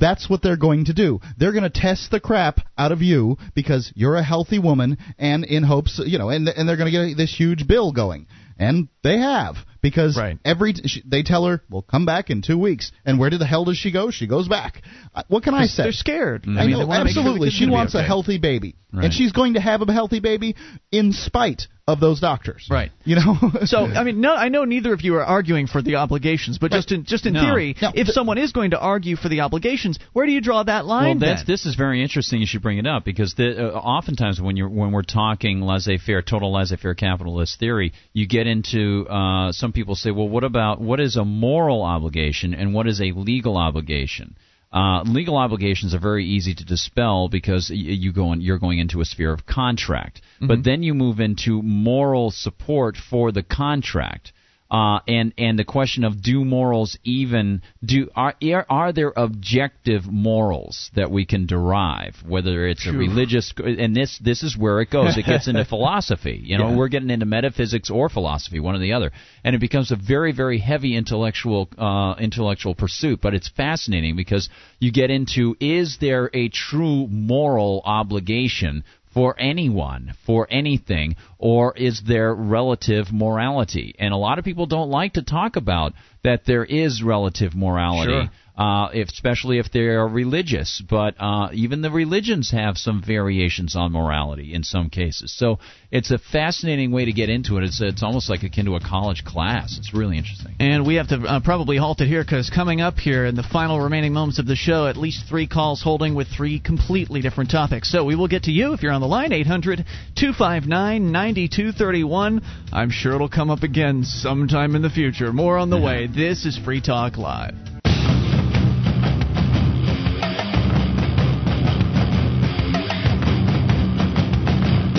that's what they're going to do. They're going to test the crap out of you because you're a healthy woman and in hopes, you know, and and they're going to get this huge bill going. And they have because every t- she, they tell her, "Well, come back in 2 weeks." And where did the hell does she go? She goes back. Uh, what can I say? They're scared. I, I mean, know they sure absolutely. she gonna be wants a healthy baby, Right. and she's going to have a healthy baby in spite of those doctors. Right. You know. so I mean, no, I know neither of you are arguing for the obligations, but just in just in No. theory, No, if someone is going to argue for the obligations, where do you draw that Well, line? that's then? this is very interesting. You should bring it up because the, uh, oftentimes when you're when we're talking laissez-faire, total laissez-faire capitalist theory, you get into uh, some people say, well, what about what is a moral obligation and what is a legal obligation? Uh, legal obligations are very easy to dispel because you go in, you're going into a sphere of contract, but Mhm. then you move into moral support for the contract. Uh, and and the question of do morals even do are are there objective morals that we can derive whether it's a religious and this this is where it goes. It gets into philosophy. You know Yeah. we're getting into metaphysics or philosophy one or the other. And it becomes a very very heavy intellectual uh, intellectual pursuit. But it's fascinating because you get into is there a true moral obligation for anyone, for anything, or is there relative morality? And a lot of people don't like to talk about that there is relative morality. Sure. Uh, if, especially if they're religious, but uh, even the religions have some variations on morality in some cases. So it's a fascinating way to get into it. It's it's almost like akin to a college class. It's really interesting. And we have to uh, probably halt it here because coming up here in the final remaining moments of the show, at least three calls holding with three completely different topics. So we will get to you if you're on the line, 800 259 9231. I'm sure it'll come up again sometime in the future. More on the way. This is Free Talk Live.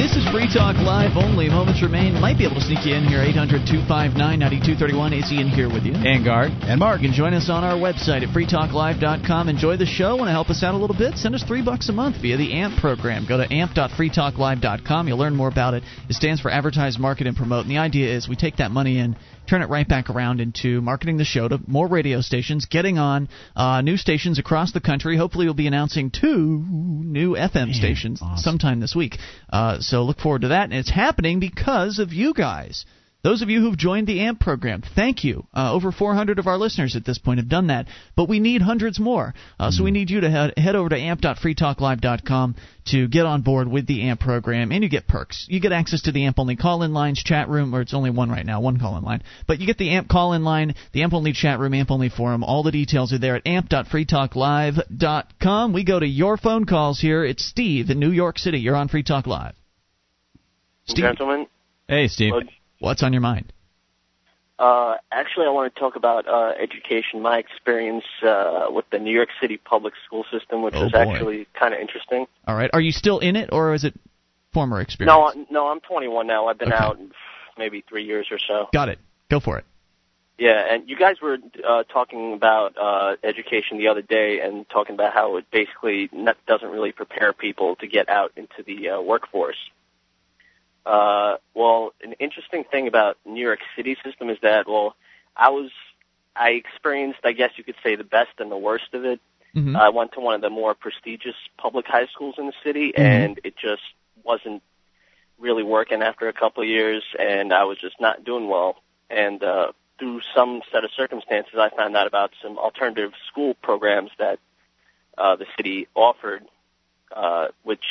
This is Free Talk Live. Only moments remain. Might be able to sneak you in here. 800 259 9231. Is Ian here with you? And Guard. And Mark. You can join us on our website at freetalklive.com. Enjoy the show. Want to help us out a little bit? Send us three bucks a month via the AMP program. Go to amp.freetalklive.com. You'll learn more about it. It stands for Advertise, Market, and Promote. And the idea is we take that money and turn it right back around into marketing the show to more radio stations, getting on uh, new stations across the country. Hopefully, we'll be announcing two new FM stations sometime this week. Uh, so look forward to that. And it's happening because of you guys. Those of you who've joined the AMP program, thank you. Uh, over 400 of our listeners at this point have done that, but we need hundreds more. Uh, So we need you to head, head over to amp.freetalklive.com to get on board with the AMP program, and you get perks. You get access to the AMP only call in lines, chat room, or it's only one right now, one call in line. But you get the AMP call in line, the AMP only chat room, AMP only forum. All the details are there at amp.freetalklive.com. We go to your phone calls here. It's Steve in New York City. You're on Free Talk Live. Steve. Gentlemen, Hey, Steve. What's on your mind? uh, actually, I want to talk about uh, education. My experience uh, with the New York City public school system, which Oh, is boy. actually kind of interesting. All right. Are you still in it, or is it former experience? No, no, I'm 21 now. I've been Okay. out maybe three years or so. Got it. Go for it. Yeah, and you guys were uh, talking about uh, education the other day and talking about how it basically not, doesn't really prepare people to get out into the uh, workforce. Uh, well, an interesting thing about New York City system is that, well, I was, I experienced, I guess you could say, the best and the worst of it. Mhm. I went to one of the more prestigious public high schools in the city, Mhm. and it just wasn't really working after a couple of years, and I was just not doing well. And uh, through some set of circumstances, I found out about some alternative school programs that uh, the city offered, uh, which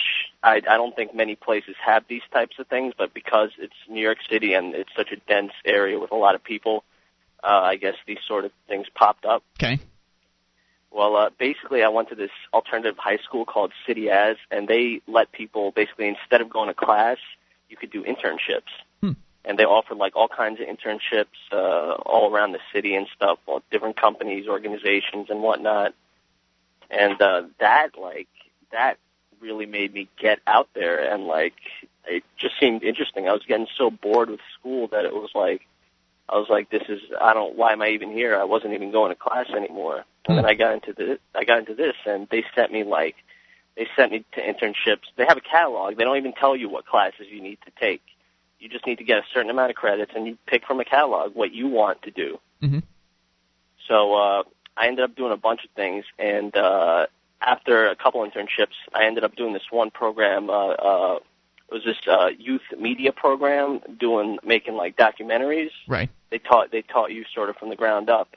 I, I don't think many places have these types of things, but because it's New York City and it's such a dense area with a lot of people, uh, I guess these sort of things popped up. Okay. Well, uh, basically, I went to this alternative high school called City As, and they let people basically instead of going to class, you could do internships. Hmm. And they offered like all kinds of internships uh, all around the city and stuff, well, different companies, organizations, and whatnot. And uh, that, like, that really made me get out there, and like, it just seemed interesting. I was getting so bored with school that it was like, I was like, this is, I don't, why am I even here? I wasn't even going to class anymore. And then I got into this, I got into this and they sent me like, they sent me to internships. They have a catalog. They don't even tell you what classes you need to take. You just need to get a certain amount of credits and you pick from a catalog what you want to do. Mhm. So, uh, I ended up doing a bunch of things and, uh, after a couple internships, I ended up doing this one program, uh, uh, it was this, uh, youth media program doing, making like documentaries Right. they taught they taught you sort of from the ground up.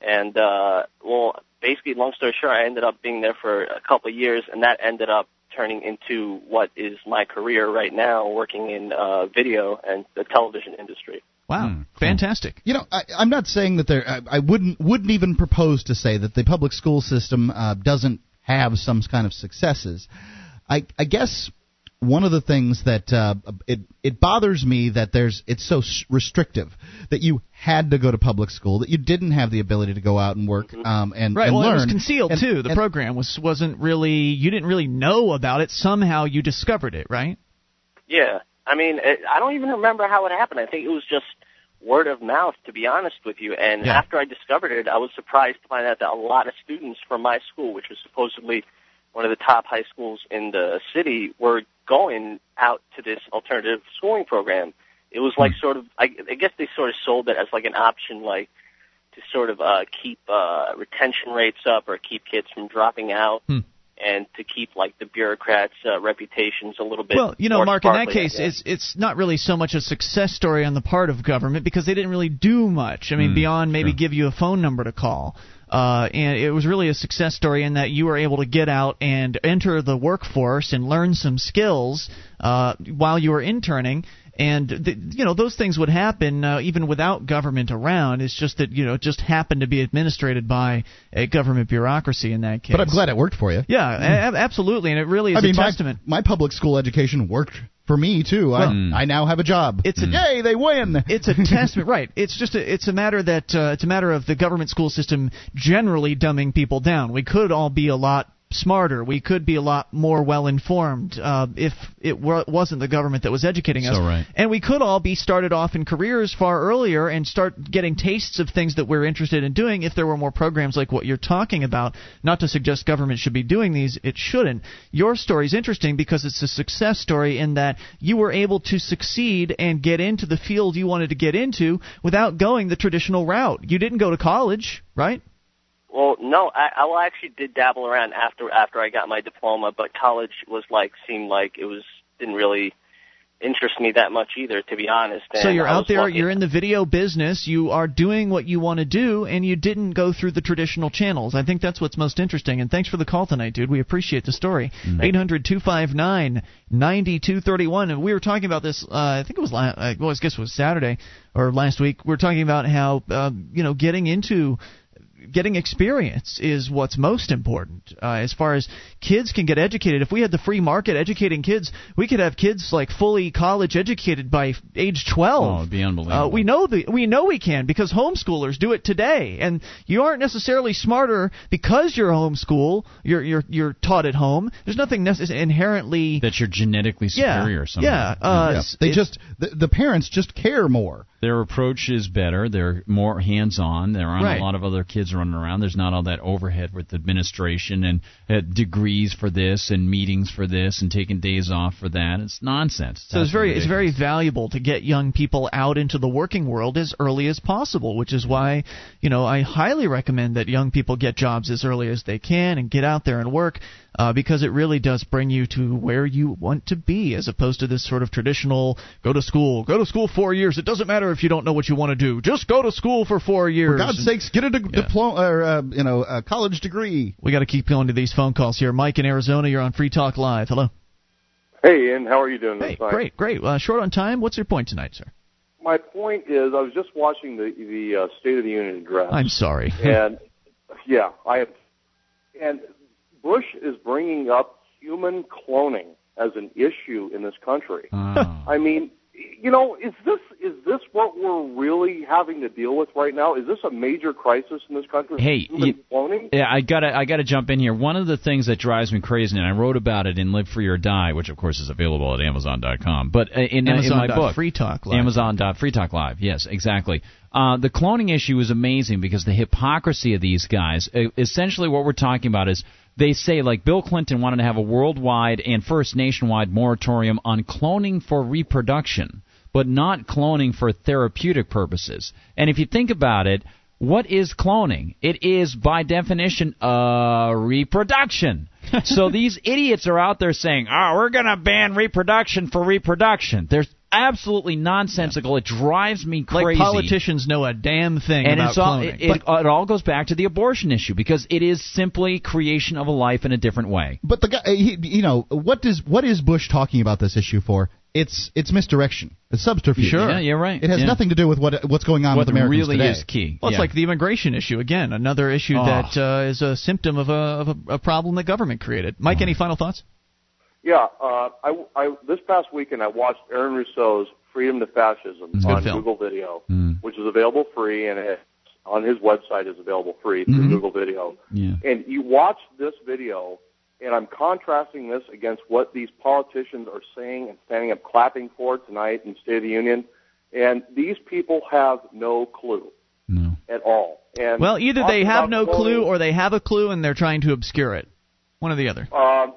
And uh well basically long story short I ended up being there for a couple of years and that ended up turning into what is my career right now working in uh video and the television industry. Wow. Fantastic. You know, I, I'm not saying that there. I, I wouldn't wouldn't even propose to say that the public school system uh, doesn't have some kind of successes. I, I guess one of the things that uh, it it bothers me that there's it's so restrictive that you had to go to public school that you didn't have the ability to go out and work um, and Right. and well, learn. it was concealed And- too. The and- program was wasn't really. You didn't really know about it. Somehow you discovered it, right? Yeah. I mean, it, I don't even remember how it happened. I think it was just word of mouth, to be honest with you. And Yeah. after I discovered it, I was surprised to find out that a lot of students from my school, which was supposedly one of the top high schools in the city, were going out to this alternative schooling program. It was like sort of, I, I guess they sort of sold it as like an option, like to sort of uh, keep uh, retention rates up or keep kids from dropping out. Hmm. And to keep like the bureaucrats' uh, reputations a little bit. Well, you know, more Mark, in that case, it's it's not really so much a success story on the part of government because they didn't really do much. I mean, Mm, beyond maybe sure. give you a phone number to call. Uh, and it was really a success story in that you were able to get out and enter the workforce and learn some skills uh, while you were interning. And th- you know those things would happen uh, even without government around. It's just that you know it just happened to be administrated by a government bureaucracy in that case. But I'm glad it worked for you. Yeah, a- absolutely, and it really is I mean, a my, testament. my public school education worked for me too. I, Well- I now have a job. It's a yay, they win. It's a testament, right? It's just a, it's a matter that uh, it's a matter of the government school system generally dumbing people down. We could all be a lot smarter. We could be a lot more well informed uh, if it were, wasn't the government that was educating us. So right. And we could all be started off in careers far earlier and start getting tastes of things that we're interested in doing if there were more programs like what you're talking about. Not to suggest government should be doing these, it shouldn't. Your story is interesting because it's a success story in that you were able to succeed and get into the field you wanted to get into without going the traditional route. You didn't go to college, right? Well, no, I, I well, actually did dabble around after after I got my diploma, but college was like seemed like it was didn't really interest me that much either, to be honest. So you're I out there, lucky- you're in the video business, you are doing what you want to do, and you didn't go through the traditional channels. I think that's what's most interesting. And thanks for the call tonight, dude. We appreciate the story. Eight hundred two five nine ninety two thirty one. And we were talking about this. Uh, I think it was last. Uh, well, I guess it was Saturday or last week. We are talking about how uh, you know getting into getting experience is what's most important uh, as far as kids can get educated if we had the free market educating kids we could have kids like fully college educated by age 12 Oh, it'd be unbelievable. uh, we know the we know we can because homeschoolers do it today, and you aren't necessarily smarter because you're homeschool. You're you're you're taught at home. There's nothing necess- inherently that you're genetically Yeah, superior or something. yeah, uh, Yeah. They just the, the parents just care more. Their approach is better. They're more hands-on. There aren't Right. a lot of other kids running around. There's not all that overhead with administration and uh, degrees for this and meetings for this and taking days off for that. It's nonsense. So it's very it's very valuable to get young people out into the working world as early as possible, which is why you know I highly recommend that young people get jobs as early as they can and get out there and work uh, because it really does bring you to where you want to be as opposed to this sort of traditional go to school, go to school four years. It doesn't matter if you don't know what you want to do, just go to school for four years. For God's And- sakes, get a de- diploma or uh, you know a college degree. we got to keep going to these phone calls here. Mike in Arizona, you're on Free Talk Live. Hello. Hey, Ian, how are you doing Hey, this great, great. Uh, short on time. What's your point tonight, sir? My point is, I was just watching the the uh, State of the Union address. I'm sorry. and yeah, I have. And Bush is bringing up human cloning as an issue in this country. Ah. I mean, you know, is this is this what we're really having to deal with right now? Is this a major crisis in this country? Hey, human you- cloning. Yeah, I gotta I gotta jump in here. One of the things that drives me crazy, and I wrote about it in Live Free or Die, which of course is available at Amazon.com. But uh, in, uh, in my book, Free Talk Live. Amazon.Free Talk Live. Yes, exactly. Uh, the cloning issue is amazing because the hypocrisy of these guys. Essentially, what we're talking about is they say, like Bill Clinton wanted to have a worldwide and first nationwide moratorium on cloning for reproduction, but not cloning for therapeutic purposes. And if you think about it, what is cloning? It is, by definition, uh, reproduction. so these idiots are out there saying, "Oh, we're going to ban reproduction for reproduction." They're absolutely nonsensical. It drives me crazy. Like politicians know a damn thing and about it's all, cloning. it, it, it all goes back to the abortion issue because it is simply creation of a life in a different way. But the guy, he, you know, what does what is Bush talking about this issue for? It's it's misdirection. It's subterfuge. Sure. Yeah, you're right. It has Yeah. nothing to do with what what's going on What with Americans really today. is key. Well, it's Yeah. like the immigration issue again, another issue Oh. that uh, is a symptom of a of a, a problem that government created. Mike, any final thoughts? Yeah, uh, I, I this past weekend I watched Aaron Russo's "Freedom to Fascism" good on film. Google Video, Mm. which is available free, and it, on his website is available free through Mhm. Google Video. Yeah. And you watch this video, and I'm contrasting this against what these politicians are saying and standing up clapping for tonight in State of the Union. And these people have no clue no. at all. And Well, either they have no cloning- clue or they have a clue and they're trying to obscure it. One or the other. Um,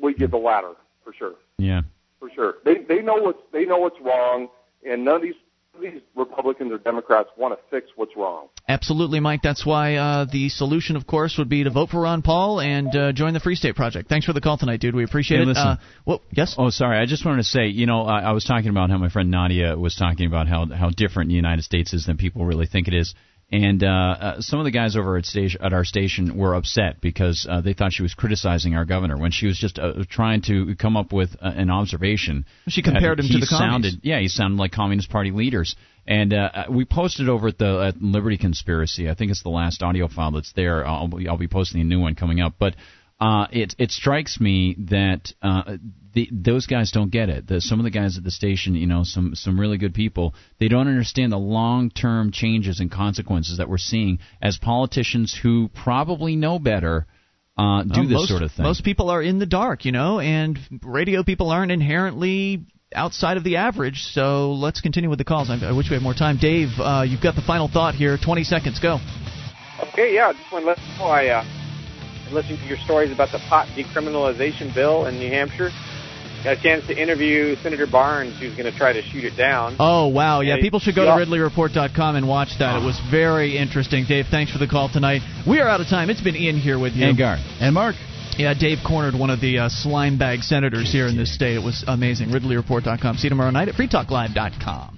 we get the latter for sure, Yeah. for sure. They they know what's they know what's wrong, and none of these these Republicans or Democrats want to fix what's wrong. Absolutely, Mike. That's why uh, the solution, of course, would be to vote for Ron Paul and uh, join the Free State Project. Thanks for the call tonight, dude. We appreciate Hey, it. listen. Uh, well, yes. Oh, sorry. I just wanted to say, you know, I, I was talking about how my friend Nadia was talking about how how different the United States is than people really think it is. And uh, uh, some of the guys over at station at our station were upset because uh, they thought she was criticizing our governor when she was just uh, trying to come up with uh, an observation. She compared Uh, him to he the commies. sounded, yeah, he sounded like Communist Party leaders. And uh, we posted over at the at Liberty Conspiracy. I think it's the last audio file that's there. I'll, be- I'll be posting a new one coming up, but. Uh, it it strikes me that uh, the, those guys don't get it. The, some of the guys at the station, you know, some some really good people, they don't understand the long term changes and consequences that we're seeing as politicians who probably know better uh, do Uh, this most, sort of thing. Most people are in the dark, you know, and radio people aren't inherently outside of the average. So let's continue with the calls. I, I wish we had more time. Dave, uh, you've got the final thought here. 20 seconds. Go. Okay, yeah, just want to let you know I I'm listening to your stories about the pot decriminalization bill in New Hampshire. Got a chance to interview Senator Barnes, who's going to try to shoot it down. Oh, wow. Yeah, Yeah, people should go yeah. to RidleyReport.com and watch that. It was very interesting. Dave, thanks for the call tonight. We are out of time. It's been Ian here with you. And Gar. And Mark. Yeah, Dave cornered one of the uh, slime bag senators here in this state. It was amazing. RidleyReport.com. See you tomorrow night at FreeTalkLive.com.